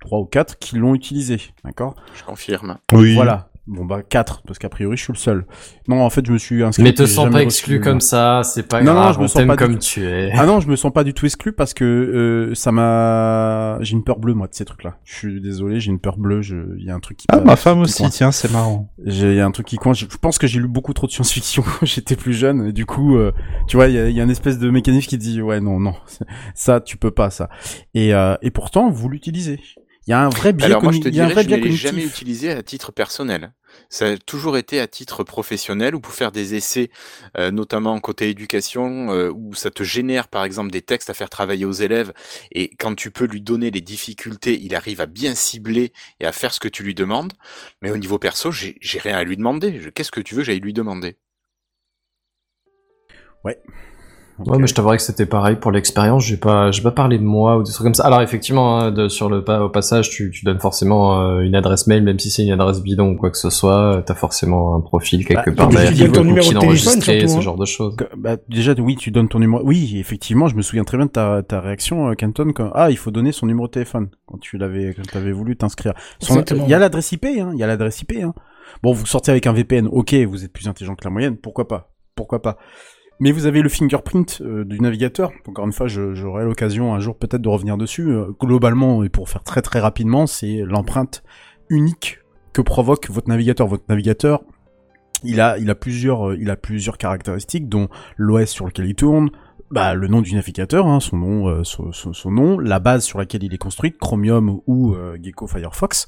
trois ou quatre qui l'ont utilisé. D'accord. Je confirme. Oui. Voilà. Bon bah 4 parce qu'a priori je suis le seul. Non en fait je me suis inscrit. Mais te sens pas exclu comme ça, c'est pas Non, non, grave, je me on sens pas comme tout. tu es. Ah non, je me sens pas du tout exclu parce que euh, ça m'a. J'ai une peur bleue moi de ces trucs-là. Je suis désolé, j'ai une peur bleue. Je... Il y a un truc qui. Ah, ma femme aussi, tiens, c'est marrant. J'ai il y a un truc qui coince. Je je pense que j'ai lu beaucoup trop de science-fiction quand j'étais plus jeune et du coup, euh, tu vois, il y a, il y a une espèce de mécanisme qui dit ouais non non ça tu peux pas ça. Et euh, et pourtant vous l'utilisez. Il y a un vrai biais. Alors moi je te dirais, je ne l'ai jamais utilisé à titre personnel. Ça a toujours été à titre professionnel ou pour faire des essais, euh, notamment côté éducation, euh, où ça te génère par exemple des textes à faire travailler aux élèves et quand tu peux lui donner les difficultés, il arrive à bien cibler et à faire ce que tu lui demandes. Mais au niveau perso, j'ai rien à lui demander. Qu'est-ce que tu veux que j'aille lui demander? Ouais. Ouais, mais je t'avouerais que c'était pareil pour l'expérience. J'ai pas, j'ai pas parlé de moi ou des trucs comme ça. Alors effectivement, hein, de- sur le pas au passage, tu, tu donnes forcément euh, une adresse mail, même si c'est une adresse bidon ou quoi que ce soit. euh, T'as forcément un profil quelque Bah, part tu derrière ton numéro de téléphone, enregistré, surtout, ce hein. genre de choses. Bah, déjà, oui, tu donnes ton numéro. Oui, effectivement, je me souviens très bien de ta, ta réaction, euh, Canton, quand ah, il faut donner son numéro de téléphone quand tu l'avais, quand t'avais voulu t'inscrire. Son-. Il y a l'adresse IP, hein. Il y a l'adresse IP, hein. Bon, vous sortez avec un VPN, ok, vous êtes plus intelligent que la moyenne, pourquoi pas, pourquoi pas. Mais vous avez le fingerprint euh, du navigateur. Encore une fois, j'aurai l'occasion un jour peut-être de revenir dessus. Euh, globalement, et pour faire très très rapidement, c'est l'empreinte unique que provoque votre navigateur. Votre navigateur, il a, euh, il a plusieurs caractéristiques, dont l'OS sur lequel il tourne, bah, le nom du navigateur, hein, son nom, euh, son, son- son nom, la base sur laquelle il est construit, Chromium ou euh, Gecko Firefox,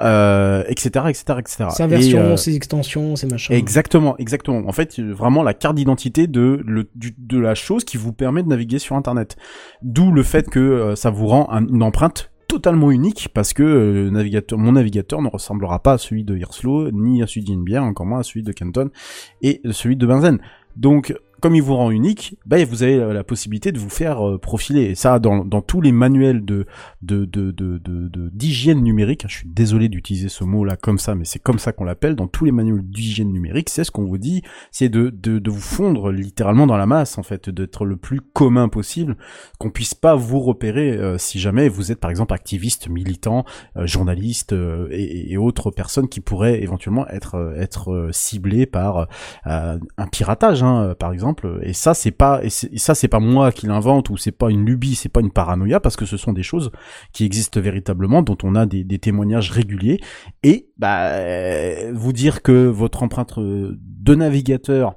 euh, etc., etc., etc. Sa version, euh, ses extensions, ses machins. Exactement, exactement. En fait, euh, vraiment la carte d'identité de le, du- de la chose qui vous permet de naviguer sur Internet. D'où le fait que euh, ça vous rend un- une empreinte totalement unique parce que euh, le navigateur, mon navigateur ne ressemblera pas à celui de Hirslo, ni à celui d'Inbier, encore moins à celui de Canton et celui de Benzen. Donc, comme il vous rend unique, bah, vous avez la, possibilité de vous faire euh, profiler. Et ça, dans, tous les manuels de d'hygiène numérique, je suis désolé d'utiliser ce mot-là comme ça, mais c'est comme ça qu'on l'appelle. Dans tous les manuels d'hygiène numérique, c'est ce qu'on vous dit, c'est de, de vous fondre littéralement dans la masse, en fait, d'être le plus commun possible, qu'on puisse pas vous repérer euh, si jamais vous êtes par exemple activiste, militant, euh, journaliste et, autres personnes qui pourraient éventuellement être être ciblées par un piratage, hein, par exemple. Et ça, c'est pas ça, c'est pas moi qui l'invente ou c'est pas une lubie, c'est pas une paranoïa parce que ce sont des choses qui existent véritablement, dont on a des, témoignages réguliers. Et bah, euh, vous dire que votre empreinte euh, de navigateur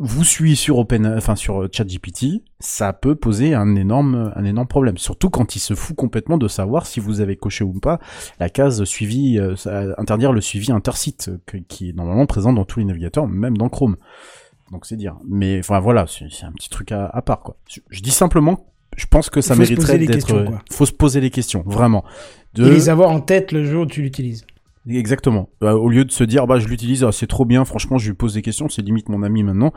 vous suit sur Open, enfin sur euh, ChatGPT, ça peut poser un énorme, un énorme problème. Surtout quand il se fout complètement de savoir si vous avez coché ou pas la case suivi, interdire le suivi intersite, qui est normalement présent dans tous les navigateurs, même dans Chrome. Donc c'est dire. Mais enfin voilà, c'est un petit truc à, à part quoi. Je, je dis simplement, je pense que ça Faut mériterait d'être. Faut se poser les questions, vraiment. Et les avoir en tête le jour où tu l'utilises. Exactement. Euh, au lieu de se dire bah je l'utilise, ah, c'est trop bien, franchement je lui pose des questions, c'est limite mon ami maintenant.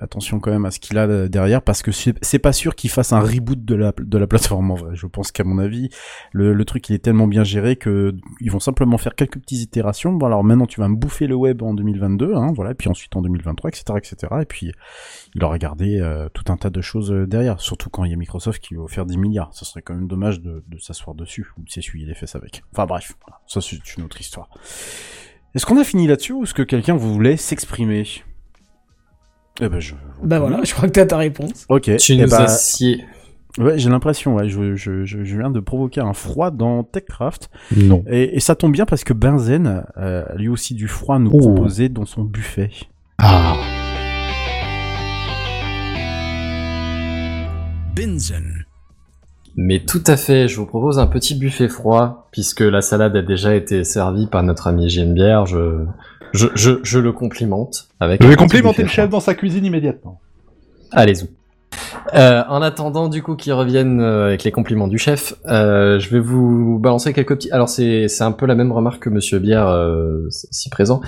Attention quand même à ce qu'il a euh, derrière parce que c'est pas sûr qu'il fasse un reboot de la de la plateforme en vrai. Je pense qu'à mon avis le, truc il est tellement bien géré que ils vont simplement faire quelques petites itérations. Bon alors maintenant tu vas me bouffer le web en 2022, hein, voilà, puis ensuite en 2023, etc., etc. Et puis il aura gardé euh, tout un tas de choses euh, derrière. Surtout quand il y a Microsoft qui veut faire 10 milliards, ce serait quand même dommage de, s'asseoir dessus ou de s'essuyer les fesses avec. Enfin bref, ça c'est une autre histoire. Est-ce qu'on a fini là-dessus ou est-ce que quelqu'un voulait s'exprimer? Eh ben je. Bah voilà, je crois que t'as ta réponse. Ok. Tu eh nous ben, as scié. Ouais, j'ai l'impression, ouais, je, je, je, je viens de provoquer un froid dans TechCraft. Non. Et, et ça tombe bien parce que Benzen euh, a lui aussi du froid à nous Oh. proposer dans son buffet. Ah. Benzen. Mais tout à fait, je vous propose un petit buffet froid, puisque la salade a déjà été servie par notre ami Genebière, je, je, je, je le complimente. Avec Je vais complimenter le chef dans sa cuisine immédiatement. Allez-y. Euh, en attendant du coup qu'ils reviennent euh, avec les compliments du chef, euh, je vais vous balancer quelques petits. Alors c'est c'est un peu la même remarque que Monsieur Bière euh, si présent.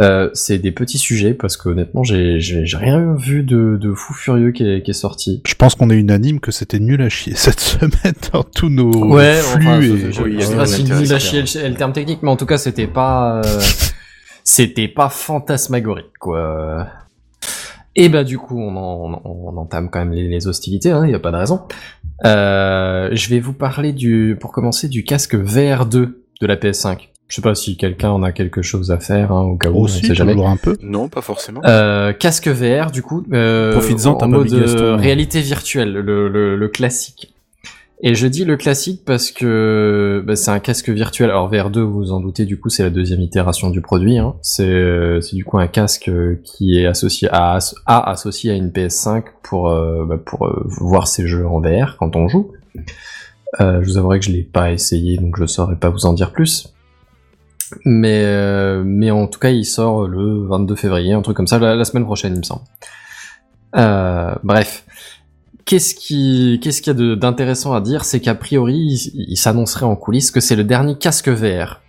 Euh, c'est des petits sujets parce que honnêtement j'ai j'ai j'ai rien vu de, de fou furieux qui est, qui est sorti. Je pense qu'on est unanime que c'était nul à chier cette semaine dans tous nos Ouais, flux enfin, et... je, je, je sais pas si nul à chier est le terme technique, mais en tout cas c'était pas euh, c'était pas fantasmagorique quoi. Et bah du coup on, en- on, on entame quand même les, les hostilités, il hein, y a pas de raison. Euh, je vais vous parler du pour commencer du casque VR2 de la PS5. Je sais pas si quelqu'un en a quelque chose à faire hein, au cas où, Aussi, on sait jamais. un peu. Non, pas forcément. Euh, casque VR du coup, euh, Profites-en, en pas mode euh, réalité virtuelle, le, le, le classique. Et je dis le classique parce que bah, c'est un casque virtuel. Alors VR2, vous vous en doutez, du coup c'est la deuxième itération du produit. Hein. C'est euh, c'est du coup un casque euh, qui est associé à, à associé à une PS5 pour euh, bah, pour voir ses jeux en VR quand on joue. Je vous avouerai que je l'ai pas essayé, donc je saurais pas vous en dire plus. Mais, mais en tout cas, il sort le 22 février, un truc comme ça, la, semaine prochaine, il me semble. Bref. Qu'est-ce qui, qu'est-ce qu'il y a d'intéressant à dire, c'est qu'a priori, il, s'annoncerait en coulisses que c'est le dernier casque VR.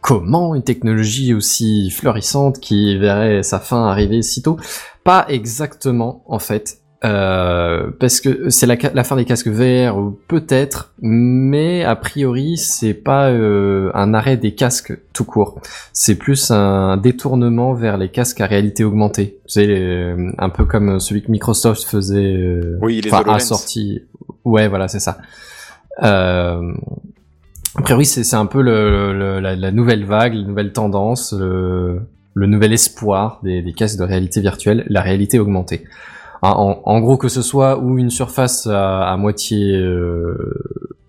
Comment une technologie aussi florissante qui verrait sa fin arriver si tôt? Pas exactement, en fait. Euh, parce que c'est la, ca- la fin des casques VR, peut-être, mais a priori, c'est pas euh, un arrêt des casques tout court. C'est plus un détournement vers les casques à réalité augmentée. Sais, les- un peu comme celui que Microsoft faisait, euh, Oui, les a sorti. Ouais, voilà, c'est ça. Euh, a priori, c'est c'est un peu le, le- la, la nouvelle vague, la nouvelle tendance, le, le nouvel espoir des, des casques de réalité virtuelle, la réalité augmentée. En, en- gros, que ce soit ou une surface à, moitié euh,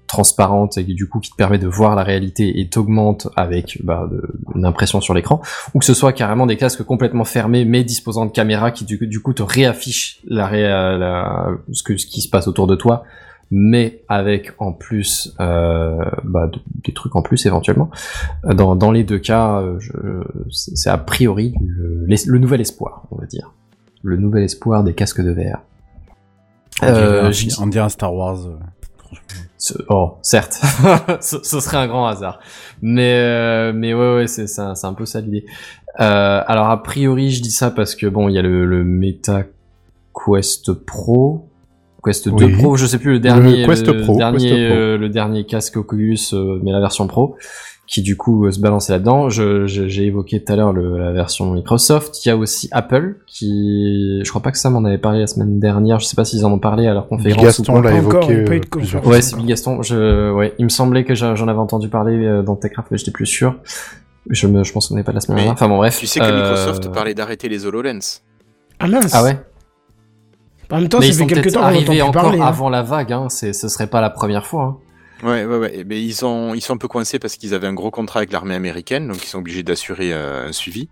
transparente et du coup qui te permet de voir la réalité et t'augmente avec bah, une impression sur l'écran, ou que ce soit carrément des casques complètement fermés mais disposant de caméras qui du, coup te réaffichent la, la- ce, qui se passe autour de toi, mais avec en plus euh, bah, de- des trucs en plus éventuellement. Dans, les deux cas, euh, c'est a priori le nouvel espoir, on va dire. Le nouvel espoir des casques de VR. On dirait, Euh, un, je dis- on dirait un Star Wars. euh, Oh, certes, ce, ce serait un grand hasard. Mais euh, mais ouais ouais c'est un, un peu ça l'idée. Euh, alors a priori je dis ça parce que bon il y a le, le Meta Quest Pro, Quest 2 Oui. Pro, je sais plus le dernier Le Quest le Pro, dernier Quest Pro. euh, le dernier casque Oculus mais la version Pro qui du coup euh, se balançait là-dedans. J'ai évoqué tout à l'heure la version Microsoft. Il y a aussi Apple qui, je crois pas que Sam en avait parlé la semaine dernière. Je sais pas s'ils en ont parlé à leur conférence. Gaston ou pas. l'a évoqué euh, plusieurs. Ouais, c'est Bill Gaston. Je, ouais, il me semblait que j'en avais entendu parler euh, dans Techcraft, mais j'étais plus sûr. Je me, je m'en souvenais pas de la semaine dernière. Enfin bon, bref. Tu sais que Euh, Microsoft parlait d'arrêter les HoloLens. Ah mince Ah ouais. En même temps, mais ça ils fait sont quelques peut-être temps arrivés encore parler. hein. avant la vague. Hein. C'est, ce serait pas la première fois. Hein. Ouais, ouais, ouais. Mais ils, ont, ils sont un peu coincés parce qu'ils avaient un gros contrat avec l'armée américaine, donc ils sont obligés d'assurer euh, un suivi.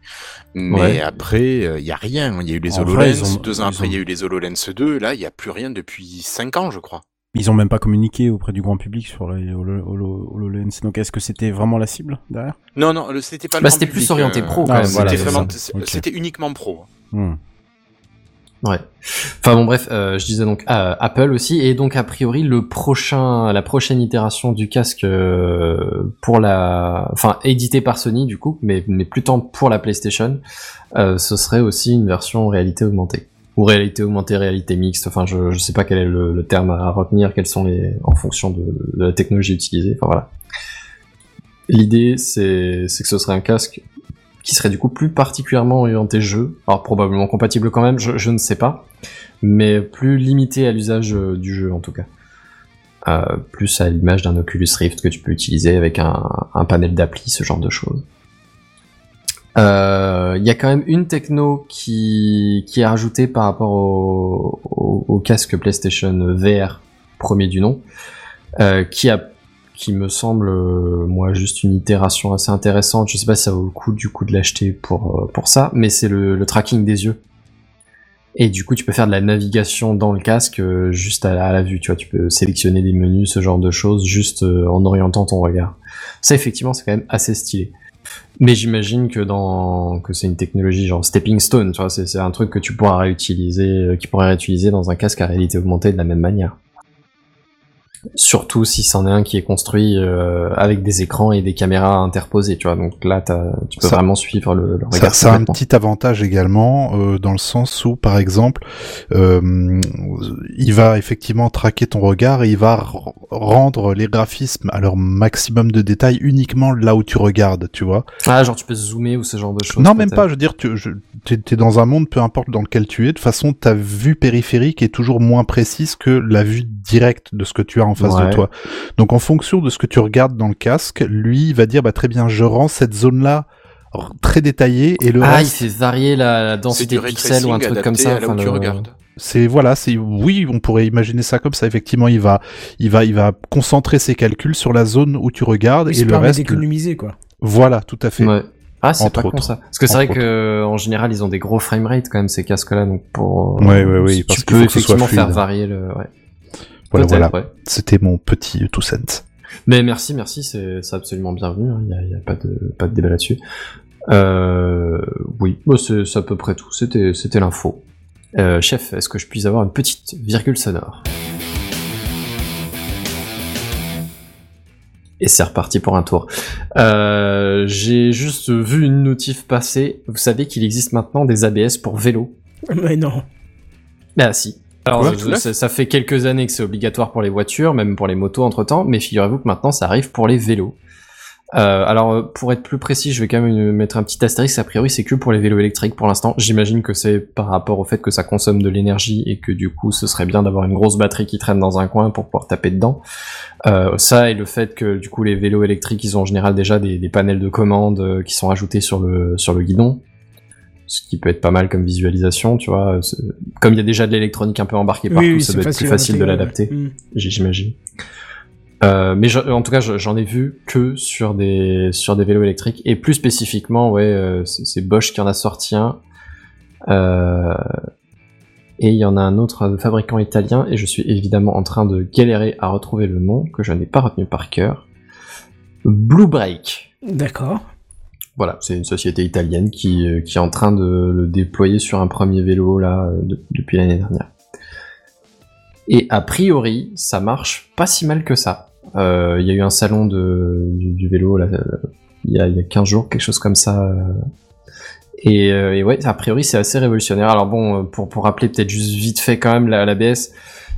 Mais Ouais. après, il y a rien. Il y a eu les En HoloLens. vrai, ont- Deux ans ils après, il y a eu les HoloLens 2. Là, il y a plus rien depuis 5 ans, je crois. Ils ont même pas communiqué auprès du grand public sur les Holo- Holo- HoloLens. Donc est-ce que c'était vraiment la cible derrière? Non, non, c'était pas Bah, c'était plus orienté euh, pro, Ah, voilà, vraiment, c'était uniquement pro. Hmm. Ouais. Enfin bon bref, euh, je disais donc euh, Apple aussi et donc a priori le prochain, la prochaine itération du casque euh, pour la, enfin édité par Sony du coup, mais mais plus tant pour la PlayStation, euh, ce serait aussi une version réalité augmentée ou réalité augmentée, réalité mixte. Enfin je je sais pas quel est le, le terme à retenir, quels sont les en fonction de, de la technologie utilisée. Enfin voilà. L'idée c'est c'est que ce serait un casque qui serait du coup plus particulièrement orienté jeu, alors probablement compatible quand même, je, ne sais pas, mais plus limité à l'usage euh, du jeu en tout cas. Euh, plus à l'image d'un Oculus Rift que tu peux utiliser avec un, panel d'appli, ce genre de choses. Euh, Il y a quand même une techno qui, est rajoutée par rapport au, casque PlayStation VR premier du nom, qui a qui me semble euh, moi juste une itération assez intéressante. Je sais pas si ça vaut le coup du coup de l'acheter pour euh, pour ça, mais c'est le, tracking des yeux. Et du coup, tu peux faire de la navigation dans le casque euh, juste à, la- vue. Tu vois, tu peux sélectionner des menus, ce genre de choses, juste en orientant ton regard. Ça, effectivement, c'est quand même assez stylé. Mais j'imagine que dans que c'est une technologie genre stepping stone, tu vois, c'est un truc que tu pourras réutiliser, qui pourrait réutiliser dans un casque à réalité augmentée de la même manière. Surtout si c'en est un qui est construit euh, avec des écrans et des caméras interposées, tu vois. Donc là, tu peux Ça- vraiment suivre le, le Ça, regard. ça a un petit avantage également euh, dans le sens où, par exemple, euh, il va effectivement traquer ton regard et il va rendre les graphismes à leur maximum de détails uniquement là où tu regardes, tu vois. Ah, genre tu peux zoomer ou ce genre de choses. Non, même pas. Je veux dire, tu je, t'es, t'es dans un monde, peu importe dans lequel tu es. De toute façon, ta vue périphérique est toujours moins précise que la vue directe de ce que tu as en face Ouais. de toi. Donc, en fonction de ce que tu regardes dans le casque, lui il va dire, bah très bien, je rends cette zone-là r- très détaillée et le Ah, reste. il fait varier la, la densité pixels ou un truc comme ça. là où enfin, tu le- regardes. C'est voilà, c'est oui, on pourrait imaginer ça comme ça. Effectivement, il va, il va, il va concentrer ses calculs sur la zone où tu regardes Il et se le reste. d'économiser, quoi. Voilà, tout à fait. Ouais. Ah, c'est pas con ça. Parce que c'est vrai que en général, ils ont des gros framerate quand même ces casques-là, donc pour. Ouais, ouais, oui, tu parce qu'il peux effectivement faire varier le. Ouais. Voilà, Peut-être, voilà. ouais. C'était mon petit two cents. Mais merci, merci, c'est absolument bienvenu. hein, Il y, a, il y a pas de pas de débat là-dessus. Euh, oui, bah, c'est à peu près tout. C'était c'était l'info. Euh, chef, est-ce que je puis avoir une petite virgule sonore? Et c'est reparti pour un tour. Euh, J'ai juste vu une notif passer. Vous savez qu'il existe maintenant des ABS pour vélo? Mais non. Bah si. Alors Quoi, je- ça, ça fait quelques années que c'est obligatoire pour les voitures, même pour les motos entre temps, mais figurez-vous que maintenant ça arrive pour les vélos. Euh, alors euh, pour être plus précis, je vais quand même euh, mettre un petit astérisque, a priori c'est que pour les vélos électriques pour l'instant. J'imagine que c'est par rapport au fait que ça consomme de l'énergie et que du coup ce serait bien d'avoir une grosse batterie qui traîne dans un coin pour pouvoir taper dedans. Euh, ça et le fait que du coup les vélos électriques ils ont en général déjà des, des panels de commande euh, qui sont ajoutés sur le, sur le guidon ce qui peut être pas mal comme visualisation, tu vois. Comme il y a déjà de l'électronique un peu embarquée partout, oui, ça doit être plus facile de l'adapter, ouais. Mm. j'imagine. Euh, mais je- en tout cas, je- j'en ai vu que sur des sur des vélos électriques et plus spécifiquement, ouais, euh, c'est Bosch qui en a sorti un. Euh, et il y en a un autre fabricant italien et je suis évidemment en train de galérer à retrouver le nom que je n'ai pas retenu par cœur. Blue Break. D'accord. Voilà, c'est une société italienne qui, euh, qui est en train de le déployer sur un premier vélo là euh, de- depuis l'année dernière. Et a priori, ça marche pas si mal que ça. Euh, Il y a eu un salon de, du, vélo là, il y, a, y a 15 jours, quelque chose comme ça. Et, et ouais, a priori, c'est assez révolutionnaire. Alors bon, pour, pour rappeler peut-être juste vite fait quand même, la- l'ABS,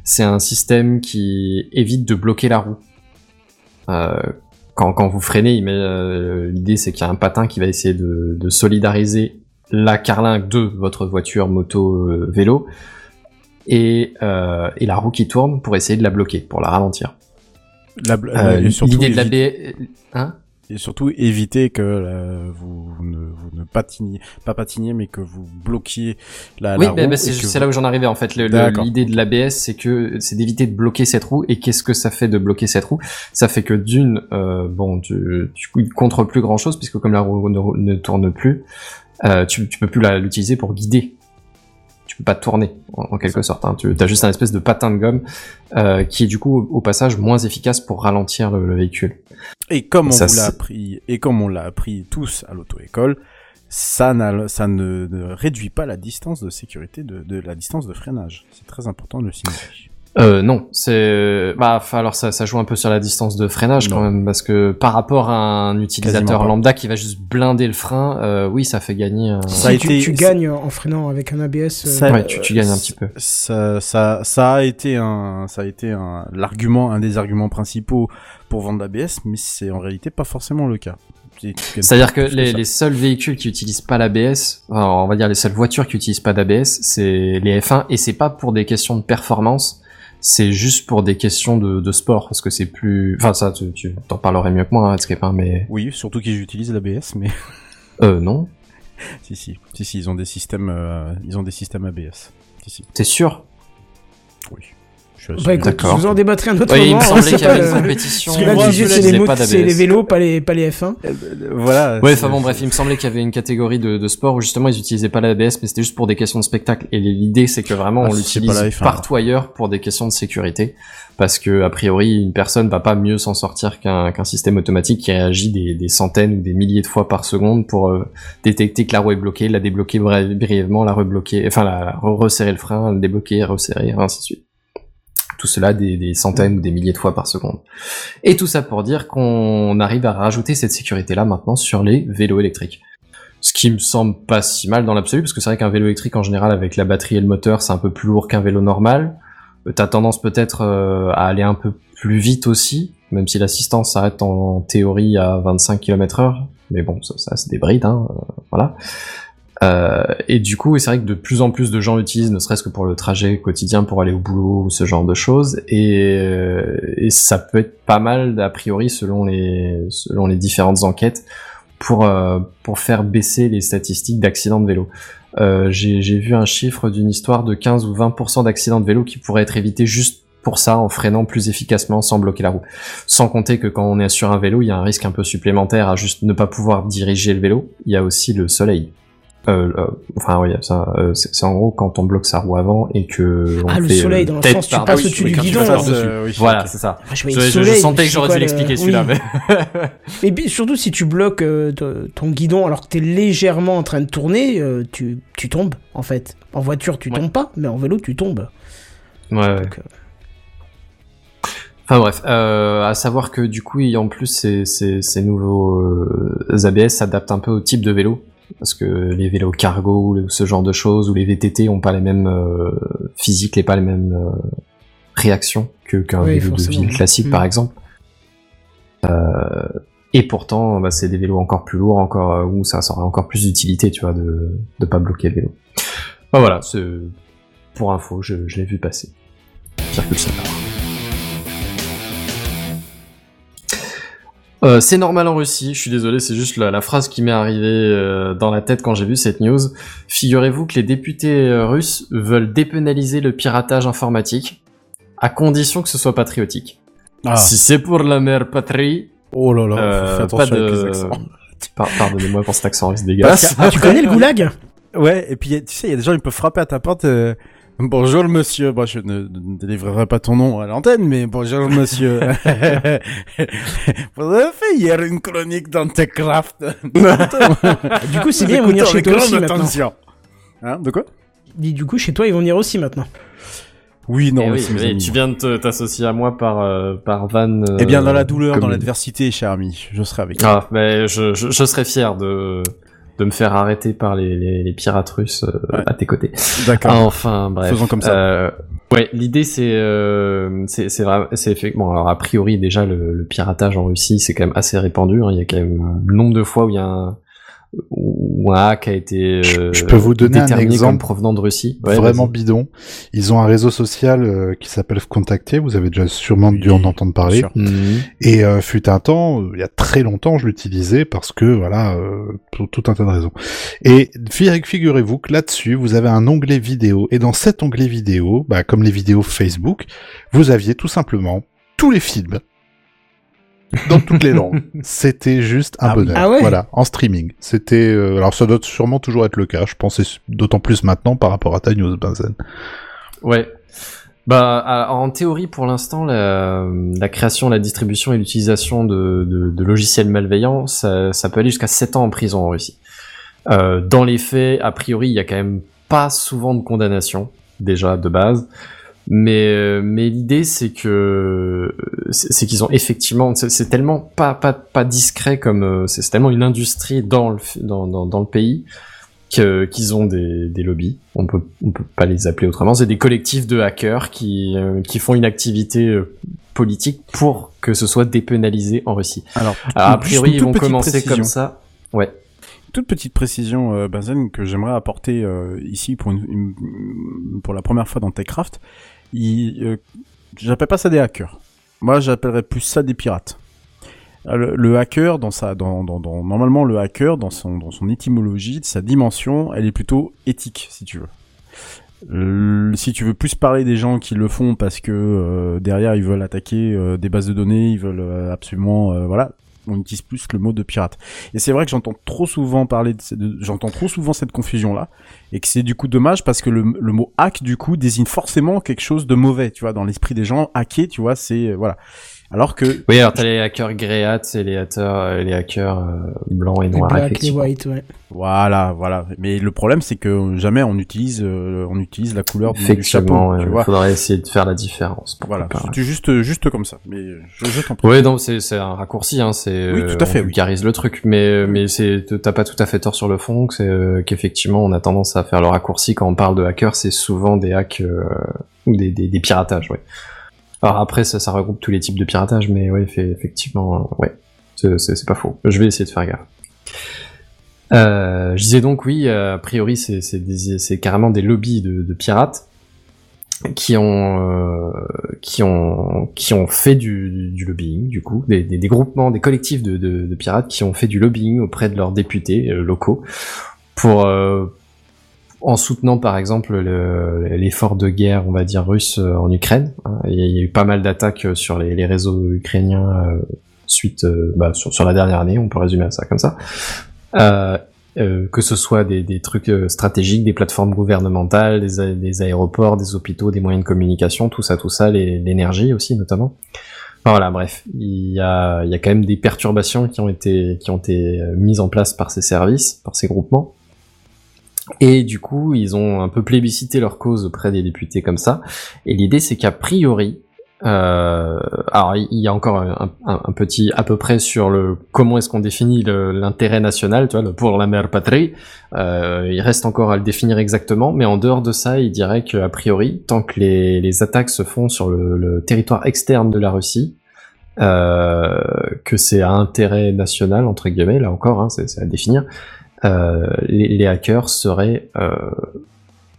c'est un système qui évite de bloquer la roue. Quand, quand vous freinez, il met, euh, l'idée c'est qu'il y a un patin qui va essayer de, de solidariser la carlingue de votre voiture, moto, euh, vélo, et, euh, et la roue qui tourne pour essayer de la bloquer, pour la ralentir. L'idée de la B... Hein? Et surtout éviter que euh, vous, ne, vous ne patiniez, pas patiniez, mais que vous bloquiez la, Oui, la bah, roue. bah, c'est vous- là où j'en arrivais en fait. L'idée de l'ABS, c'est que c'est d'éviter de bloquer cette roue. Et qu'est-ce que ça fait de bloquer cette roue? Ça fait que d'une, euh, bon, tu, tu contrôles plus grand chose puisque comme la roue ne, ne tourne plus, euh, tu, tu peux plus l'utiliser pour guider. Tu peux pas tourner en, en quelque sorte. Hein. Tu as juste un espèce de patin de gomme euh, qui est du coup au, au passage moins efficace pour ralentir le, le véhicule. Et comme on Ça, vous l'a appris, et comme on l'a appris tous à l'auto-école, ça, n'a- ça ne, ne réduit pas la distance de sécurité de, de la distance de freinage. C'est très important de le signaler. Euh, non, c'est bah alors ça, ça joue un peu sur la distance de freinage quand même parce que par rapport à un utilisateur lambda qui va juste blinder le frein, euh, oui, ça fait gagner. un- Ça a Si tu, été- tu gagnes en freinant avec un ABS. euh, Ça- Ouais, tu, tu gagnes un petit peu. Ça, ça, ça a été un, ça a été un, l'argument, un des arguments principaux pour vendre l'ABS, mais c'est en réalité pas forcément le cas. C'est-à-dire que plus les, les seuls véhicules qui utilisent pas l'ABS, on va dire les seules voitures qui utilisent pas d'ABS, c'est les F1 et c'est pas pour des questions de performance, c'est juste pour des questions de, de sport parce que c'est plus, enfin ça tu, tu t'en parlerais mieux que moi, hein, hein, mais Oui, surtout qu'ils utilisent l'ABS, mais euh non, si, si, si, si, ils ont des systèmes, euh, ils ont des systèmes ABS. Si, si, t'es sûr? Oui. Je Je suis Bah écoute, D'accord. je vous en débattrai un autre Oui, il moment. me semblait c'est qu'il y pas avait une compétition. Parce que là, c'est les, pas motos- c'est d'ABS. les vélos, pas les, pas les F1. Voilà. Ouais, enfin bon, bref, il me semblait qu'il y avait une catégorie de, de sport où justement ils utilisaient pas l'ABS, mais c'était juste pour des questions de spectacle. Et l'idée, c'est que vraiment Ah, on l'utilise la F1, partout ailleurs pour des questions de sécurité, parce que a priori une personne va pas mieux s'en sortir qu'un qu'un système automatique qui réagit des, des centaines ou des milliers de fois par seconde pour euh, détecter que la roue est bloquée, la débloquer bri- brièvement, la rebloquer, enfin la re- resserrer le frein, le débloquer, resserrer, ainsi de suite. Tout cela des, centaines ou des milliers de fois par seconde. Et tout ça pour dire qu'on arrive à rajouter cette sécurité-là maintenant sur les vélos électriques. Ce qui me semble pas si mal dans l'absolu, parce que c'est vrai qu'un vélo électrique en général avec la batterie et le moteur, c'est un peu plus lourd qu'un vélo normal. Euh, T'as tendance peut-être euh, à aller un peu plus vite aussi, même si l'assistance s'arrête en théorie à 25 km heure. Mais bon, ça, ça c'est des brides, hein, euh, voilà. Euh, et du coup, c'est vrai que de plus en plus de gens l'utilisent, ne serait-ce que pour le trajet quotidien pour aller au boulot ou ce genre de choses. Et, euh, ça peut être pas mal, a priori, selon les, différentes enquêtes, pour, euh, pour faire baisser les statistiques d'accidents de vélo. J'ai vu un chiffre d'une histoire de 15 ou 20% d'accidents de vélo qui pourraient être évités juste pour ça, en freinant plus efficacement sans bloquer la roue. Sans compter que quand on est sur un vélo, il y a un risque un peu supplémentaire à juste ne pas pouvoir diriger le vélo. Il y a aussi le soleil. Euh, euh, enfin oui, ça, euh, c'est en gros quand on bloque sa roue avant et que on Ah, le fait, soleil, dans le tête sens, tu passes Ah au-dessus oui, du guidon, passes. Euh, oui, voilà, c'est ça. Ah, je Je, le je soleil, sentais que j'aurais dû le- l'expliquer oui. celui-là, mais Et puis, surtout si tu bloques euh, ton guidon alors que t'es légèrement en train de tourner, euh, tu, tu tombes en fait. En voiture, tu tombes pas, mais en vélo, tu tombes. Ouais, ouais. Donc, euh, Enfin bref, euh, à savoir que du coup, en plus, ces, ces, ces nouveaux euh, ABS s'adaptent un peu au type de vélo. Parce que les vélos cargo, ou ce genre de choses, ou les VTT ont pas les mêmes euh, physiques, et pas les mêmes euh, réactions que qu'un Oui, vélo de ville classique, par exemple. Euh, et pourtant, bah, c'est des vélos encore plus lourds, encore euh, où ça, ça aura encore plus d'utilité, tu vois, de de pas bloquer le vélo. Bah, voilà, c'est pour info, je, je l'ai vu passer. Pire que Euh, c'est normal en Russie, je suis désolé, c'est juste la, la phrase qui m'est arrivée euh, dans la tête quand j'ai vu cette news. Figurez-vous que les députés euh, russes veulent dépénaliser le piratage informatique, à condition que ce soit patriotique. Ah. Si c'est pour la mère patrie, Oh là là, euh, fais attention pas de... avec les accents. Par- Pardonnez-moi pour cet accent russe dégueulasse. Que- tu connais le goulag? Ouais, et puis tu sais, il y a des gens qui peuvent frapper à ta porte. euh, bonjour monsieur, bon, je ne, ne délivrerai pas ton nom à l'antenne, mais bonjour monsieur. Vous avez fait hier une chronique dans Techcraft. Du coup, c'est bien, ils vont venir chez toi aussi maintenant. attention. Hein, de quoi? Du coup, chez toi, ils vont venir aussi maintenant. Oui, non, Eh mais oui, mes amis. tu viens de t'associer à moi par, euh, par Van. euh, Eh bien, dans la douleur, dans l'adversité, cher ami, je serai avec. Ah, mais je, je, je serais fier de, de me faire arrêter par les, les, les pirates russes euh, à tes côtés. D'accord. Ah, enfin, bref. Faisons comme ça. Euh, ouais, l'idée c'est euh, c'est c'est vrai, c'est effectivement. Alors a priori déjà le, le piratage en Russie c'est quand même assez répandu. hein. Il y a quand même le nombre de fois où il y a un un hack a été euh, Je peux vous donner un exemple provenant de Russie. Ouais, vraiment bidon. Ils ont un réseau social euh, qui s'appelle Contacter, vous avez déjà sûrement dû en entendre parler. Mhm. Et euh, fut un temps, euh, il y a très longtemps, je l'utilisais parce que voilà, euh, pour tout un tas de raisons. Et fi- figurez-vous que là-dessus, vous avez un onglet vidéo, et dans cet onglet vidéo, bah, comme les vidéos Facebook, vous aviez tout simplement tous les films dans toutes les langues. C'était juste un Ah oui. bonheur. Ah ouais Voilà, en streaming. C'était, euh, alors ça doit sûrement toujours être le cas. Je pensais d'autant plus maintenant par rapport à ta news, Benzen. Ouais. Bah, en théorie, pour l'instant, la, la création, la distribution et l'utilisation de, de, de logiciels malveillants, ça, ça peut aller jusqu'à 7 ans en prison en Russie. Euh, dans les faits, a priori, il y a quand même pas souvent de condamnation, déjà, de base. Mais, euh, mais l'idée, c'est que c'est qu'ils ont effectivement, c'est tellement pas, pas, pas discret comme euh, c'est tellement une industrie dans le, dans, dans, dans le pays que- qu'ils ont des, des lobbies. On peut, on peut pas les appeler autrement. C'est des collectifs de hackers qui, euh, qui font une activité politique pour que ce soit dépénalisé en Russie. Alors, Alors, a priori, ils vont commencer précision. comme ça. Ouais. toute petite précision, euh, Benzen, que j'aimerais apporter euh, ici pour, une, une- pour la première fois dans Techcraft. Euh, j'appelle pas ça des hackers. Moi, j'appellerais plus ça des pirates. Euh, Le, hacker, dans sa, dans, dans, dans- normalement, le hacker, dans son, dans son étymologie, de sa dimension, elle est plutôt éthique, si tu veux. Le- si tu veux plus parler des gens qui le font parce que euh, derrière ils veulent attaquer euh, des bases de données, ils veulent euh, absolument, euh, voilà, on utilise plus le mot de pirate. Et c'est vrai que j'entends trop souvent parler, de, j'entends trop souvent cette confusion là, et que c'est du coup dommage parce que le, le mot hack du coup désigne forcément quelque chose de mauvais, tu vois, dans l'esprit des gens. Hacker, tu vois, c'est euh, voilà. Alors que Oui, alors t'as les hackers gréates et les hackers, euh, les hackers euh, blancs et Les noirs, black, les effectivement. white, ouais. Voilà, voilà. Mais le problème, c'est que jamais on utilise, euh, on utilise la couleur du, du Effectivement, chapeau. tu il vois. faudrait essayer de faire la différence. Voilà, pas, ouais. c'était juste, juste comme ça. Mais je, je t'en prie. Ouais, non, c'est c'est un raccourci, hein. C'est Oui, tout à euh, fait, On oui. vulgarise le truc, mais mais c'est t'as pas tout à fait tort sur le fond. C'est euh, qu'effectivement, on a tendance à faire le raccourci quand on parle de hackers. C'est souvent des hacks euh, ou des, des des piratages, ouais. Après, ça, regroupe tous les types de piratage, mais ouais, fait, effectivement, euh, ouais, c'est pas faux. Je vais essayer de faire gaffe. Euh, je disais donc oui, euh, a priori c'est carrément des lobbies de, pirates qui ont fait du, lobbying du coup des, groupements des collectifs de, pirates qui ont fait du lobbying auprès de leurs députés locaux pour en soutenant par exemple le- l'effort de guerre on va dire russe euh, en Ukraine hein. il y a- eu pas mal d'attaques euh, sur les, réseaux ukrainiens euh, suite bah, sur, la dernière année on peut résumer ça comme ça que ce soit des, trucs stratégiques, des plateformes gouvernementales, des, aéroports, des hôpitaux, des moyens de communication, tout ça, tout ça, l'énergie aussi notamment. Voilà, bref, il y a, il y a quand même des perturbations qui ont été qui ont été mises en place par ces services, par ces groupements. Et du coup, ils ont un peu plébiscité leur cause auprès des députés comme ça. Et l'idée, c'est qu'a priori, euh, alors il y a encore un, petit à peu près sur le comment est-ce qu'on définit l'intérêt national, tu vois, pour la mère patrie. Euh, il reste encore à le définir exactement, mais en dehors de ça, il dirait qu'a priori, tant que les, attaques se font sur le, le territoire externe de la Russie, euh, que c'est à intérêt national entre guillemets, là encore, hein, c'est à définir. Euh, les, les hackers seraient euh,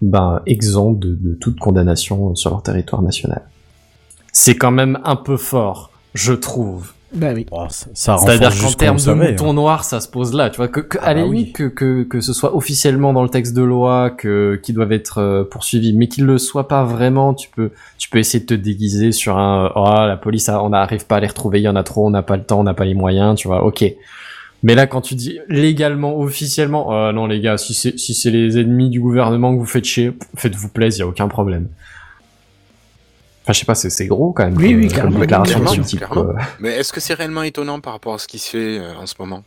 ben, exempts de, de toute condamnation sur leur territoire national. C'est quand même un peu fort, je trouve. Bah oui. Oh, ça, ça C'est-à-dire qu'en termes de mouton hein. noir, ça se pose là, tu vois, que, que Ah à la bah oui. que, que, que ce soit officiellement dans le texte de loi, que, qu'ils doivent être euh, poursuivis, mais qu'ils le soient pas vraiment, tu peux, tu peux essayer de te déguiser sur un, oh, la police, on n'arrive pas à les retrouver, il y en a trop, on n'a pas le temps, on n'a pas les moyens, tu vois, ok. Mais là, quand tu dis légalement, officiellement, euh, non les gars, si c'est, si c'est les ennemis du gouvernement que vous faites chier, faites-vous plaisir, y a aucun problème. Enfin, je sais pas, c'est, c'est gros quand même. Oui, comme- oui, comme clairement, déclaration de clairement, ce type, clairement. Mais est-ce que c'est réellement étonnant par rapport à ce qui se fait euh, en ce moment?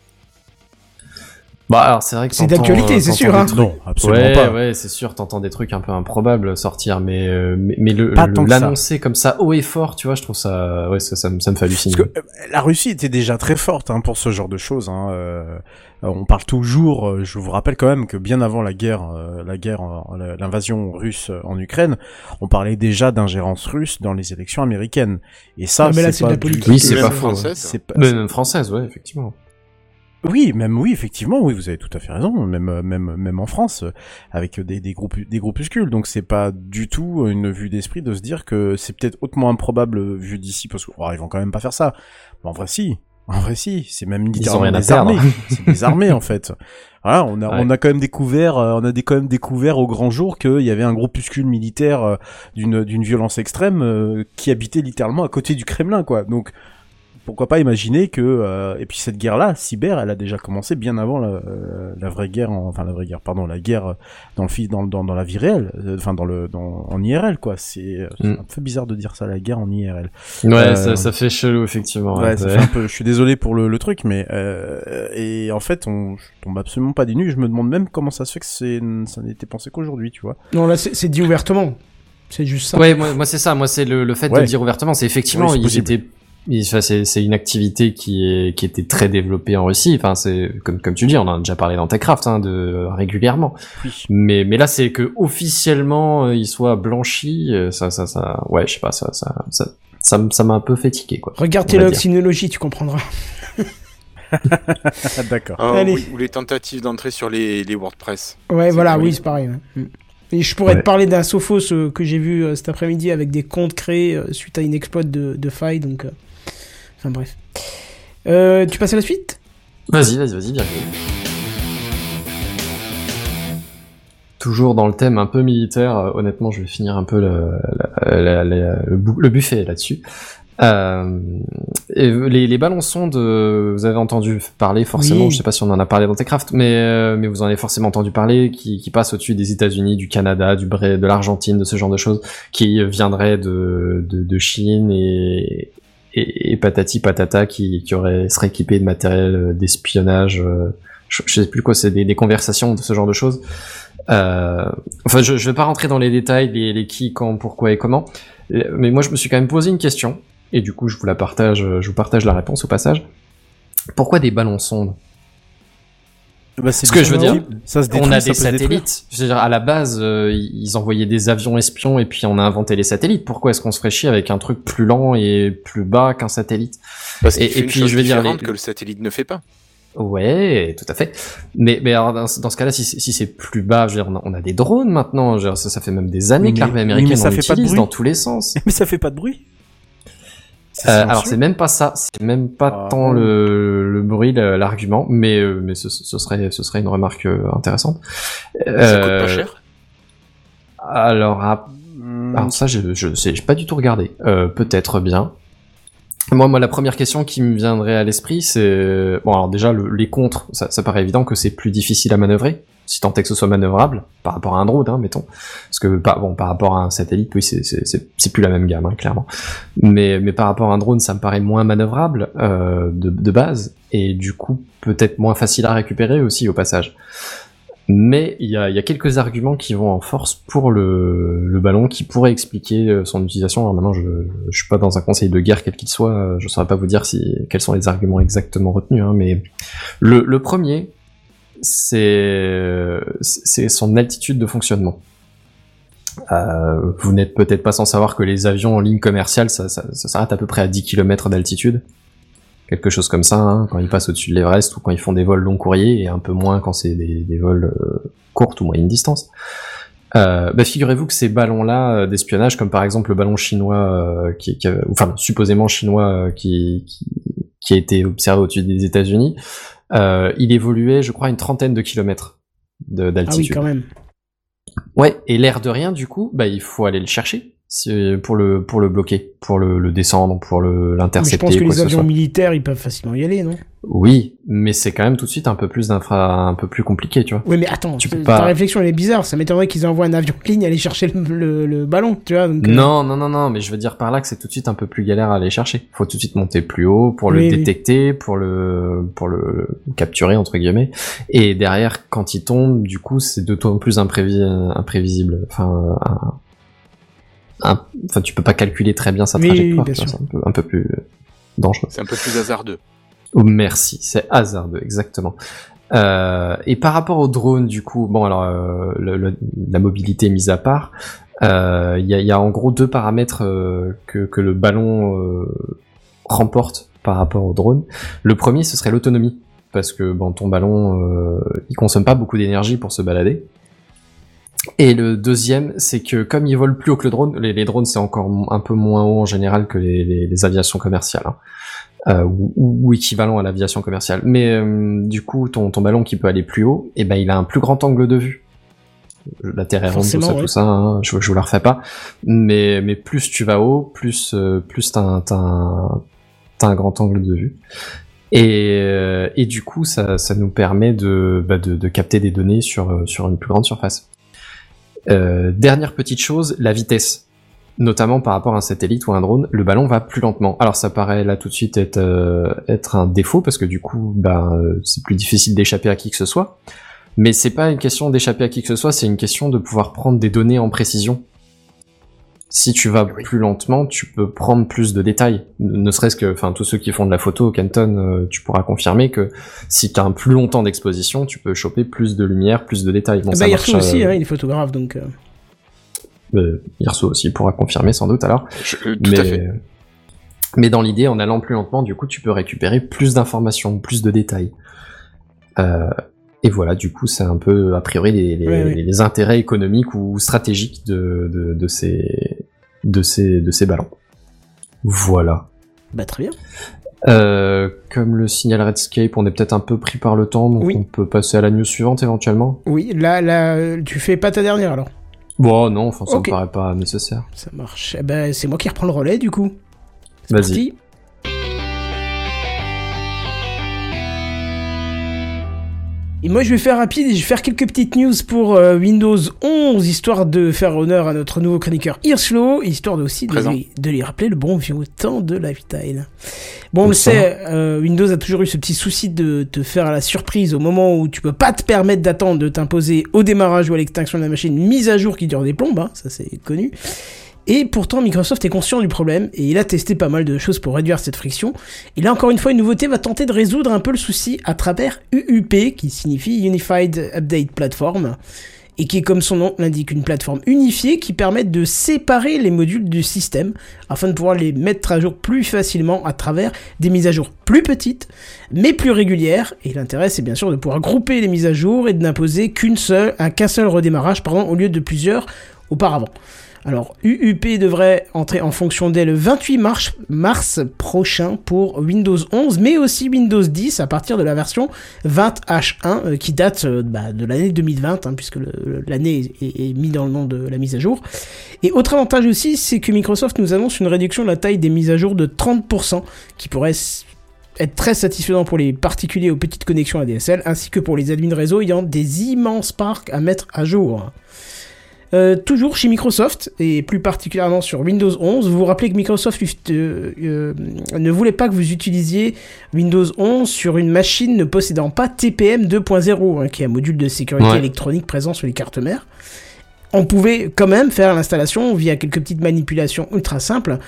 Bah alors c'est vrai que C'est d'actualité, euh, c'est sûr, hein. trucs- Non, absolument ouais, pas. ouais, c'est sûr, t'entends des trucs un peu improbables sortir, mais euh, mais, mais le Pas le- tant que ça. l'annoncer comme ça haut et fort, tu vois, je trouve ça, ouais, ça, ça, me- ça me fait halluciner. Parce que euh, la Russie était déjà très forte hein, pour ce genre de choses. Hein. euh, on parle toujours. je vous rappelle quand même que bien avant la guerre, euh, la guerre, l'invasion russe en Ukraine, on parlait déjà d'ingérence russe dans les élections américaines. Et ça, Non, mais là, c'est pas de la politique. Oui, c'est pas française. c'est pas- même française, ouais, effectivement. Oui, même oui, effectivement, oui, vous avez tout à fait raison. Même euh, même même en France, euh, avec des des groupes des groupuscules, donc c'est pas du tout une vue d'esprit de se dire que c'est peut-être hautement improbable euh, vu d'ici, parce qu'ils ils vont quand même pas faire ça. Mais en vrai, si. En vrai, si. C'est même littéralement rien à des armées. c'est des armées en fait. Voilà, on a Ouais. on a quand même découvert, euh, on a des, quand même découvert au grand jour qu'il y avait un groupuscule militaire euh, d'une d'une violence extrême euh, qui habitait littéralement à côté du Kremlin, quoi. Donc pourquoi pas imaginer que euh, et puis cette guerre là cyber elle a déjà commencé bien avant la, euh, la vraie guerre en- enfin la vraie guerre pardon la guerre dans le dans, dans, dans la vie réelle euh, enfin dans le dans en IRL quoi c'est euh, c'est Mm. un peu bizarre de dire ça la guerre en IRL Ouais, Euh, ça, ça fait chelou, effectivement. ouais, ça fait un peu je suis désolé pour le, le truc mais euh, et en fait on je tombe absolument pas des nues je me demande même comment ça se fait que c'est ça n'était pensé qu'aujourd'hui tu vois Non, là, c'est c'est dit ouvertement. C'est juste ça. Ouais, moi, moi c'est ça. Moi, c'est le, le fait de Ouais. le dire ouvertement. C'est effectivement, Oui, ils possible. étaient. Enfin, c'est une activité qui est qui était très développée en Russie. Enfin, c'est comme comme tu dis, on en a déjà parlé dans Techcraft, hein, de régulièrement. oui Mais mais là, c'est que officiellement, euh, il soit blanchi. euh, Ça ça ça. Ouais, je sais pas. Ça ça ça ça m'a un peu fait tiquer quoi. Regarde téléoxynologie, tu comprendras. d'accord Ah, Ou les tentatives d'entrer sur les, les WordPress. Ouais, voilà, oui, c'est pareil. ouais. Mm. Et je pourrais Ouais. te parler d'un Sophos euh, que j'ai vu euh, cet après-midi avec des comptes créés euh, suite à une exploit de, de faille, donc. Enfin bref. Euh, tu passes à la suite? Vas-y, vas-y, vas-y, bien. Toujours dans le thème un peu militaire, euh, honnêtement, je vais finir un peu le, le, buffet là-dessus. Euh, et les, les ballons sondes, euh, vous avez entendu parler forcément. Oui. Je sais pas si on en a parlé dans Techcraft, mais euh, mais vous en avez forcément entendu parler, qui, qui passent au-dessus des États-Unis, du Canada, du de l'Argentine, de ce genre de choses, qui viendraient de de, de Chine et, et et patati patata, qui qui aurait serait équipé de matériel euh, d'espionnage. euh, je, je sais plus quoi, c'est des, des conversations de ce genre de choses. Euh, enfin, je, je vais pas rentrer dans les détails, les, les qui, quand, pourquoi et comment. Mais moi, je me suis quand même posé une question, et du coup, je vous la partage, je vous partage la réponse au passage. Pourquoi des ballons sondes? Bah, c'est Ce que je veux dire, détructible. Ça se on a des satellites. Je veux dire, à la base, euh, ils envoyaient des avions espions et puis on a inventé les satellites. Pourquoi est-ce qu'on se ferait chier avec un truc plus lent et plus bas qu'un satellite? Parce Et, fait et une puis chose je veux dire, les- que le satellite ne fait pas. Ouais, tout à fait. Mais, mais alors, dans, ce- dans ce cas-là, si, c'est- si c'est plus bas, je veux dire, on, a, des drones maintenant. Je veux dire, ça, ça fait même des années que mais- l'armée mais américaine ça en fait pas de utilise bruit. dans tous les sens. Mais ça fait pas de bruit. Euh, alors c'est même pas ça, c'est même pas Ah tant le, le bruit, l'argument, mais euh, mais ce, ce serait ce serait une remarque euh, intéressante. Ça coûte Euh, pas cher. Alors, ah, Hmm. alors ça, je je sais, j'ai pas du tout regardé. Euh, Peut-être bien. Moi, moi, la première question qui me viendrait à l'esprit, c'est bon. Alors déjà, le- les contres, ça, ça paraît évident que c'est plus difficile à manœuvrer, si tant est que ce soit manœuvrable par rapport à un drone, hein, mettons. Parce que par bon, par rapport à un satellite, oui, c'est plus la même gamme, hein, clairement. Mais mais par rapport à un drone, ça me paraît moins manœuvrable euh, de de base et du coup peut-être moins facile à récupérer aussi au passage. Mais il y a, y a quelques arguments qui vont en force pour le, le ballon qui pourraient expliquer euh, son utilisation. Alors maintenant, je, je suis pas dans un conseil de guerre quel qu'il soit, je saurais pas vous dire si quels sont les arguments exactement retenus, hein, mais le, le premier, c'est son altitude de fonctionnement. Euh, vous n'êtes peut-être pas sans savoir que les avions en ligne commerciale, ça, ça, ça s'arrête à peu près à 10 km d'altitude. Quelque chose comme ça, hein, quand ils passent au-dessus de l'Everest ou quand ils font des vols long courriers, et un peu moins quand c'est des, vols euh, courtes ou moyenne distance. Euh, bah, figurez-vous que ces ballons-là euh, d'espionnage, comme par exemple le ballon chinois, euh, qui, qui enfin supposément chinois, qui, qui, qui a été observé au-dessus des États-Unis, euh, il évoluait, je crois, une trentaine de kilomètres de- Ah oui, d'altitude. quand même. Ouais, et l'air de rien, du coup, bah, il faut aller le chercher si- pour le pour le bloquer, pour le, le descendre, pour le Mais je l'intercepter. pense que quoi les avions militaires, ils peuvent facilement y aller, non? Oui, mais c'est quand même tout de suite un peu plus d'infra, un peu plus compliqué, tu vois. Oui, mais attends, Tu ta peux pas- réflexion elle est bizarre. Ça m'étonnerait qu'ils envoient un avion de ligne aller chercher le, le- le ballon, tu vois. donc, euh, Non, non, non, non, mais je veux dire par là que c'est tout de suite un peu plus galère à aller chercher. Faut tout de suite monter plus haut pour le Oui, oui. détecter, pour le pour le, le capturer entre guillemets. Et derrière, quand il tombe, du coup, c'est d'autant plus imprévi- imprévisible. Enfin, un- un- enfin, tu peux pas calculer très bien sa Oui, oui, trajectoire. c'est un peu, un peu plus dangereux. C'est un peu plus hasardeux. Oh, merci, c'est hasardeux, exactement. Euh, et par rapport au drone, du coup, bon alors euh, le- le- la mobilité mise à part, euh, il y, a, y a en gros deux paramètres euh, que, que le ballon euh, remporte par rapport au drone. Le premier, ce serait l'autonomie, parce que bon, ton ballon, euh, il consomme pas beaucoup d'énergie pour se balader. Et le deuxième, c'est que comme il vole plus haut que le drone, les, les drones c'est encore un peu moins haut en général que les, les- les aviations commerciales. hein euh, ou, ou équivalent à l'aviation commerciale. Mais euh, du coup, ton, ton ballon qui peut aller plus haut, et ben il a un plus grand angle de vue. La Terre est ronde, tout ça, ouais. tout ça. hein, je, je vous la refais pas. Mais mais plus tu vas haut, plus euh, plus t'as un, un, un grand angle de vue. Et, euh, et du coup, ça, ça nous permet de, bah, de, de capter des données sur, euh, sur une plus grande surface. Euh, dernière petite chose, la vitesse notamment par rapport à un satellite ou un drone, le ballon va plus lentement. Alors ça paraît là tout de suite être, euh, être un défaut parce que du coup, ben, euh, c'est plus difficile d'échapper à qui que ce soit. Mais c'est pas une question d'échapper à qui que ce soit, c'est une question de pouvoir prendre des données en précision. Si tu vas plus lentement, tu peux prendre plus de détails. Ne serait-ce que, enfin, tous ceux qui font de la photo, Kenton, euh, tu pourras confirmer que si tu as un plus long temps d'exposition, tu peux choper plus de lumière, plus de détails. Bon, bah, ça Yerso marche, aussi, euh, hein, il est photographe, donc. euh, euh, aussi pourra confirmer sans doute alors. Je- tout mais, à fait. mais dans l'idée, en allant plus lentement, du coup, tu peux récupérer plus d'informations, plus de détails. Et voilà, du coup, c'est un peu, a priori, les, les, Ouais, ouais. les- les intérêts économiques ou stratégiques de, de, de ces, de, ces, de ces ballons. Voilà. Bah, très bien. Euh, comme le signal Redscape, on est peut-être un peu pris par le temps, donc Oui. on peut passer à la news suivante éventuellement. Oui, là, là, tu fais pas ta dernière alors? Bon, non, enfin, ça me paraît pas nécessaire. Ça marche. Eh ben, c'est moi qui reprends le relais du coup. Vas-y. Et moi je vais faire rapide et je vais faire quelques petites news pour euh, Windows 11, histoire de faire honneur à notre nouveau chroniqueur Hirslo, histoire de aussi de lui, de lui rappeler le bon vieux temps de Lifetime. Bon, on le sait, euh, Windows a toujours eu ce petit souci de te faire à la surprise au moment où tu peux pas te permettre d'attendre de t'imposer au démarrage ou à l'extinction de la machine une mise à jour qui dure des plombes, hein, ça c'est connu. Et pourtant, Microsoft est conscient du problème et il a testé pas mal de choses pour réduire cette friction. Et là, encore une fois, une nouveauté va tenter de résoudre un peu le souci à travers UUP, qui signifie Unified Update Platform, et qui est comme son nom l'indique, une plateforme unifiée qui permet de séparer les modules du système afin de pouvoir les mettre à jour plus facilement à travers des mises à jour plus petites, mais plus régulières. Et l'intérêt, c'est bien sûr de pouvoir grouper les mises à jour et de n'imposer qu'une seule, un qu'un seul redémarrage, pardon, au lieu de plusieurs auparavant. Alors, UUP devrait entrer en fonction dès le 28 mars, prochain pour Windows 11, mais aussi Windows 10 à partir de la version 20H1 euh, qui date euh, bah, de l'année 2020, hein, puisque l'année est, est mis dans le nom de la mise à jour. Et autre avantage aussi, c'est que Microsoft nous annonce une réduction de la taille des mises à jour de 30%, qui pourrait être très satisfaisant pour les particuliers aux petites connexions ADSL, ainsi que pour les admins réseau ayant des immenses parcs à mettre à jour. Euh, toujours chez Microsoft, et plus particulièrement sur Windows 11, vous vous rappelez que Microsoft euh, euh, ne voulait pas que vous utilisiez Windows 11 sur une machine ne possédant pas TPM 2.0, hein, qui est un module de sécurité Ouais. électronique présent sur les cartes mères. On pouvait quand même faire l'installation via quelques petites manipulations ultra simples,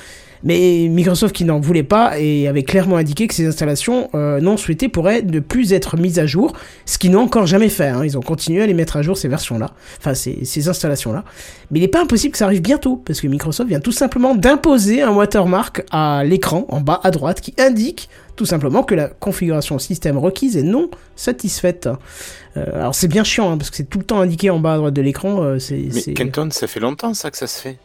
mais Microsoft qui n'en voulait pas et avait clairement indiqué que ces installations euh, non souhaitées pourraient ne plus être mises à jour, ce qu'ils n'ont encore jamais fait. hein. Ils ont continué à les mettre à jour ces versions-là, enfin ces, ces installations-là. Mais il n'est pas impossible que ça arrive bientôt, parce que Microsoft vient tout simplement d'imposer un watermark à l'écran en bas à droite qui indique tout simplement que la configuration système requise est non satisfaite. Euh, alors c'est bien chiant, hein, parce que c'est tout le temps indiqué en bas à droite de l'écran. euh, c'est, Mais Kenton, ça fait longtemps ça que ça se fait.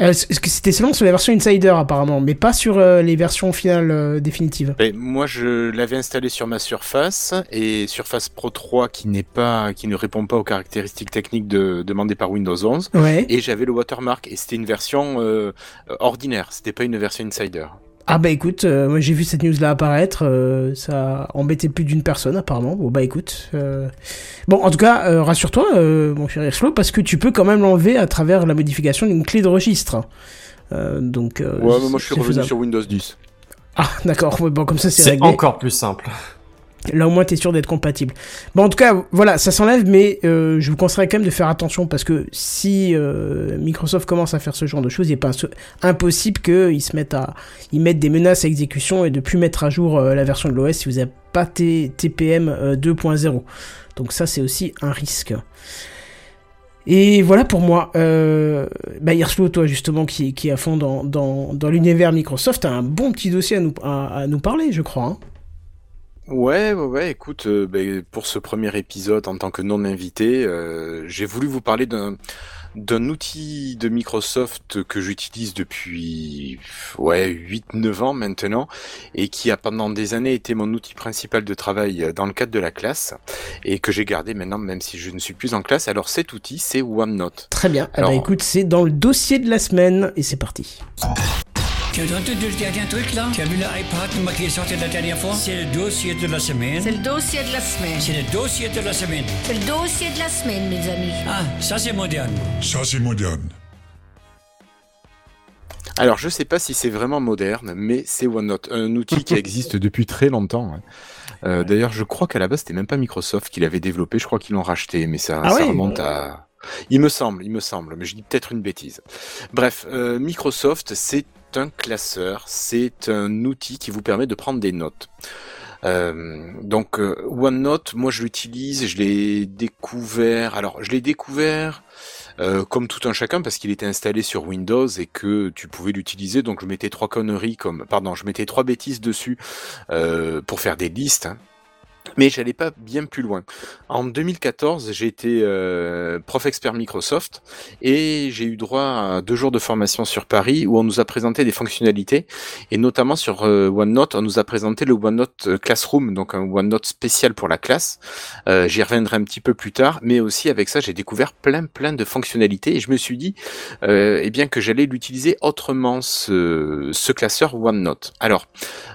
Euh, c'était seulement sur la version Insider apparemment, mais pas sur euh, les versions finales euh, définitives. Moi, je l'avais installé sur ma Surface et Surface Pro 3 qui n'est pas, qui ne répond pas aux caractéristiques techniques de, demandées par Windows 11. Ouais. Et j'avais le watermark et c'était une version ordinaire. C'était pas une version Insider. Ah bah écoute, euh, moi j'ai vu cette news là apparaître, euh, ça a embêté plus d'une personne apparemment. Bon bah écoute. euh, Bon en tout cas, euh, rassure-toi euh, mon cher Irslo, parce que tu peux quand même l'enlever à travers la modification d'une clé de registre. Euh, donc. euh, ouais, mais moi je suis c'est revenu faisable. sur Windows 10. Ah d'accord, ouais, bon comme ça c'est encore plus simple. Là au moins t'es sûr d'être compatible. Bon en tout cas voilà ça s'enlève mais euh, je vous conseillerais quand même de faire attention parce que si euh, Microsoft commence à faire ce genre de choses il n'est pas impossible qu'ils se mettent à ils mettent des menaces à exécution et de plus mettre à jour euh, la version de l'OS si vous n'avez pas T- TPM euh, 2.0. Donc ça c'est aussi un risque. Et voilà pour moi. Euh, bah Hirslo, toi justement qui, qui est à fond dans, dans, l'univers Microsoft, t'as un bon petit dossier à nous, à nous parler je crois. hein. Ouais, ouais, ouais, écoute, euh, ben, pour ce premier épisode en tant que non-invité, euh, j'ai voulu vous parler d'un d'un outil de Microsoft que j'utilise depuis ouais 8-9 ans maintenant et qui a pendant des années été mon outil principal de travail dans le cadre de la classe et que j'ai gardé maintenant même si je ne suis plus en classe. Alors cet outil c'est OneNote. Très bien. Eh Alors- ben, écoute, c'est dans le dossier de la semaine et c'est parti. Tu as entendu le dernier truc là Tu as vu l'iPad qui est sorti la dernière fois C'est le dossier de la semaine. C'est le dossier de la semaine. C'est le dossier de la semaine. C'est le dossier de la semaine, mes amis. Ah, ça c'est moderne. Ça, c'est moderne. Alors je sais pas si c'est vraiment moderne, mais c'est OneNote, un outil qui existe depuis très longtemps. hein. Euh, D'ailleurs, je crois qu'à la base c'était même pas Microsoft qui l'avait développé, je crois qu'ils l'ont racheté, mais ça, Ah ça ouais remonte à. Il me semble, il me semble, mais je dis peut-être une bêtise. Bref, euh, Microsoft, c'est un classeur, c'est un outil qui vous permet de prendre des notes. Euh, donc euh, OneNote, moi je l'utilise, je l'ai découvert. Alors je l'ai découvert euh, comme tout un chacun parce qu'il était installé sur Windows et que tu pouvais l'utiliser. Donc je mettais trois conneries comme, pardon, je mettais trois bêtises dessus pour faire des listes. hein. Mais j'allais pas bien plus loin. En 2014, j'ai été euh, prof expert Microsoft et j'ai eu droit à deux jours de formation sur Paris où on nous a présenté des fonctionnalités et notamment sur euh, OneNote, on nous a présenté le OneNote euh, Classroom, donc un OneNote spécial pour la classe. J'y reviendrai un petit peu plus tard, mais aussi avec ça, j'ai découvert plein plein de fonctionnalités et je me suis dit, eh bien que j'allais l'utiliser autrement ce, ce classeur OneNote. Alors,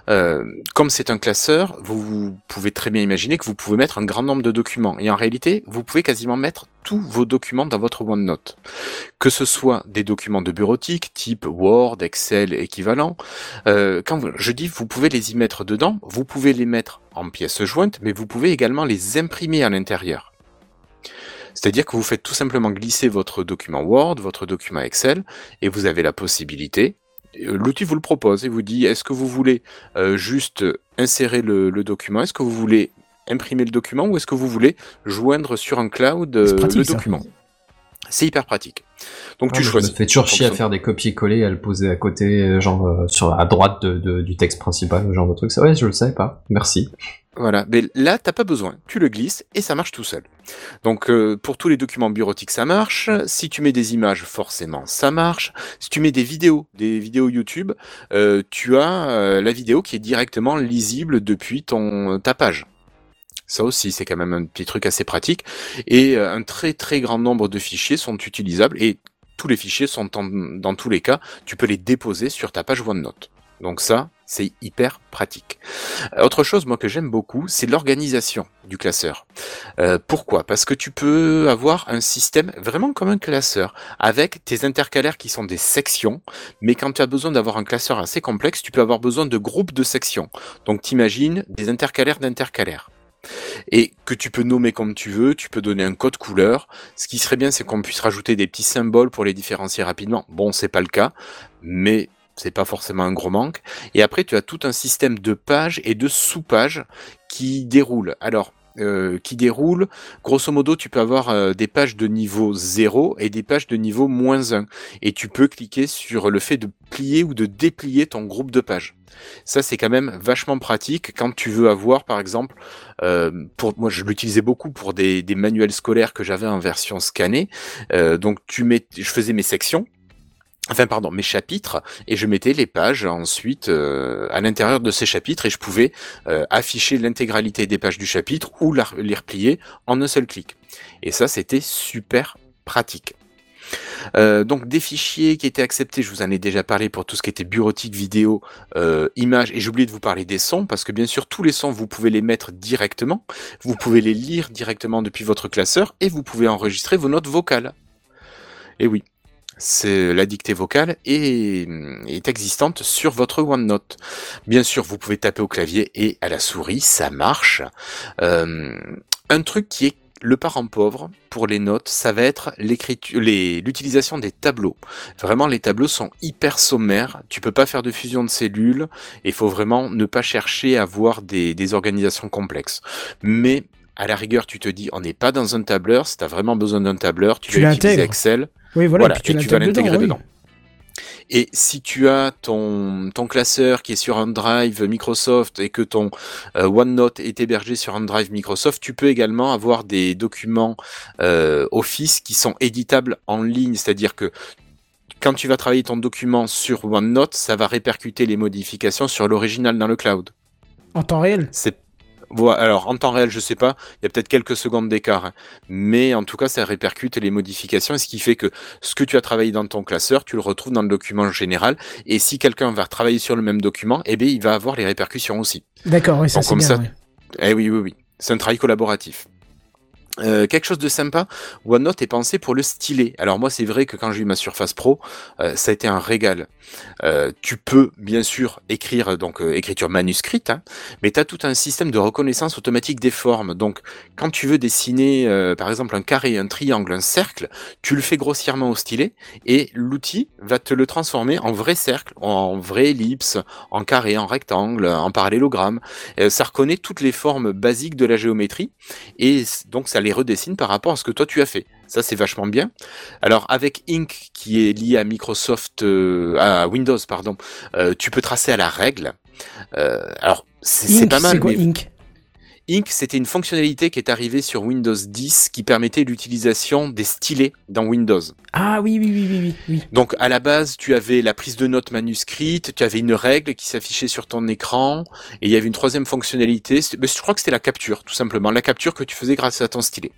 comme c'est un classeur, vous, vous pouvez très bien imaginer que vous pouvez mettre un grand nombre de documents. Et en réalité, vous pouvez quasiment mettre tous vos documents dans votre OneNote. Que ce soit des documents de bureautique, type Word, Excel, équivalent. Euh, quand je dis vous pouvez les y mettre dedans, vous pouvez les mettre en pièces jointes, mais vous pouvez également les imprimer à l'intérieur. C'est-à-dire que vous faites tout simplement glisser votre document Word, votre document Excel, et vous avez la possibilité, l'outil vous le propose et vous dit est-ce que vous voulez euh, juste insérer le, le document, est-ce que vous voulez imprimer le document ou est-ce que vous voulez joindre sur un cloud euh, pratique, le ça. document? C'est hyper pratique. Donc Ah, tu choisis. Ça fait toujours chier à faire des copier-coller et à le poser à côté, euh, genre euh, sur à droite de, de- du texte principal, genre de truc. Ça, ouais, je le savais pas. Merci. Voilà, mais là, t'as pas besoin. Tu le glisses et ça marche tout seul. Donc, euh, pour tous les documents bureautiques, ça marche. Si tu mets des images, forcément, ça marche. Si tu mets des vidéos, des vidéos YouTube, euh, tu as euh, la vidéo qui est directement lisible depuis ton ta page. Ça aussi, c'est quand même un petit truc assez pratique. Et un très très grand nombre de fichiers sont utilisables et tous les fichiers sont en- dans tous les cas, tu peux les déposer sur ta page OneNote. Donc ça, c'est hyper pratique. Euh, Autre chose, moi, que j'aime beaucoup, c'est l'organisation du classeur. Euh, pourquoi? Parce que tu peux avoir un système vraiment comme un classeur, avec tes intercalaires qui sont des sections, mais quand tu as besoin d'avoir un classeur assez complexe, tu peux avoir besoin de groupes de sections. Donc t'imagines des intercalaires d'intercalaires. Et que tu peux nommer comme tu veux, tu peux donner un code couleur. Ce qui serait bien, c'est qu'on puisse rajouter des petits symboles pour les différencier rapidement. Bon, c'est pas le cas, mais c'est pas forcément un gros manque. Et après, tu as tout un système de pages et de sous-pages qui déroulent. Alors, euh, qui déroulent, grosso modo, tu peux avoir euh, des pages de niveau 0 et des pages de niveau moins 1. Et tu peux cliquer sur le fait de plier ou de déplier ton groupe de pages. Ça, c'est quand même vachement pratique quand tu veux avoir, par exemple, euh, pour moi, je l'utilisais beaucoup pour des, des manuels scolaires que j'avais en version scannée. Donc, tu mets, je faisais mes sections. Enfin, pardon, mes chapitres, et je mettais les pages ensuite euh, à l'intérieur de ces chapitres, et je pouvais euh, afficher l'intégralité des pages du chapitre ou la- les replier en un seul clic. Et ça, c'était super pratique. Euh, donc des fichiers qui étaient acceptés, je vous en ai déjà parlé pour tout ce qui était bureautique, vidéo, euh, images, et j'ai oublié de vous parler des sons, parce que bien sûr tous les sons, vous pouvez les mettre directement, vous pouvez les lire directement depuis votre classeur, et vous pouvez enregistrer vos notes vocales. Et oui, c'est la dictée vocale est, est existante sur votre OneNote. Bien sûr, vous pouvez taper au clavier et à la souris, ça marche. Euh, un truc qui est le parent pauvre pour les notes, ça va être l'utilisation des tableaux. Vraiment, les tableaux sont hyper sommaires. Tu peux pas faire de fusion de cellules. Il faut vraiment ne pas chercher à avoir des, des organisations complexes. Mais à la rigueur, tu te dis, on n'est pas dans un tableur. Si tu as vraiment besoin d'un tableur, tu, Tu vas utiliser. Excel. Oui, voilà, tu et tu vas l'intégrer dedans, dedans. oui. Et si tu as ton, ton classeur qui est sur un drive Microsoft et que ton euh, OneNote est hébergé sur un drive Microsoft, tu peux également avoir des documents euh, Office qui sont éditables en ligne, c'est-à-dire que quand tu vas travailler ton document sur OneNote, ça va répercuter les modifications sur l'original dans le cloud. En temps réel C'est voilà, alors en temps réel, je sais pas, il y a peut-être quelques secondes d'écart, hein. mais en tout cas, ça répercute les modifications, ce qui fait que ce que tu as travaillé dans ton classeur, tu le retrouves dans le document général, et si quelqu'un va travailler sur le même document, eh bien, il va avoir les répercussions aussi. D'accord, oui, ça c'est comme bien. ça, ouais. eh oui, oui, oui, c'est un travail collaboratif. Euh, quelque chose de sympa, OneNote est pensé pour le stylet. Alors moi, c'est vrai que quand j'ai eu ma Surface Pro, euh, ça a été un régal. Euh, tu peux bien sûr écrire donc écriture manuscrite, hein, mais tu as tout un système de reconnaissance automatique des formes. Donc quand tu veux dessiner par exemple un carré, un triangle, un cercle, tu le fais grossièrement au stylet et l'outil va te le transformer en vrai cercle, en vraie ellipse, en carré, en rectangle, en parallélogramme. Ça reconnaît toutes les formes basiques de la géométrie et donc ça les redessine par rapport à ce que toi tu as fait. Ça c'est vachement bien. Alors avec Ink qui est lié à Microsoft, euh, à Windows pardon, euh, tu peux tracer à la règle. Euh, alors c'est pas mal. c'est quoi mais- Ink? Ink, c'était une fonctionnalité qui est arrivée sur Windows 10 qui permettait l'utilisation des stylés dans Windows. Ah oui, oui, oui, oui, oui, oui. Donc à la base, tu avais la prise de notes manuscrite, tu avais une règle qui s'affichait sur ton écran, et il y avait une troisième fonctionnalité, mais je crois que c'était la capture, tout simplement, la capture que tu faisais grâce à ton stylet.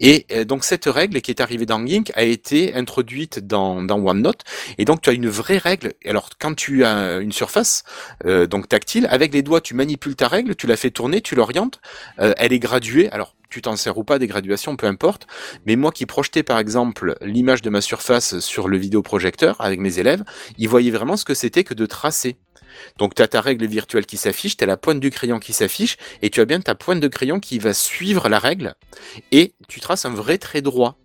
Et euh, donc cette règle qui est arrivée dans Ink a été introduite dans, dans OneNote, et donc tu as une vraie règle. Alors quand tu as une surface, euh, donc tactile, avec les doigts tu manipules ta règle, tu la fais tourner, tu l'orientes, euh, elle est graduée, alors tu t'en sers ou pas des graduations, peu importe. Mais moi qui projetais par exemple l'image de ma surface sur le vidéoprojecteur avec mes élèves, ils voyaient vraiment ce que c'était que de tracer. Donc tu as ta règle virtuelle qui s'affiche, tu as la pointe du crayon qui s'affiche, et tu as bien ta pointe de crayon qui va suivre la règle, et tu traces un vrai trait droit.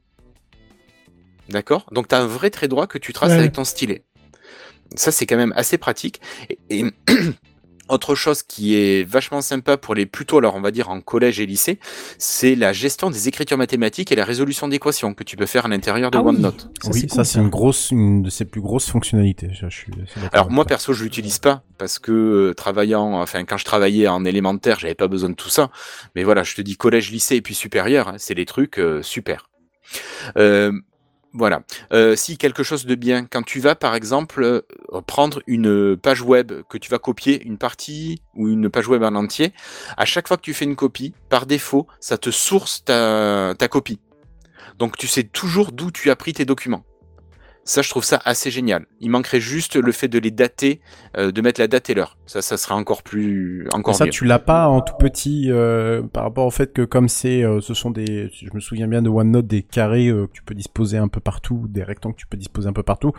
D'accord? Donc tu as un vrai trait droit que tu traces Ouais. avec ton stylet. Ça c'est quand même assez pratique. Et, et autre chose qui est vachement sympa pour les plutôt, alors on va dire en collège et lycée, c'est la gestion des écritures mathématiques et la résolution d'équations que tu peux faire à l'intérieur de Ah oui. OneNote. Ça, oui, c'est ça cool, c'est une grosse, une de ses plus grosses fonctionnalités. Je, je suis assez d'accord Alors moi perso je l'utilise pas parce que euh, travaillant, enfin quand je travaillais en élémentaire j'avais pas besoin de tout ça. Mais voilà, je te dis collège, lycée et puis supérieur, hein, c'est des trucs euh, super. Euh, voilà. Euh, si quelque chose de bien, quand tu vas par exemple euh, prendre une page web que tu vas copier une partie ou une page web en entier, à chaque fois que tu fais une copie, par défaut, ça te source ta, ta copie. Donc tu sais toujours d'où tu as pris tes documents. Ça, je trouve ça assez génial. Il manquerait juste le fait de les dater, euh, de mettre la date et l'heure. Ça, ça serait encore plus, Mais encore ça, mieux. tu l'as pas en tout petit euh, par rapport au fait que comme c'est, euh, ce sont des, je me souviens bien de OneNote, des carrés euh, que tu peux disposer un peu partout, des rectangles que tu peux disposer un peu partout.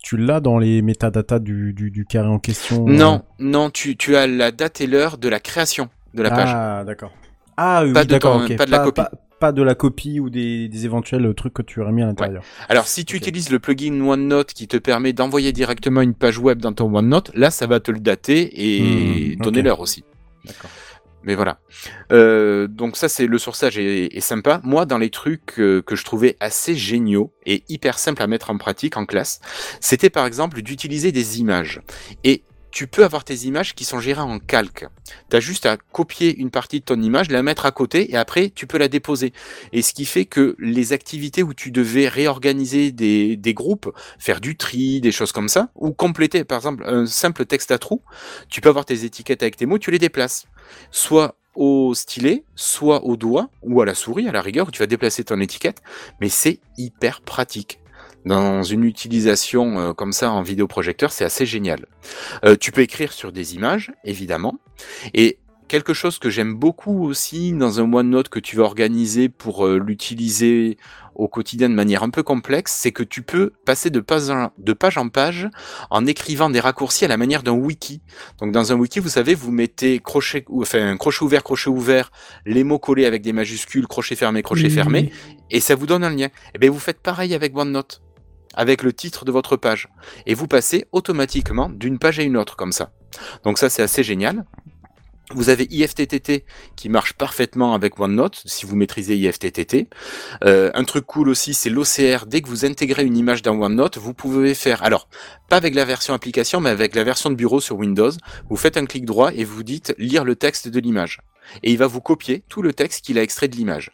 Tu l'as dans les métadatas du, du, du carré en question. Non, non, tu, tu as la date et l'heure de la création de la page. Ah, d'accord. Ah oui, Pas de d'accord, ton- ok. pas de la copie. Pas, pas de la copie ou des, des éventuels trucs que tu aurais mis à l'intérieur. Alors, si tu utilises le plugin OneNote qui te permet d'envoyer directement une page web dans ton OneNote, là, ça va te le dater et Hmm, donner l'heure aussi. D'accord. Mais voilà. Euh, donc ça, c'est le sourçage est, est sympa. Moi, dans les trucs euh, que je trouvais assez géniaux et hyper simples à mettre en pratique en classe, c'était par exemple d'utiliser des images. Et tu peux avoir tes images qui sont gérées en calque. Tu as juste à copier une partie de ton image, la mettre à côté et après tu peux la déposer. Et ce qui fait que les activités où tu devais réorganiser des, des groupes, faire du tri, des choses comme ça, ou compléter par exemple un simple texte à trous, tu peux avoir tes étiquettes avec tes mots, tu les déplaces. Soit au stylet, soit au doigt, ou à la souris à la rigueur, où tu vas déplacer ton étiquette, mais c'est hyper pratique. Dans une utilisation euh, comme ça en vidéoprojecteur, c'est assez génial. Euh, tu peux écrire sur des images, évidemment, et quelque chose que j'aime beaucoup aussi dans un OneNote que tu vas organiser pour euh, l'utiliser au quotidien de manière un peu complexe, c'est que tu peux passer de page, en, de page en page en écrivant des raccourcis à la manière d'un wiki. Donc dans un wiki, vous savez, vous mettez crochet, ou- enfin crochet ouvert, crochet ouvert, les mots collés avec des majuscules, crochet fermé, crochet fermé, et ça vous donne un lien. Et bien vous faites pareil avec OneNote, avec le titre de votre page, et vous passez automatiquement d'une page à une autre comme ça. Donc ça c'est assez génial. Vous avez IFTTT qui marche parfaitement avec OneNote si vous maîtrisez IFTTT. Euh, un truc cool aussi, c'est l'OCR. Dès que vous intégrez une image dans OneNote, vous pouvez faire, alors pas avec la version application, mais avec la version de bureau sur Windows. Vous faites un clic droit et vous dites lire le texte de l'image. Et il va vous copier tout le texte qu'il a extrait de l'image.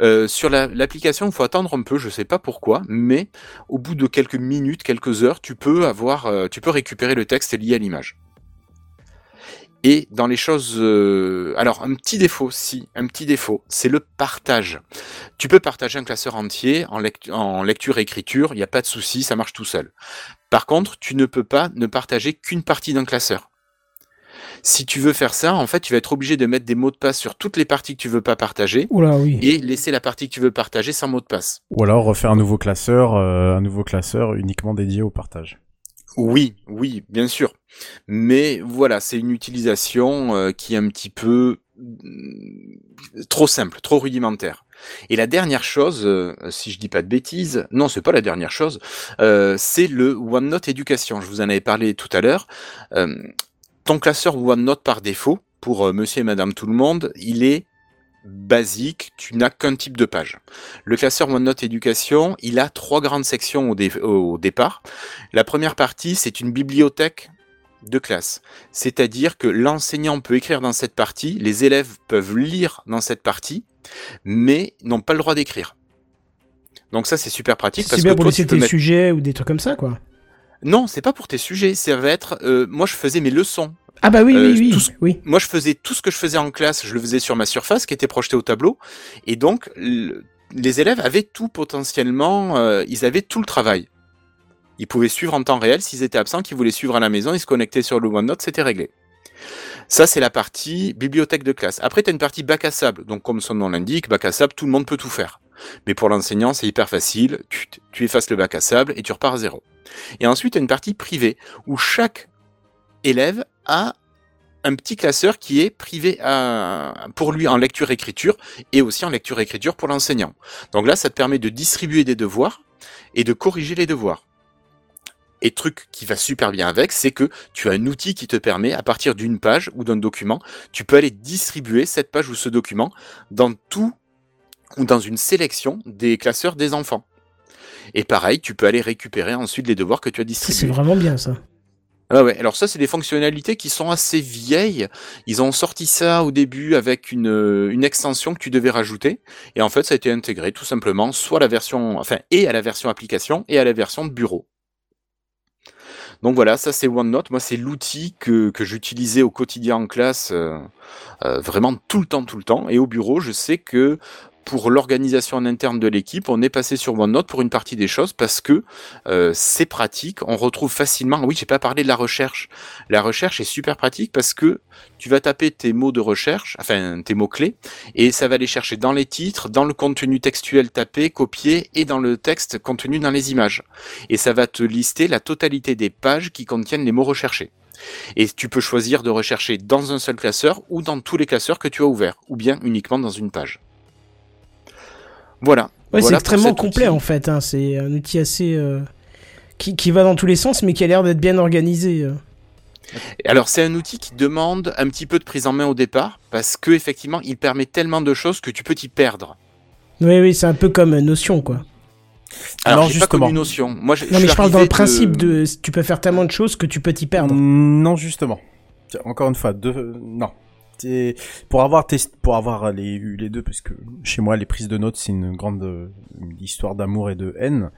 Euh, sur la- l'application, il faut attendre un peu, je sais pas pourquoi, mais au bout de quelques minutes, quelques heures, tu peux avoir, euh, tu peux récupérer le texte lié à l'image. Et dans les choses, euh, alors un petit défaut, si, un petit défaut, c'est le partage. Tu peux partager un classeur entier en lecture et écriture, il n'y a pas de souci, ça marche tout seul. Par contre, tu ne peux pas ne partager qu'une partie d'un classeur. Si tu veux faire ça, en fait, tu vas être obligé de mettre des mots de passe sur toutes les parties que tu veux pas partager Oula, oui. et laisser la partie que tu veux partager sans mot de passe. Ou alors refaire un nouveau classeur, euh, un nouveau classeur uniquement dédié au partage. Oui, oui, bien sûr. Mais voilà, c'est une utilisation euh, qui est un petit peu mm, trop simple, trop rudimentaire. Et la dernière chose, euh, si je dis pas de bêtises, non, c'est pas la dernière chose, euh, c'est le OneNote Éducation. Je vous en avais parlé tout à l'heure. Euh, ton classeur OneNote par défaut, pour euh, monsieur et madame tout le monde, il est basique, tu n'as qu'un type de page. Le classeur OneNote Éducation, il a trois grandes sections au, dé- au départ. La première partie, c'est une bibliothèque de classe. C'est-à-dire que l'enseignant peut écrire dans cette partie, les élèves peuvent lire dans cette partie, mais n'ont pas le droit d'écrire. Donc ça c'est super pratique C'est bien que pour toi, tes mettre- sujets ou des trucs comme ça, quoi. Non, c'est pas pour tes sujets, ça va être euh, moi je faisais mes leçons. Ah bah oui, Euh, oui, ce- oui. Moi, je faisais tout ce que je faisais en classe, je le faisais sur ma surface qui était projetée au tableau, et donc le- les élèves avaient tout potentiellement, euh, ils avaient tout le travail. Ils pouvaient suivre en temps réel s'ils étaient absents, qu'ils voulaient suivre à la maison, ils se connectaient sur le OneNote, c'était réglé. Ça, c'est la partie bibliothèque de classe. Après, tu as une partie bac à sable. Donc, comme son nom l'indique, bac à sable, tout le monde peut tout faire. Mais pour l'enseignant, c'est hyper facile. Tu, tu effaces le bac à sable et tu repars à zéro. Et ensuite, une partie privée où chaque élève a un petit classeur qui est privé pour lui en lecture-écriture et aussi en lecture-écriture pour l'enseignant. Donc là, ça te permet de distribuer des devoirs et de corriger les devoirs. Et truc qui va super bien avec, c'est que tu as un outil qui te permet, à partir d'une page ou d'un document, tu peux aller distribuer cette page ou ce document dans tout ou dans une sélection des classeurs des enfants. Et pareil, tu peux aller récupérer ensuite les devoirs que tu as distribués. C'est vraiment bien, ça. Ah ouais, alors ça c'est des fonctionnalités qui sont assez vieilles. Ils ont sorti ça au début avec une, euh, une extension que tu devais rajouter et en fait ça a été intégré tout simplement soit à la version enfin et à la version application et à la version de bureau. Donc voilà, ça c'est OneNote. Moi, c'est l'outil que, que j'utilisais au quotidien en classe, euh, euh, vraiment tout le temps, tout le temps. Et au bureau, je sais que pour l'organisation en interne de l'équipe, on est passé sur OneNote pour une partie des choses parce que euh, c'est pratique. On retrouve facilement. Oui, j'ai pas parlé de la recherche. La recherche est super pratique parce que tu vas taper tes mots de recherche, enfin tes mots clés, et ça va les chercher dans les titres, dans le contenu textuel tapé, copié, et dans le texte contenu dans les images. Et ça va te lister la totalité des pages qui contiennent les mots recherchés. Et tu peux choisir de rechercher dans un seul classeur ou dans tous les classeurs que tu as ouverts, ou bien uniquement dans une page. Voilà. Ouais, Voilà c'est extrêmement complet outil. en fait. hein. C'est un outil assez euh, qui, qui va dans tous les sens, mais qui a l'air d'être bien organisé. euh. Alors c'est un outil qui demande un petit peu de prise en main au départ, parce que effectivement il permet tellement de choses que tu peux t'y perdre. Oui, oui, c'est un peu comme Notion, quoi. Alors, pas justement. connu Notion. Moi, je, Non, mais je parle dans le principe de... tu peux faire tellement de choses que tu peux t'y perdre. Non, justement. Tiens, Encore une fois, deux... non. Pour avoir test... pour avoir les... eu les deux, parce que chez moi, les prises de notes, c'est une grande histoire d'amour et de haine.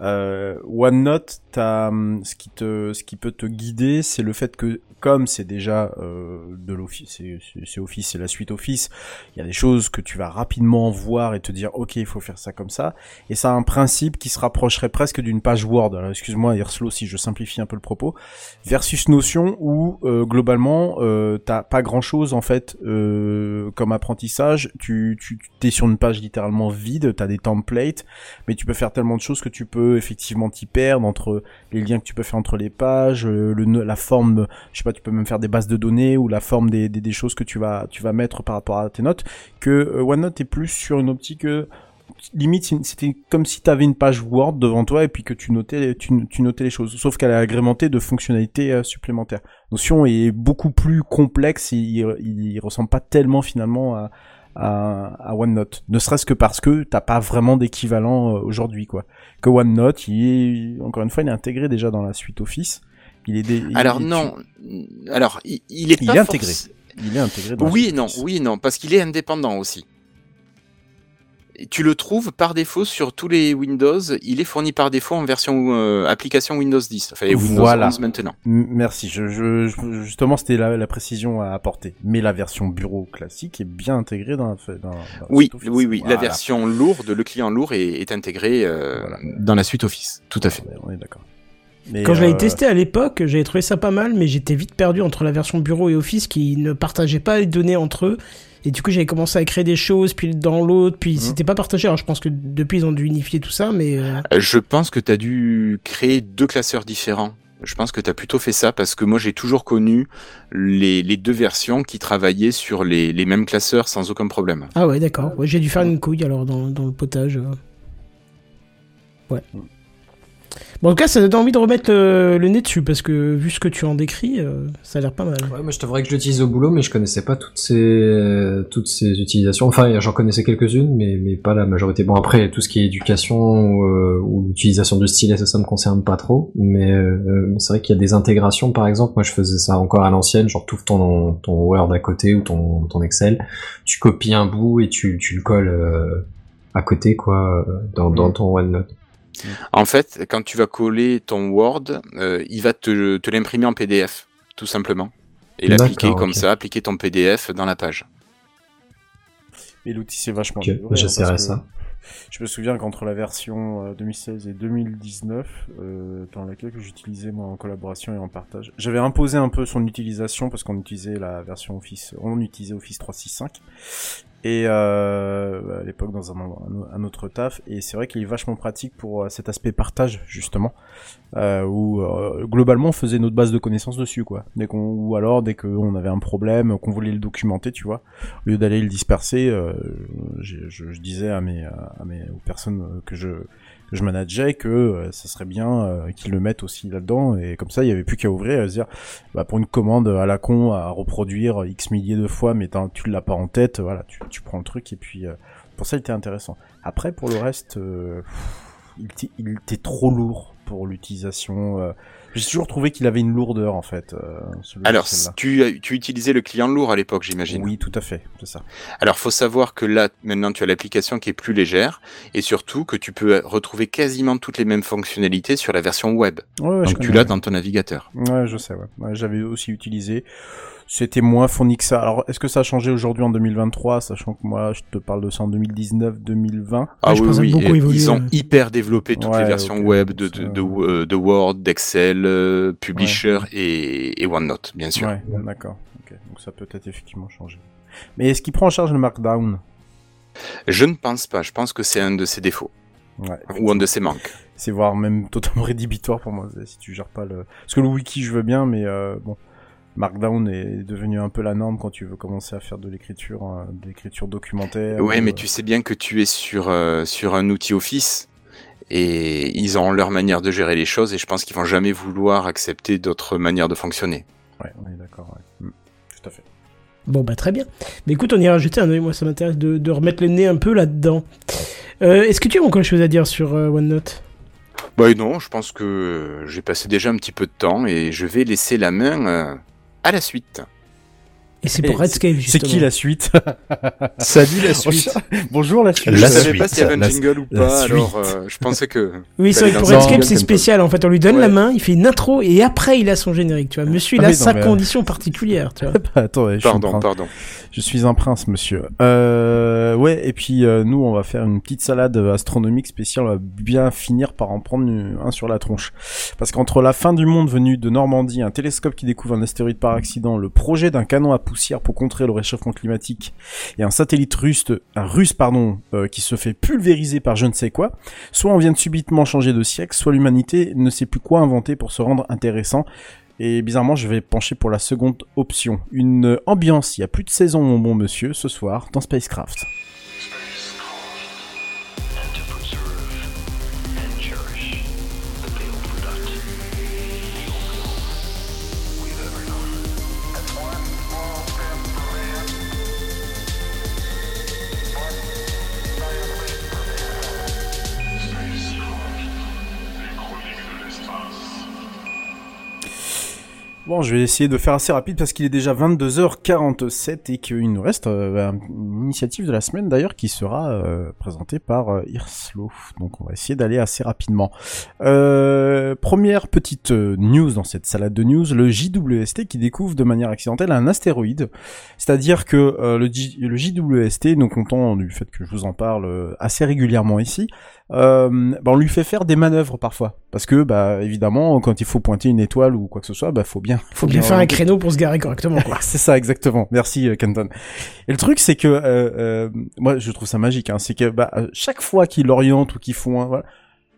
Euh, OneNote, t'as, hum, ce qui te, ce qui peut te guider, c'est le fait que, comme c'est déjà euh, de l'Office, c'est, Office, c'est la suite Office, il y a des choses que tu vas rapidement voir et te dire, ok, il faut faire ça comme ça. Et ça a un principe qui se rapprocherait presque d'une page Word. Excuse-moi, Irslo, si je simplifie un peu le propos versus Notion où euh, globalement euh, t'as pas grand chose en fait euh, comme apprentissage. Tu tu t'es sur une page littéralement vide, t'as des templates, mais tu peux faire tellement de choses que tu peux effectivement t'y perdre entre les liens que tu peux faire entre les pages, euh, le la forme, je sais pas, tu peux même faire des bases de données ou la forme des, choses que tu vas tu vas mettre par rapport à tes notes. Que euh, OneNote est plus sur une optique limite c'était comme si tu avais une page Word devant toi et puis que tu notais tu, notais les choses. Sauf qu'elle est agrémentée de fonctionnalités euh, supplémentaires. Notion est beaucoup plus complexe et il, il, ressemble pas tellement finalement à, OneNote. Ne serait-ce que parce que t'as pas vraiment d'équivalent euh, aujourd'hui quoi. Que OneNote il encore une fois il est intégré déjà dans la suite Office il est des, Alors il- non, alors il, il est Il pas est intégré. forc- il est intégré dans la Oui et non, oui et non, parce qu'il est indépendant aussi. Et tu le trouves par défaut sur tous les Windows. Il est fourni par défaut en version euh, application Windows 10. Enfin, et Windows Voilà. 11 maintenant. Merci. Je, je, je- justement, c'était la, la précision à apporter. Mais la version bureau classique est bien intégrée dans, la- dans, dans la Oui, suite Office. oui, oui. La version lourde, le client lourd est, est intégré euh, dans la suite Office. Tout à fait. On est d'accord. Mais, Quand je l'avais euh, testé à l'époque, j'avais trouvé ça pas mal, mais j'étais vite perdu entre la version bureau et Office qui ne partageaient pas les données entre eux. Et du coup, j'avais commencé à créer des choses, puis dans l'autre, puis c'était pas partagé. Alors, je pense que depuis, ils ont dû unifier tout ça, mais. euh, Euh, Je pense que tu as dû créer deux classeurs différents. Je pense que tu as plutôt fait ça parce que moi j'ai toujours connu les, les deux versions qui travaillaient sur les, les mêmes classeurs sans aucun problème. Ah ouais, d'accord. Ouais, j'ai dû faire une couille alors dans, dans le potage. Ouais. Bon, en tout cas, ça donne envie de remettre le, le nez dessus parce que vu ce que tu en décris, euh, ça a l'air pas mal. Ouais, moi je t'avouerais que je l'utilise au boulot, mais je connaissais pas toutes ces toutes ces utilisations. Enfin, j'en connaissais quelques-unes, mais mais pas la majorité. Bon après, tout ce qui est éducation euh, ou utilisation du stylet, ça, ça me concerne pas trop. Mais euh, c'est vrai qu'il y a des intégrations, par exemple. Moi, je faisais ça encore à l'ancienne, genre tout ton ton Word à côté ou ton ton Excel, tu copies un bout et tu tu le colles euh, à côté quoi dans dans Mm. ton OneNote. En fait, quand tu vas coller ton Word, euh, il va te, te l'imprimer en PDF, tout simplement. Et l'appliquer comme ça, appliquer ton PDF dans la page. Et l'outil c'est vachement hein, j'essaierai ça. Je me souviens qu'entre la version euh, 2016 et 2019, euh, dans laquelle que j'utilisais moi en collaboration et en partage, j'avais imposé un peu son utilisation parce qu'on utilisait la version Office, on utilisait Office 365 et euh, à l'époque dans un, autre taf. Et c'est vrai qu'il est vachement pratique pour euh, cet aspect partage justement. Euh, où euh, globalement on faisait notre base de connaissances dessus quoi. Dès qu'on ou alors dès qu'on avait un problème qu'on voulait le documenter tu vois. Au lieu d'aller le disperser euh, je, je, disais à mes à mes aux personnes que je je manageais que euh, ça serait bien euh, qu'ils le mettent aussi là-dedans. Et comme ça il y avait plus qu'à ouvrir et à se dire bah, pour une commande à la con à reproduire x milliers de fois mais tu l'as pas en tête voilà tu, tu prends le truc et puis euh, pour ça il était intéressant. Après pour le reste il, était, trop lourd pour l'utilisation j'ai toujours trouvé qu'il avait une lourdeur en fait euh, Alors, tu, tu utilisais le client lourd à l'époque, j'imagine. oui tout à fait c'est ça Alors, faut savoir que là, maintenant, tu as l'application qui est plus légère et surtout que tu peux retrouver quasiment toutes les mêmes fonctionnalités sur la version web. Ouais, ouais, je Donc, tu l'as dans ton navigateur. Ouais, je sais, ouais. Ouais, J'avais aussi utilisé. C'était moins fourni que ça. Alors, est-ce que ça a changé aujourd'hui en 2023, sachant que moi, je te parle de ça en 2019, 2020 Ah je oui, pense oui, évolué, ils ont ouais. hyper développé toutes les versions web de, ça- de, de, euh, de Word, d'Excel, euh, Publisher et, et OneNote, bien sûr. Ouais, d'accord. Ok, donc ça peut être effectivement changé. Mais est-ce qu'il prend en charge le Markdown? Je ne pense pas, je pense que c'est un de ses défauts, Ouais. ou un de ses manques. C'est voire même totalement rédhibitoire pour moi si tu gères pas le. Parce que le wiki, je veux bien, mais euh, bon. Markdown est devenu un peu la norme quand tu veux commencer à faire de l'écriture, euh, de l'écriture documentaire. Ouais, ou, mais euh, tu sais bien que tu es sur, euh, sur un outil Office et ils ont leur manière de gérer les choses et je pense qu'ils vont jamais vouloir accepter d'autres manières de fonctionner. Ouais, on est d'accord, ouais. Mm, Tout à fait. Bon, bah très bien. Mais écoute, on ira jeter un oeil. Moi, ça m'intéresse de, de remettre le nez un peu là-dedans. Euh, Est-ce que tu as encore quelque chose à dire sur euh, OneNote? Bah non, je pense que j'ai passé déjà un petit peu de temps et je vais laisser la main euh, à la suite. Et c'est pour Redscape, C'est justement. qui la suite Salut la suite. Bonjour la suite. je La savais suite, pas s'il y avait un la- jingle ou pas, alors euh, je pensais que... Oui, c'est vrai que pour Redscape, c'est ça. spécial. En fait, on lui donne Ouais. la main, il fait une intro et après, il a son générique. Tu vois, monsieur, il Ah a non, sa mais- condition particulière. Tu vois. Attends, ouais, je suis un Pardon, prince. pardon. Je suis un prince, monsieur. Euh, ouais, et puis euh, nous, on va faire une petite salade astronomique spéciale. On va bien finir par en prendre une- un sur la tronche. Parce qu'entre la fin du monde venue de Normandie, un télescope qui découvre un astéroïde par accident, le projet d'un canon à pour contrer le réchauffement climatique, et un satellite russe, un russe pardon, euh, qui se fait pulvériser par je ne sais quoi, soit on vient de subitement changer de siècle, soit l'humanité ne sait plus quoi inventer pour se rendre intéressant. Et bizarrement, je vais pencher pour la seconde option. Une ambiance, il y a plus de saison, mon bon monsieur, ce soir, dans Spacecraft. Bon, je vais essayer de faire assez rapide parce qu'il est déjà 22h47 et qu'il nous reste euh, une initiative de la semaine d'ailleurs qui sera euh, présentée par euh, Irslo. Donc on va essayer d'aller assez rapidement. Euh, première petite news dans cette salade de news, le JWST qui découvre de manière accidentelle un astéroïde. C'est-à-dire que le, JWST, nous content du fait que je vous en parle assez régulièrement ici, euh, bah, on lui fait faire des manœuvres parfois. Parce que, bah, évidemment, quand il faut pointer une étoile ou quoi que ce soit, bah, faut bien, Faut bien faire un créneau pour se garer correctement, quoi. c'est ça, exactement. Merci, euh, Kenton. Et le truc, c'est que, euh, euh, moi, je trouve ça magique, hein, c'est que, bah, euh, chaque fois qu'il oriente ou qu'il font un, voilà,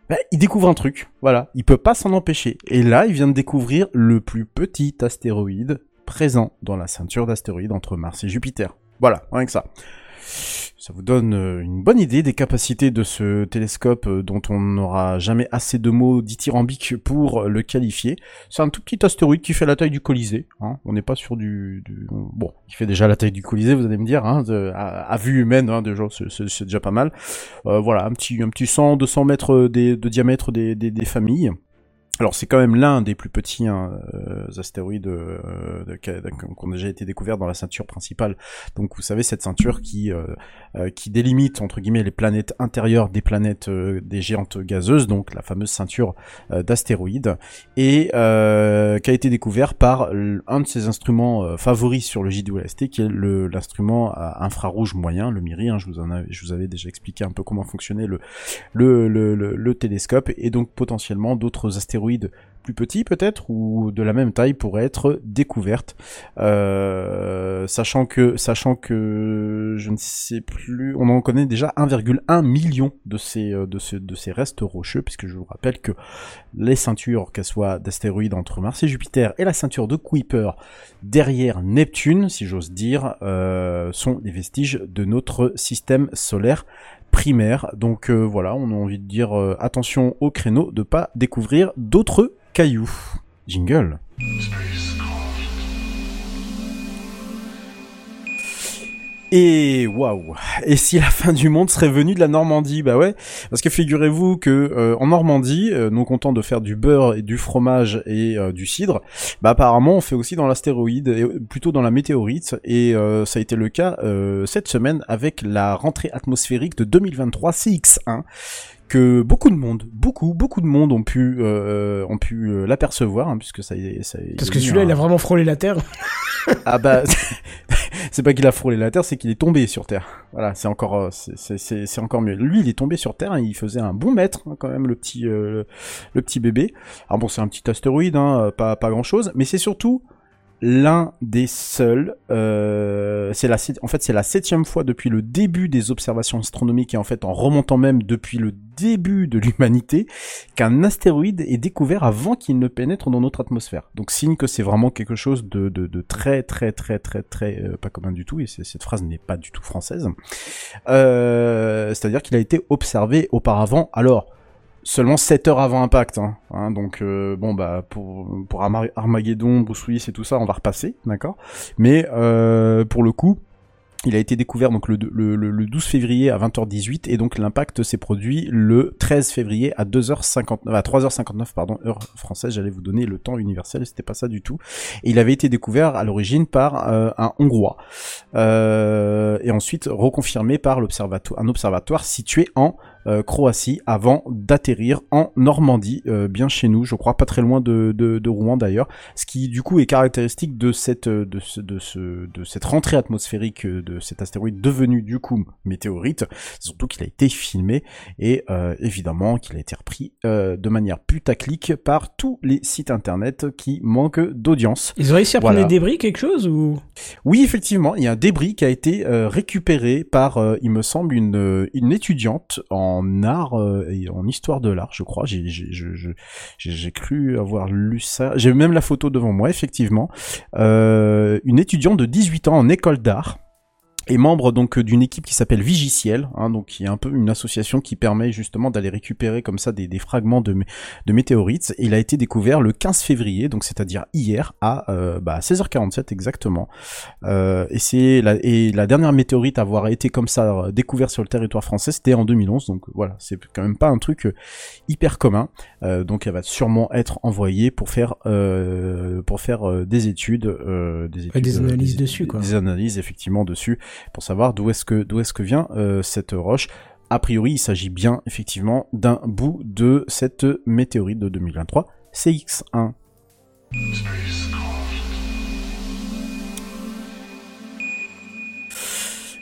bah, il découvre un truc. Voilà. Il peut pas s'en empêcher. Et là, il vient de découvrir le plus petit astéroïde présent dans la ceinture d'astéroïdes entre Mars et Jupiter. Voilà, rien que ça. Ça vous donne euh, une bonne idée des capacités de ce télescope euh, dont on n'aura jamais assez de mots dithyrambiques pour le qualifier. C'est un tout petit astéroïde qui fait la taille du Colisée. Hein. On n'est pas sur du, Bon, il fait déjà la taille du Colisée, vous allez me dire, hein, à, vue humaine, hein, déjà, c'est- déjà pas mal. Euh, voilà, un petit, un petit 100, 200 mètres de diamètre des familles. Alors c'est quand même l'un des plus petits hein, euh, astéroïdes euh, de- qu'on a déjà été découvert dans la ceinture principale. Donc vous savez cette ceinture qui euh, qui délimite entre guillemets les planètes intérieures des planètes des géantes gazeuses, donc la fameuse ceinture d'astéroïdes, et qui a été découvert par un de ses instruments favoris sur le JWST, qui est l'instrument infrarouge moyen, le MIRI. hein, je vous en avais, je vous avais déjà expliqué un peu comment fonctionnait le, le, le, le télescope et donc potentiellement d'autres astéroïdes plus petits peut-être ou de la même taille pourraient être découvertes euh, sachant que sachant que je ne sais plus on en connaît déjà 1,1 million de ces euh, de ce, de ces restes rocheux puisque je vous rappelle que les ceintures qu'elles soient d'astéroïdes entre Mars et Jupiter et la ceinture de Kuiper derrière Neptune si j'ose dire euh, sont des vestiges de notre système solaire primaire. Donc euh, voilà, on a envie de dire euh, attention au créneau de pas découvrir d'autres cailloux. Jingle. Et waouh. Et si la fin du monde serait venue de la Normandie Bah ouais, parce que figurez-vous que euh, en Normandie, euh, non content de faire du beurre et du fromage et euh, du cidre, bah apparemment on fait aussi dans l'astéroïde, et euh, plutôt dans la météorite, et euh, ça a été le cas euh, cette semaine avec la rentrée atmosphérique de 2023 CX1 que beaucoup de monde, beaucoup, beaucoup de monde ont pu, euh, ont pu euh, l'apercevoir, hein, puisque ça, y est- ça Parce que celui-là, un- il a vraiment frôlé la Terre. ah bah, c'est pas qu'il a frôlé la Terre, c'est qu'il est tombé sur Terre. Voilà, c'est encore, euh, c'est- encore mieux. Lui, il est tombé sur Terre, hein, il faisait un bon mètre hein, quand même, le petit, euh, le petit bébé. Alors bon, c'est un petit astéroïde, hein, pas, pas grand chose, mais c'est surtout l'un des seuls. Euh, c'est la, en fait, c'est la septième fois depuis le début des observations astronomiques et en fait en remontant même depuis le début de l'humanité qu'un astéroïde est découvert avant qu'il ne pénètre dans notre atmosphère. Donc signe que c'est vraiment quelque chose de, de, de très très très très très euh, pas commun du tout et cette phrase n'est pas du tout française. Euh, C'est-à-dire qu'il a été observé auparavant. Alors seulement 7 heures avant impact. Hein, hein, donc euh, bon bah pour pour Arma- Armageddon, Bruce et tout ça, on va repasser, d'accord? Mais euh, pour le coup. Il a été découvert donc le, le, le- le 12 février à 20h18 et donc l'impact s'est produit le 13 février à 2h59 à 3h59 pardon heure française j'allais vous donner le temps universel c'était pas ça du tout il avait été découvert à l'origine par euh, un hongrois euh, et ensuite reconfirmé par l'observatoire un observatoire situé en euh, Croatie avant d'atterrir en Normandie, euh, bien chez nous, je crois, pas très loin de, de, de Rouen d'ailleurs, ce qui du coup est caractéristique de cette euh, de ce, de ce de cette rentrée atmosphérique euh, de cet astéroïde devenu du coup météorite, surtout qu'il a été filmé et euh, évidemment qu'il a été repris euh, de manière putaclic par tous les sites internet qui manquent d'audience. Ils ont réussi à prendre Voilà. des débris, quelque chose ou? Oui, effectivement, il y a un débris qui a été euh, récupéré par, euh, il me semble, une, euh, une étudiante en art euh, et en histoire de l'art, je crois. J'ai cru avoir lu ça. J'ai même la photo devant moi, effectivement. Euh, une étudiante de 18 ans en école d'art est membre donc d'une équipe qui s'appelle Vigiciel, hein, donc qui est un peu une association qui permet justement d'aller récupérer comme ça des, des fragments de, de météorites. Et il a été découvert le 15 février, donc c'est-à-dire hier à euh, bah, 16h47 exactement. Euh, et c'est la, et la dernière météorite à avoir été comme ça euh, découverte sur le territoire français, c'était en 2011. Donc voilà, c'est quand même pas un truc euh, hyper commun. Euh, donc elle va sûrement être envoyée pour faire euh, pour faire des études, euh, des études, des analyses dessus, quoi. des analyses effectivement dessus pour savoir d'où est-ce que d'où est-ce que vient euh, cette roche. A priori, il s'agit bien effectivement d'un bout de cette météorite de 2023 CX1.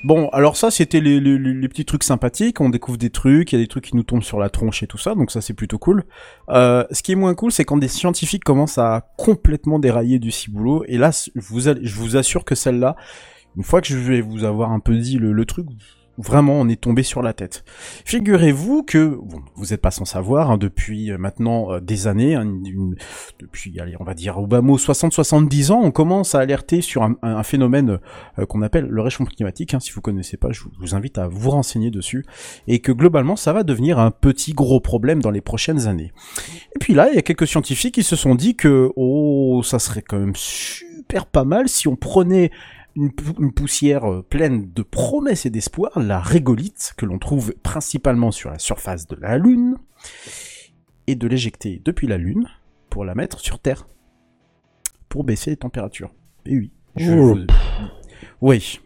Bon, alors ça, c'était les, petits trucs sympathiques. On découvre des trucs, il y a des trucs qui nous tombent sur la tronche et tout ça, donc ça, c'est plutôt cool. Euh, ce qui est moins cool, c'est quand des scientifiques commencent à complètement dérailler du ciboulot. Et là, je vous assure que celle-là, une fois que je vais vous avoir un peu dit le, le truc, Vraiment, on est tombé sur la tête. Figurez-vous que, bon, vous n'êtes pas sans savoir, hein, depuis euh, maintenant euh, des années, hein, depuis, allez, on va dire au bas mot 60-70 ans, on commence à alerter sur un, un phénomène euh, qu'on appelle le réchauffement climatique. hein. si vous connaissez pas, je vous invite à vous renseigner dessus. Et que globalement, ça va devenir un petit gros problème dans les prochaines années. Et puis là, il y a quelques scientifiques qui se sont dit que, oh, ça serait quand même super pas mal si on prenait une, pou- une poussière euh, pleine de promesses et d'espoir, la régolithe, que l'on trouve principalement sur la surface de la Lune, et de l'éjecter depuis la Lune pour la mettre sur Terre, pour baisser les températures. Et oui. je Oh. Oui.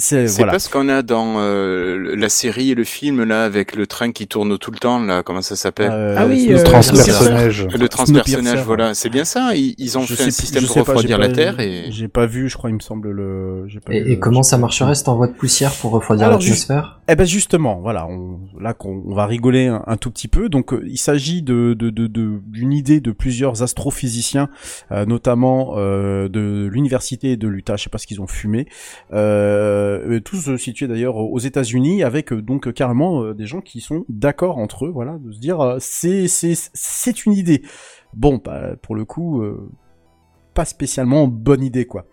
C'est C'est voilà. pas ce qu'on a dans euh, la série et le film là avec le train qui tourne tout le temps là, comment ça s'appelle? Euh, Ah oui, le euh, transpersonnage. Le transpersonnage, voilà, c'est bien ça. Ils, ils ont Je fait un système pour pas, refroidir la pas- Terre et J'ai pas vu, je crois, il me semble le. pas Et, vu et le- comment ça marcherait cet envoi de poussière pour refroidir l'atmosphère? Eh ben justement, voilà, on, là qu'on on va rigoler un, un tout petit peu. Donc euh, il s'agit de de- de- de- d'une idée de plusieurs astrophysiciens, euh, notamment euh, de l'université de l'Utah. Je sais pas ce qu'ils ont fumé. Euh, euh, tous euh, situés d'ailleurs aux États-Unis, avec euh, donc euh, carrément euh, des gens qui sont d'accord entre eux, voilà, de se dire euh, c'est une idée. Bon, bah, pour le coup, euh, pas spécialement bonne idée quoi.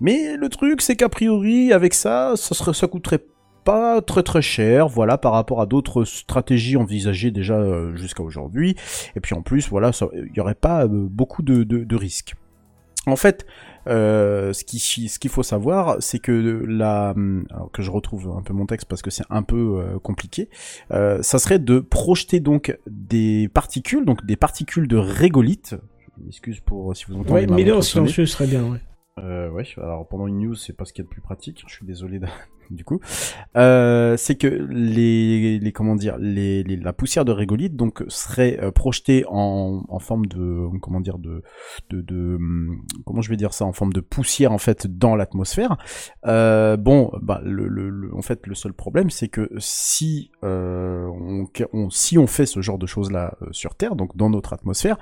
Mais le truc, c'est qu'a priori, avec ça, ça, serait, coûterait pas très très cher, voilà, par rapport à d'autres stratégies envisagées déjà euh, jusqu'à aujourd'hui. Et puis en plus, voilà, il y aurait pas euh, beaucoup de risques. En fait, euh, ce qui ce qu'il faut savoir, c'est que la alors que je retrouve un peu mon texte parce que c'est un peu euh, compliqué. euh, ça serait de projeter donc des particules, donc des particules de régolithe. Je m'excuse pour si vous entendez Ouais, ma mets-le en montre sonner. silencieux, serait bien, ouais. Euh, ouais, alors pendant une news, c'est pas ce qu'il y a de plus pratique. Je suis désolé du coup. Euh, c'est que les, les comment dire, les, les- la poussière de régolithe donc serait euh, projetée en, en forme de comment dire de, de de hum, comment je vais dire ça en forme de poussière en fait dans l'atmosphère. Euh, bon, bah le, le, le- en fait le seul problème c'est que si euh, on, on- si on fait ce genre de choses là sur Terre, donc dans notre atmosphère,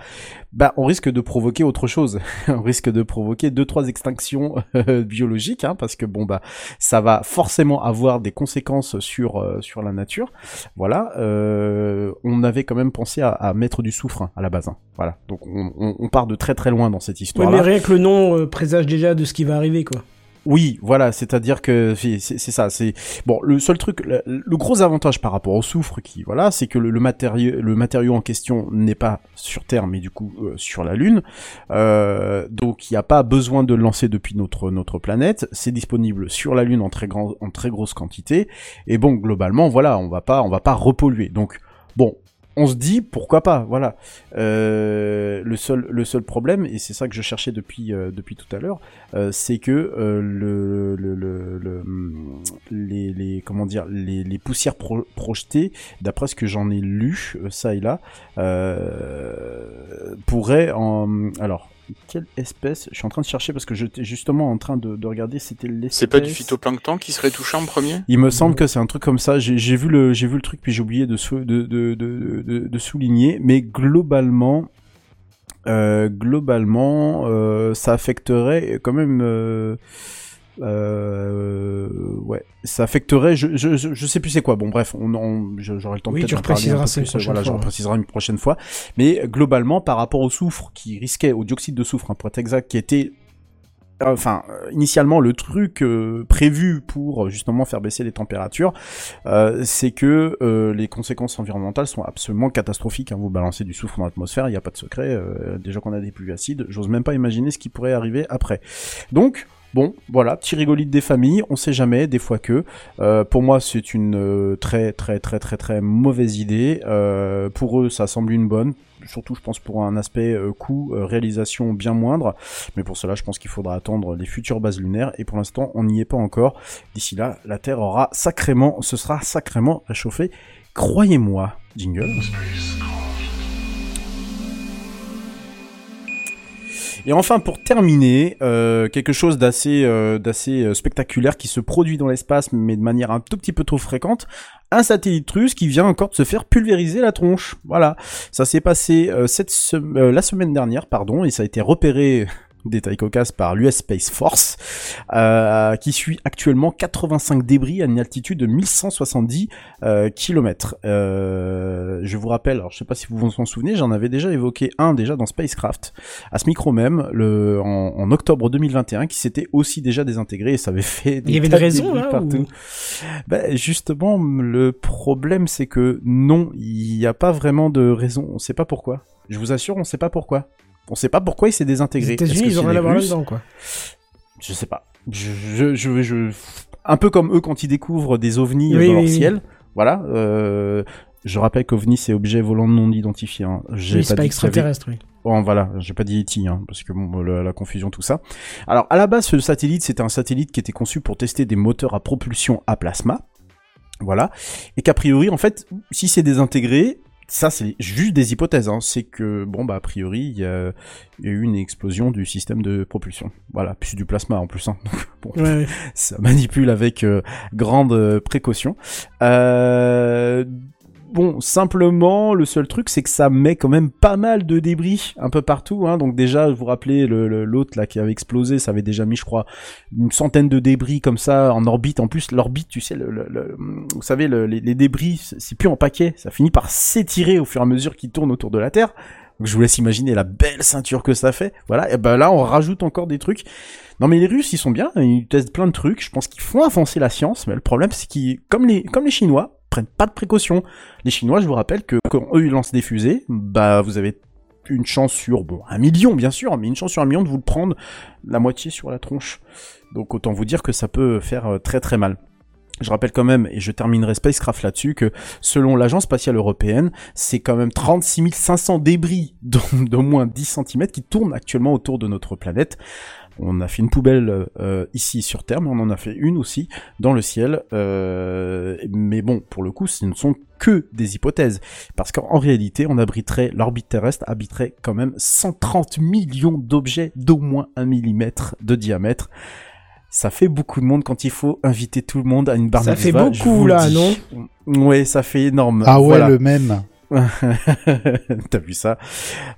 bah on risque de provoquer autre chose. on risque de provoquer deux trois extinctions euh, biologiques, hein, parce que bon bah ça va forcément avoir des conséquences sur euh, sur la nature. Voilà, euh, on avait quand même pensé à, à mettre du soufre hein, à la base. hein. Voilà, donc on, on- on part de très très loin dans cette histoire. mais rien que le nom euh, présage déjà de ce qui va arriver, quoi. Oui, voilà, c'est-à-dire que c'est ça. C'est bon. Le seul truc, le, gros avantage par rapport au soufre, qui voilà, c'est que le, le matériau, le matériau en question n'est pas sur Terre, mais du coup euh, sur la Lune. Euh, donc il n'y a pas besoin de le lancer depuis notre notre planète. C'est disponible sur la Lune en très grand, en très grosse quantité. Et bon, globalement, voilà, on va pas, on va pas repolluer. Donc bon. On se dit pourquoi pas, voilà. Euh, le seul le seul problème et c'est ça que je cherchais depuis euh, depuis tout à l'heure, euh, c'est que le, le, le, le- hum, les, comment dire les, poussières pro- projetées, d'après ce que j'en ai lu ça et là, pourraient en alors quelle espèce Je suis en train de chercher parce que j'étais justement en train de, de regarder c'était l'espèce. c'est pas du phytoplancton qui serait touché en premier? Il me semble que c'est un truc comme ça. J'ai vu le, j'ai vu le truc puis j'ai oublié de, sou- de, de, de, de, de souligner. Mais globalement, euh, globalement, euh, ça affecterait quand même. Euh, euh, ouais, ça affecterait. Je, je, sais plus c'est quoi. Bon, bref, on, j'aurai le temps Oui, peut-être tu d'en parler un peu plus, Voilà, préciserai une prochaine fois. Mais globalement, par rapport au soufre qui risquait, au dioxyde de soufre, hein, pour être exact, qui était enfin euh, initialement le truc euh, prévu pour euh, justement faire baisser les températures, euh, c'est que euh, les conséquences environnementales sont absolument catastrophiques. Hein. Vous balancez du soufre dans l'atmosphère, il n'y a pas de secret. euh, déjà qu'on a des pluies acides, j'ose même pas imaginer ce qui pourrait arriver après. Donc Bon, voilà, petit rigolite des familles, on sait jamais, des fois que. Euh, pour moi, c'est une euh, très très très très très mauvaise idée. Euh, pour eux, ça semble une bonne. Surtout, je pense pour un aspect coût, réalisation bien moindre. Mais pour cela, je pense qu'il faudra attendre les futures bases lunaires. Et pour l'instant, on n'y est pas encore. D'ici là, la Terre aura sacrément, ce sera sacrément réchauffé. Croyez-moi, jingle. Et enfin, pour terminer, euh, quelque chose d'assez euh, euh, spectaculaire qui se produit dans l'espace, mais de manière un tout petit peu trop fréquente. Un satellite russe qui vient encore de se faire pulvériser la tronche. Voilà, ça s'est passé euh, cette la semaine dernière, pardon, et ça a été repéré détail cocasse par l'US Space Force, euh, qui suit actuellement 85 débris à une altitude de 1170 euh, km. Euh, je vous rappelle, alors je sais pas si vous vous en souvenez, j'en avais déjà évoqué un déjà dans Spacecraft, à ce micro même, le, en, en octobre 2021, qui s'était aussi déjà désintégré et ça avait fait des Il y avait une raison, débris là, partout. ou- Ben, justement, le problème c'est que non, il n'y a pas vraiment de raison, on sait pas pourquoi. Je vous assure, on sait pas pourquoi. On sait pas pourquoi il s'est Les désintégré. Est-ce États-Unis, ils ont rien les à voir Russes là-dedans, quoi. je sais pas. Je, je, un peu comme eux quand ils découvrent des ovnis Oui, dans oui, leur oui. ciel. Voilà. Euh, je rappelle qu'ovni c'est objet volant non identifié. Hein. J'ai Oui, c'est pas dit avait- extraterrestre, oui. Bon, voilà, j'ai pas dit E.T., hein, parce que bon, la, la confusion, tout ça. Alors, à la base, ce satellite, c'était un satellite qui était conçu pour tester des moteurs à propulsion à plasma. Voilà. Et qu'a priori, en fait, si c'est désintégré, ça, c'est juste des hypothèses, hein. C'est que, bon, bah, a priori, il y a, il y a eu une explosion du système de propulsion. Voilà. Puis du plasma, en plus, hein. Donc, bon, Ouais, ça manipule avec euh, grande euh, précaution. Euh, bon, simplement, le seul truc, c'est que ça met quand même pas mal de débris un peu partout. Hein. Donc déjà, vous vous rappelez, le- le- l'autre là qui avait explosé, ça avait déjà mis, je crois, une centaine de débris comme ça en orbite. En plus, l'orbite, tu sais, le, vous savez, le- les, débris, c'est plus en paquet. Ça finit par s'étirer au fur et à mesure qu'il tourne autour de la Terre. Donc je vous laisse imaginer la belle ceinture que ça fait. Voilà, et ben là, on rajoute encore des trucs. Non mais les Russes ils sont bien, ils testent plein de trucs, je pense qu'ils font avancer la science, mais le problème c'est qu'ils, comme les, comme les Chinois, prennent pas de précautions. Les Chinois, je vous rappelle que quand eux ils lancent des fusées, bah vous avez une chance sur, bon, un million bien sûr, mais une chance sur un million de vous le prendre la moitié sur la tronche. Donc autant vous dire que ça peut faire euh, très très mal. Je rappelle quand même, et je terminerai Spacecraft là-dessus, que selon l'Agence spatiale européenne, c'est quand même 36 500 débris d'au d'au moins 10 cm qui tournent actuellement autour de notre planète. On a fait une poubelle euh, ici sur Terre, mais on en a fait une aussi dans le ciel. Euh, mais bon, pour le coup, ce ne sont que des hypothèses. Parce qu'en réalité, on abriterait, l'orbite terrestre habiterait quand même 130 millions d'objets d'au moins un millimètre de diamètre. Ça fait beaucoup de monde quand il faut inviter tout le monde à une bar Ça fait beaucoup, là, dis. Ouais, ça fait énorme. Ah ouais, Voilà. le même. T'as vu ça?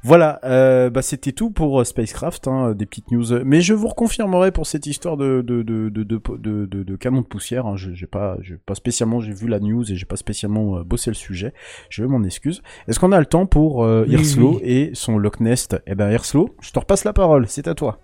Voilà, euh, bah c'était tout pour euh, Spacecraft, hein, des petites news. Mais je vous reconfirmerai pour cette histoire de de de de de, de, de- canon de poussière. Hein, j'ai pas j'ai pas spécialement j'ai vu la news et j'ai pas spécialement euh, bossé le sujet. Je m'en excuse. Est-ce qu'on a le temps pour euh, Oui, oui. et son Loch Ness? Eh ben Hirslo, je te repasse la parole. C'est à toi.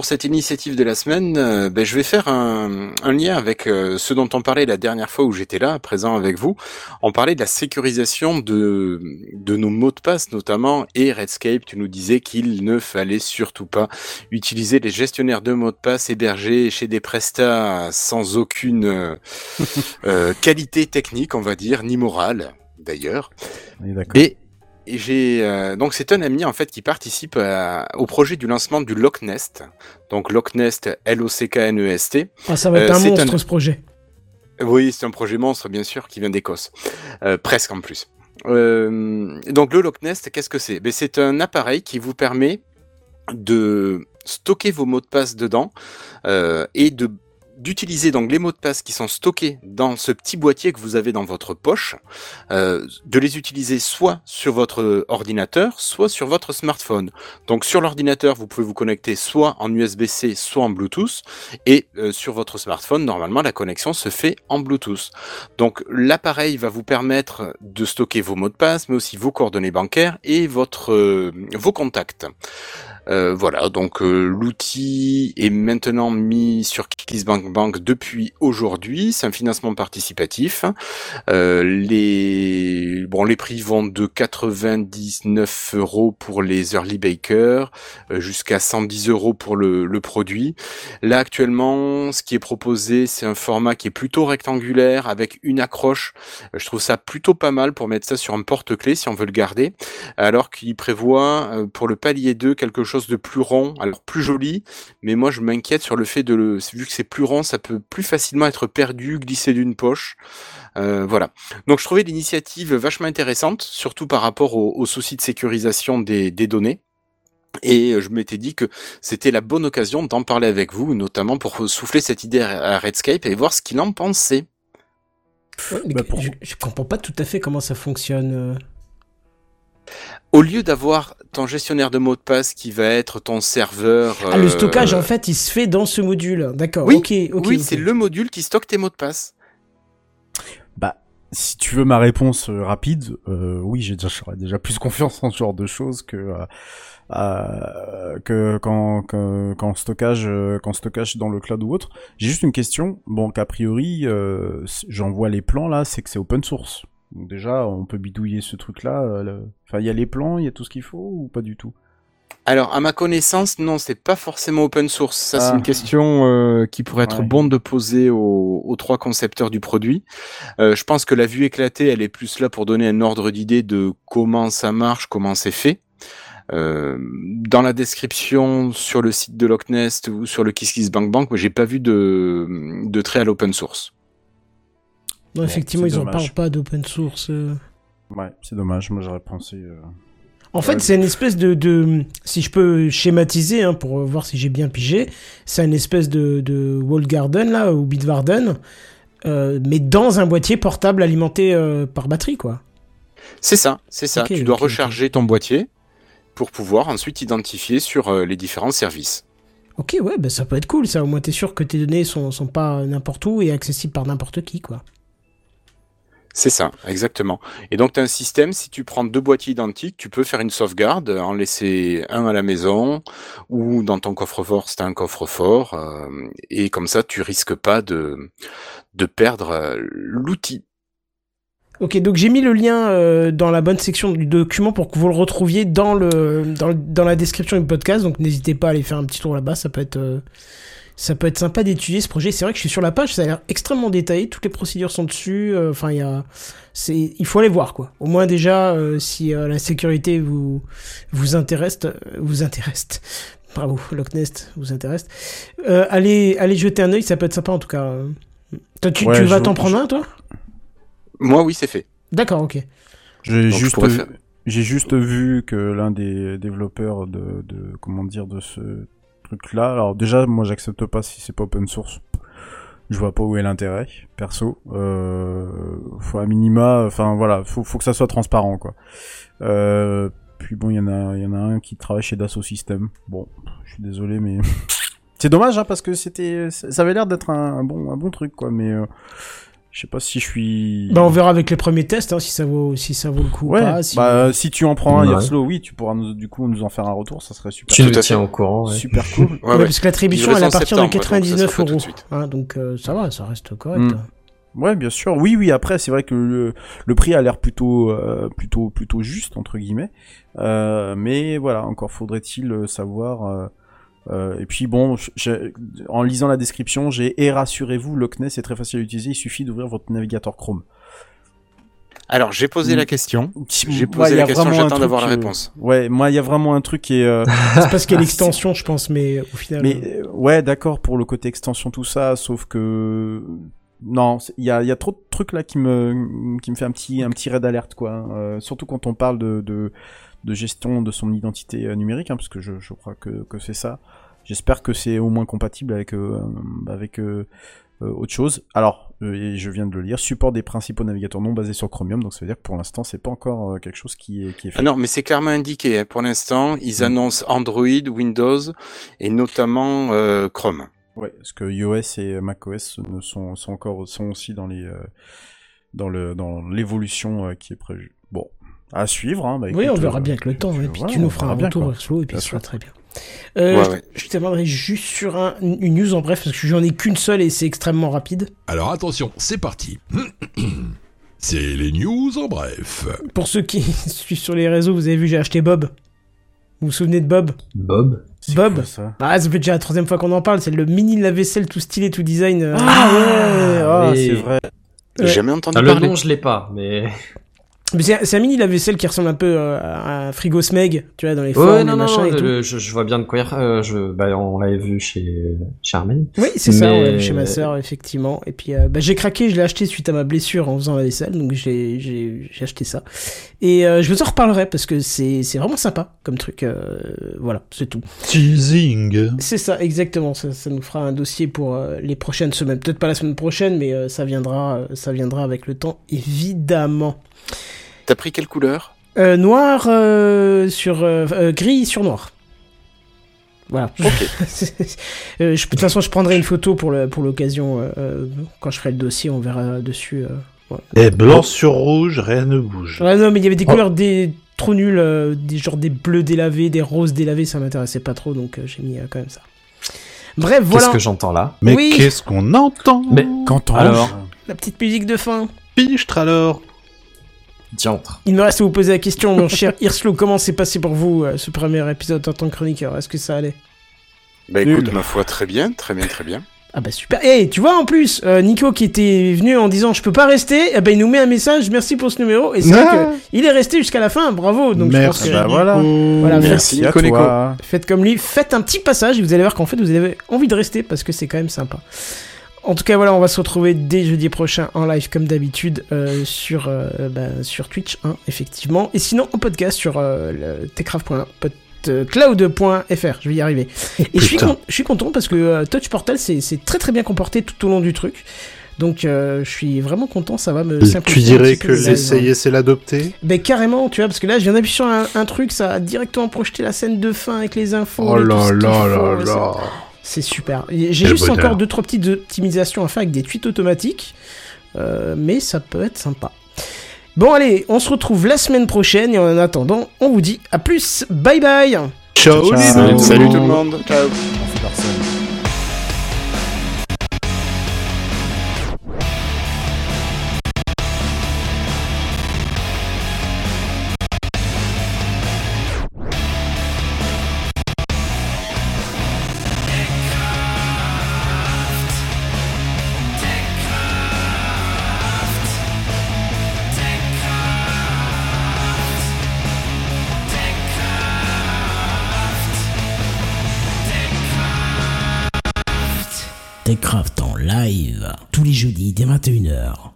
Pour cette initiative de la semaine, euh, ben, je vais faire un, un lien avec euh, ce dont on parlait la dernière fois où j'étais là, présent avec vous. On parlait de la sécurisation de, de nos mots de passe notamment, et Redscape, tu nous disais qu'il ne fallait surtout pas utiliser les gestionnaires de mots de passe hébergés chez des prestats sans aucune euh, qualité technique, on va dire, ni morale d'ailleurs. On j'ai euh, donc c'est un ami en fait qui participe à- au projet du lancement du Loch Nest. Donc Loch Nest, L-O-C-K-N-E-S-T. Ah, ça va être Euh, un c'est monstre, ce projet. Oui, c'est un projet monstre, bien sûr, qui vient d'Écosse. Euh, presque en plus. Donc le Loch Nest, qu'est-ce que c'est? Ben, C'est un appareil qui vous permet de stocker vos mots de passe dedans euh, et de d'utiliser donc les mots de passe qui sont stockés dans ce petit boîtier que vous avez dans votre poche, euh, de les utiliser soit sur votre ordinateur, soit sur votre smartphone. Donc sur l'ordinateur, vous pouvez vous connecter soit en USB-C, soit en Bluetooth, et euh, sur votre smartphone, normalement, la connexion se fait en Bluetooth. Donc l'appareil va vous permettre de stocker vos mots de passe, mais aussi vos coordonnées bancaires et votre euh, vos contacts. Euh, voilà, donc euh, l'outil est maintenant mis sur KissBankBank Bank depuis aujourd'hui. C'est un financement participatif. Euh, les bon, les prix vont de 99 euros pour les early bakers euh, jusqu'à 110 euros pour le, le produit. Là actuellement, ce qui est proposé, c'est un format qui est plutôt rectangulaire avec une accroche. Je trouve ça plutôt pas mal pour mettre ça sur un porte-clés si on veut le garder, alors qu'il prévoit pour le palier 2 quelque chose de plus rond, alors plus joli, mais moi je m'inquiète sur le fait de le, vu que c'est plus rond, ça peut plus facilement être perdu, glisser d'une poche. Euh, voilà. Donc je trouvais l'initiative vachement intéressante, surtout par rapport au, au souci de sécurisation des, des données. Et euh, je m'étais dit que c'était la bonne occasion d'en parler avec vous, notamment pour souffler cette idée à Redscape et voir ce qu'il en pensait. Ouais, mais je, je comprends pas tout à fait comment ça fonctionne. Au lieu d'avoir ton gestionnaire de mots de passe qui va être ton serveur. Ah, le euh, stockage, en fait, il se fait dans ce module. D'accord. Oui, c'est le module qui stocke tes mots de passe. Bah, si tu veux ma réponse euh, rapide, euh, oui, j'ai déjà, j'aurais déjà plus confiance en ce genre de choses que euh, euh, que quand quand, quand stockage quand stockage dans le cloud ou autre. J'ai juste une question. Bon, qu'a priori, euh, si j'envoie les plans là, c'est que c'est open source. Donc déjà, on peut bidouiller ce truc-là. euh, Enfin, il y a les plans, il y a tout ce qu'il faut ou pas du tout? Alors, à ma connaissance, non, c'est pas forcément open source. Ça, c'est Ah. une question euh, qui pourrait être Ouais. bonne de poser aux, aux trois concepteurs du produit. Euh, je pense que la vue éclatée, elle est plus là pour donner un ordre d'idée de comment ça marche, comment c'est fait. Euh, dans la description sur le site de Loch Nest ou sur le KissKissBankBank, moi, j'ai pas vu de, de trait à l'open source. Non, effectivement, ils en dommage. parlent pas d'open source. euh. Ouais, c'est dommage. Moi, j'aurais pensé. euh, En fait, Ouais. c'est une espèce de, de, si je peux schématiser hein, pour voir si j'ai bien pigé, c'est une espèce de, de wall garden là ou Bitwarden, euh, mais dans un boîtier portable alimenté euh, par batterie quoi. C'est ça, c'est ça. Tu dois recharger ton boîtier pour pouvoir ensuite identifier sur euh, les différents services. Ok, ouais, bah ça peut être cool ça. Au moins t'es sûr que tes données sont, sont pas n'importe où et accessibles par n'importe qui quoi. C'est ça, exactement. Et donc, tu as un système, si tu prends deux boîtiers identiques, tu peux faire une sauvegarde, en laisser un à la maison, ou dans ton coffre-fort, c'est un coffre-fort, euh, et comme ça, tu risques pas de, de perdre euh, l'outil. Ok, donc j'ai mis le lien euh, dans la bonne section du document pour que vous le retrouviez dans le dans, dans la description du podcast. Donc n'hésitez pas à aller faire un petit tour là-bas. Ça peut être euh, ça peut être sympa d'étudier ce projet. C'est vrai que je suis sur la page, ça a l'air extrêmement détaillé. Toutes les procédures sont dessus. euh, Enfin, il y a c'est il faut aller voir quoi. Au moins déjà euh, si euh, la sécurité vous vous intéresse, vous intéresse. Bravo, Loch Nest vous intéresse. Euh, allez allez jeter un œil, ça peut être sympa en tout cas. Toi, tu, Ouais, tu vas t'en je- prendre un toi? Moi, oui, c'est fait. D'accord, ok. J'ai juste, vu- faire- j'ai juste vu que l'un des développeurs de, de, comment dire, de ce truc-là, alors déjà, moi, j'accepte pas si c'est pas open source. Je vois pas où est l'intérêt, perso. Euh, faut à minima, enfin voilà, faut, faut que ça soit transparent, quoi. Euh, puis bon, il y en a, y en a un qui travaille chez Dassault Systèmes. Bon, je suis désolé, mais c'est dommage, hein, parce que c'était, ça avait l'air d'être un, un bon, un bon truc, quoi. Mais euh, je sais pas si je suis. Bah on verra avec les premiers tests hein, si ça vaut si ça vaut le coup Ouais, ou pas. Si... bah euh, si tu en prends un Ouais. Yerslow, oui, tu pourras nous- du coup nous en faire un retour, ça serait super. Tu nous tiens au courant. ouais. Super cool. Ouais, Ouais, ouais. parce que l'attribution elle est à partir de septembre, donc ça sera 99 pas tout de euros. Hein, donc euh, ça va, ça reste correct. Mm. hein. Ouais, bien sûr. Oui, oui. Après, c'est vrai que le, le prix a l'air plutôt, euh, plutôt, plutôt juste entre guillemets. Euh, mais voilà, encore faudrait-il euh, savoir. Euh, euh, et puis bon, en lisant la description, j'ai et rassurez-vous, Loch Ness est très facile à utiliser. Il suffit d'ouvrir votre navigateur Chrome. Alors, j'ai posé Mm. la question. J'ai posé la question, j'attends d'avoir la euh, réponse. Ouais, moi, il y a vraiment un truc qui est. euh, C'est parce qu'il y a l'extension, je pense, mais au final. Mais euh, euh, ouais, d'accord pour le côté extension tout ça, sauf que non, il y a, il y a trop de trucs là qui me qui me fait un petit un petit raid d'alerte quoi. hein. Euh, surtout quand on parle de, de de gestion de son identité euh, numérique, hein, parce que je, je crois que que c'est ça. J'espère que c'est au moins compatible avec euh, avec euh, autre chose. Alors, et je viens de le lire, support des principaux navigateurs non basés sur Chromium, donc ça veut dire que pour l'instant c'est pas encore quelque chose qui est qui est fait. Ah non, mais c'est clairement indiqué. hein. Pour l'instant, ils annoncent Android, Windows et notamment euh, Chrome. Ouais, parce que iOS et macOS ne sont, sont encore sont aussi dans les dans le dans l'évolution qui est prévue. Bon, à suivre. Hein, bah, Oui, on verra euh, bien avec le temps, je- et puis voilà, tu nous feras un bien, retour, quoi. Urslo, et puis Bien ce sera très bien. Euh, Ouais, je- ouais. Je terminerai juste sur un- une news en bref, parce que j'en ai qu'une seule et c'est extrêmement rapide. Alors attention, c'est parti. C'est les news en bref. Pour ceux qui suivent sur les réseaux, vous avez vu, j'ai acheté Bob. Vous vous souvenez de Bob? Bob? Bob? quoi, ça? Ah, ça fait déjà la troisième fois qu'on en parle, c'est le mini lave-vaisselle tout stylé, tout design. euh, Ah ouais, ah, oui. c'est vrai. Ouais. J'ai jamais entendu Ah, le parler. nom, je l'ai pas, mais. Mais c'est c'est un mini lave-vaisselle qui ressemble un peu euh, à un frigo Smeg, tu vois, dans les Ouais, formes, non, les non, machins non, et tout. le- je, je vois bien de quoi il- euh, je, bah, on l'avait vu chez, chez. Oui, c'est ça, Mais- ouais, chez ma sœur, effectivement. Et puis, euh, bah, j'ai craqué, je l'ai acheté suite à ma blessure en faisant la vaisselle, donc j'ai, j'ai, j'ai acheté ça. Et euh, je vous en reparlerai parce que c'est, c'est vraiment sympa comme truc. euh, voilà, c'est tout. Teasing. C'est ça, exactement. Ça, ça nous fera un dossier pour euh, les prochaines semaines. Peut-être pas la semaine prochaine, mais euh, ça viendra, ça viendra avec le temps, évidemment. T'as pris quelle couleur Euh, noir euh, sur euh, gris sur noir. Voilà. Euh, je- de toute façon, je prendrai une photo pour le, pour l'occasion quand je ferai le dossier. On verra dessus. euh, voilà. Et blanc sur rouge, rien ne bouge. Ouais, non, mais il y avait des Oh. couleurs des trop nulles, euh, des genre des bleus délavés, des roses délavés. Ça m'intéressait pas trop, donc euh, j'ai mis euh, quand même ça. Bref, voilà. Qu'est-ce que j'entends là Mais Oui. qu'est-ce qu'on entend Mais Quand on alors, La petite musique de fin. Pichtre alors diantre. Il me reste à vous poser la question, mon cher Hirslo. Comment s'est passé pour vous euh, ce premier épisode en tant que chroniqueur? Est-ce que ça allait? Bah Nul. écoute, ma foi, très bien, très bien, très bien. Ah bah super. Et tu vois en plus, euh, Nico qui était venu en disant je peux pas rester, eh ben il nous met un message, merci pour ce numéro. Et c'est vrai Ah. que il est resté jusqu'à la fin, bravo. Donc Merci. je pense que Bah voilà. Voilà, Merci, à Nico. toi. faites comme lui, faites un petit passage et vous allez voir qu'en fait vous avez envie de rester parce que c'est quand même sympa. En tout cas voilà, on va se retrouver dès jeudi prochain en live comme d'habitude euh, sur euh, bah, sur Twitch, hein, effectivement, et sinon en podcast sur euh, techcraft.cloud.fr. Je vais y arriver. Et je suis, je suis content parce que euh, Touch Portal c'est c'est très très bien comporté tout au long du truc. Donc euh, je suis vraiment content, ça va me Tu simplifier. un dirais que l'essayer, c'est l'adopter? Ben carrément, tu vois, parce que là, je viens d'appuyer sur un, un truc, ça a directement projeté la scène de fin avec les infos. Oh là là là là C'est super. J'ai juste bonheur. encore deux trois petites optimisations à faire avec des tweets automatiques, euh, mais ça peut être sympa. Bon allez, on se retrouve la semaine prochaine et en attendant, on vous dit à plus, bye bye. Ciao, Salut, tout le monde, ciao. Tous les jeudis dès 21h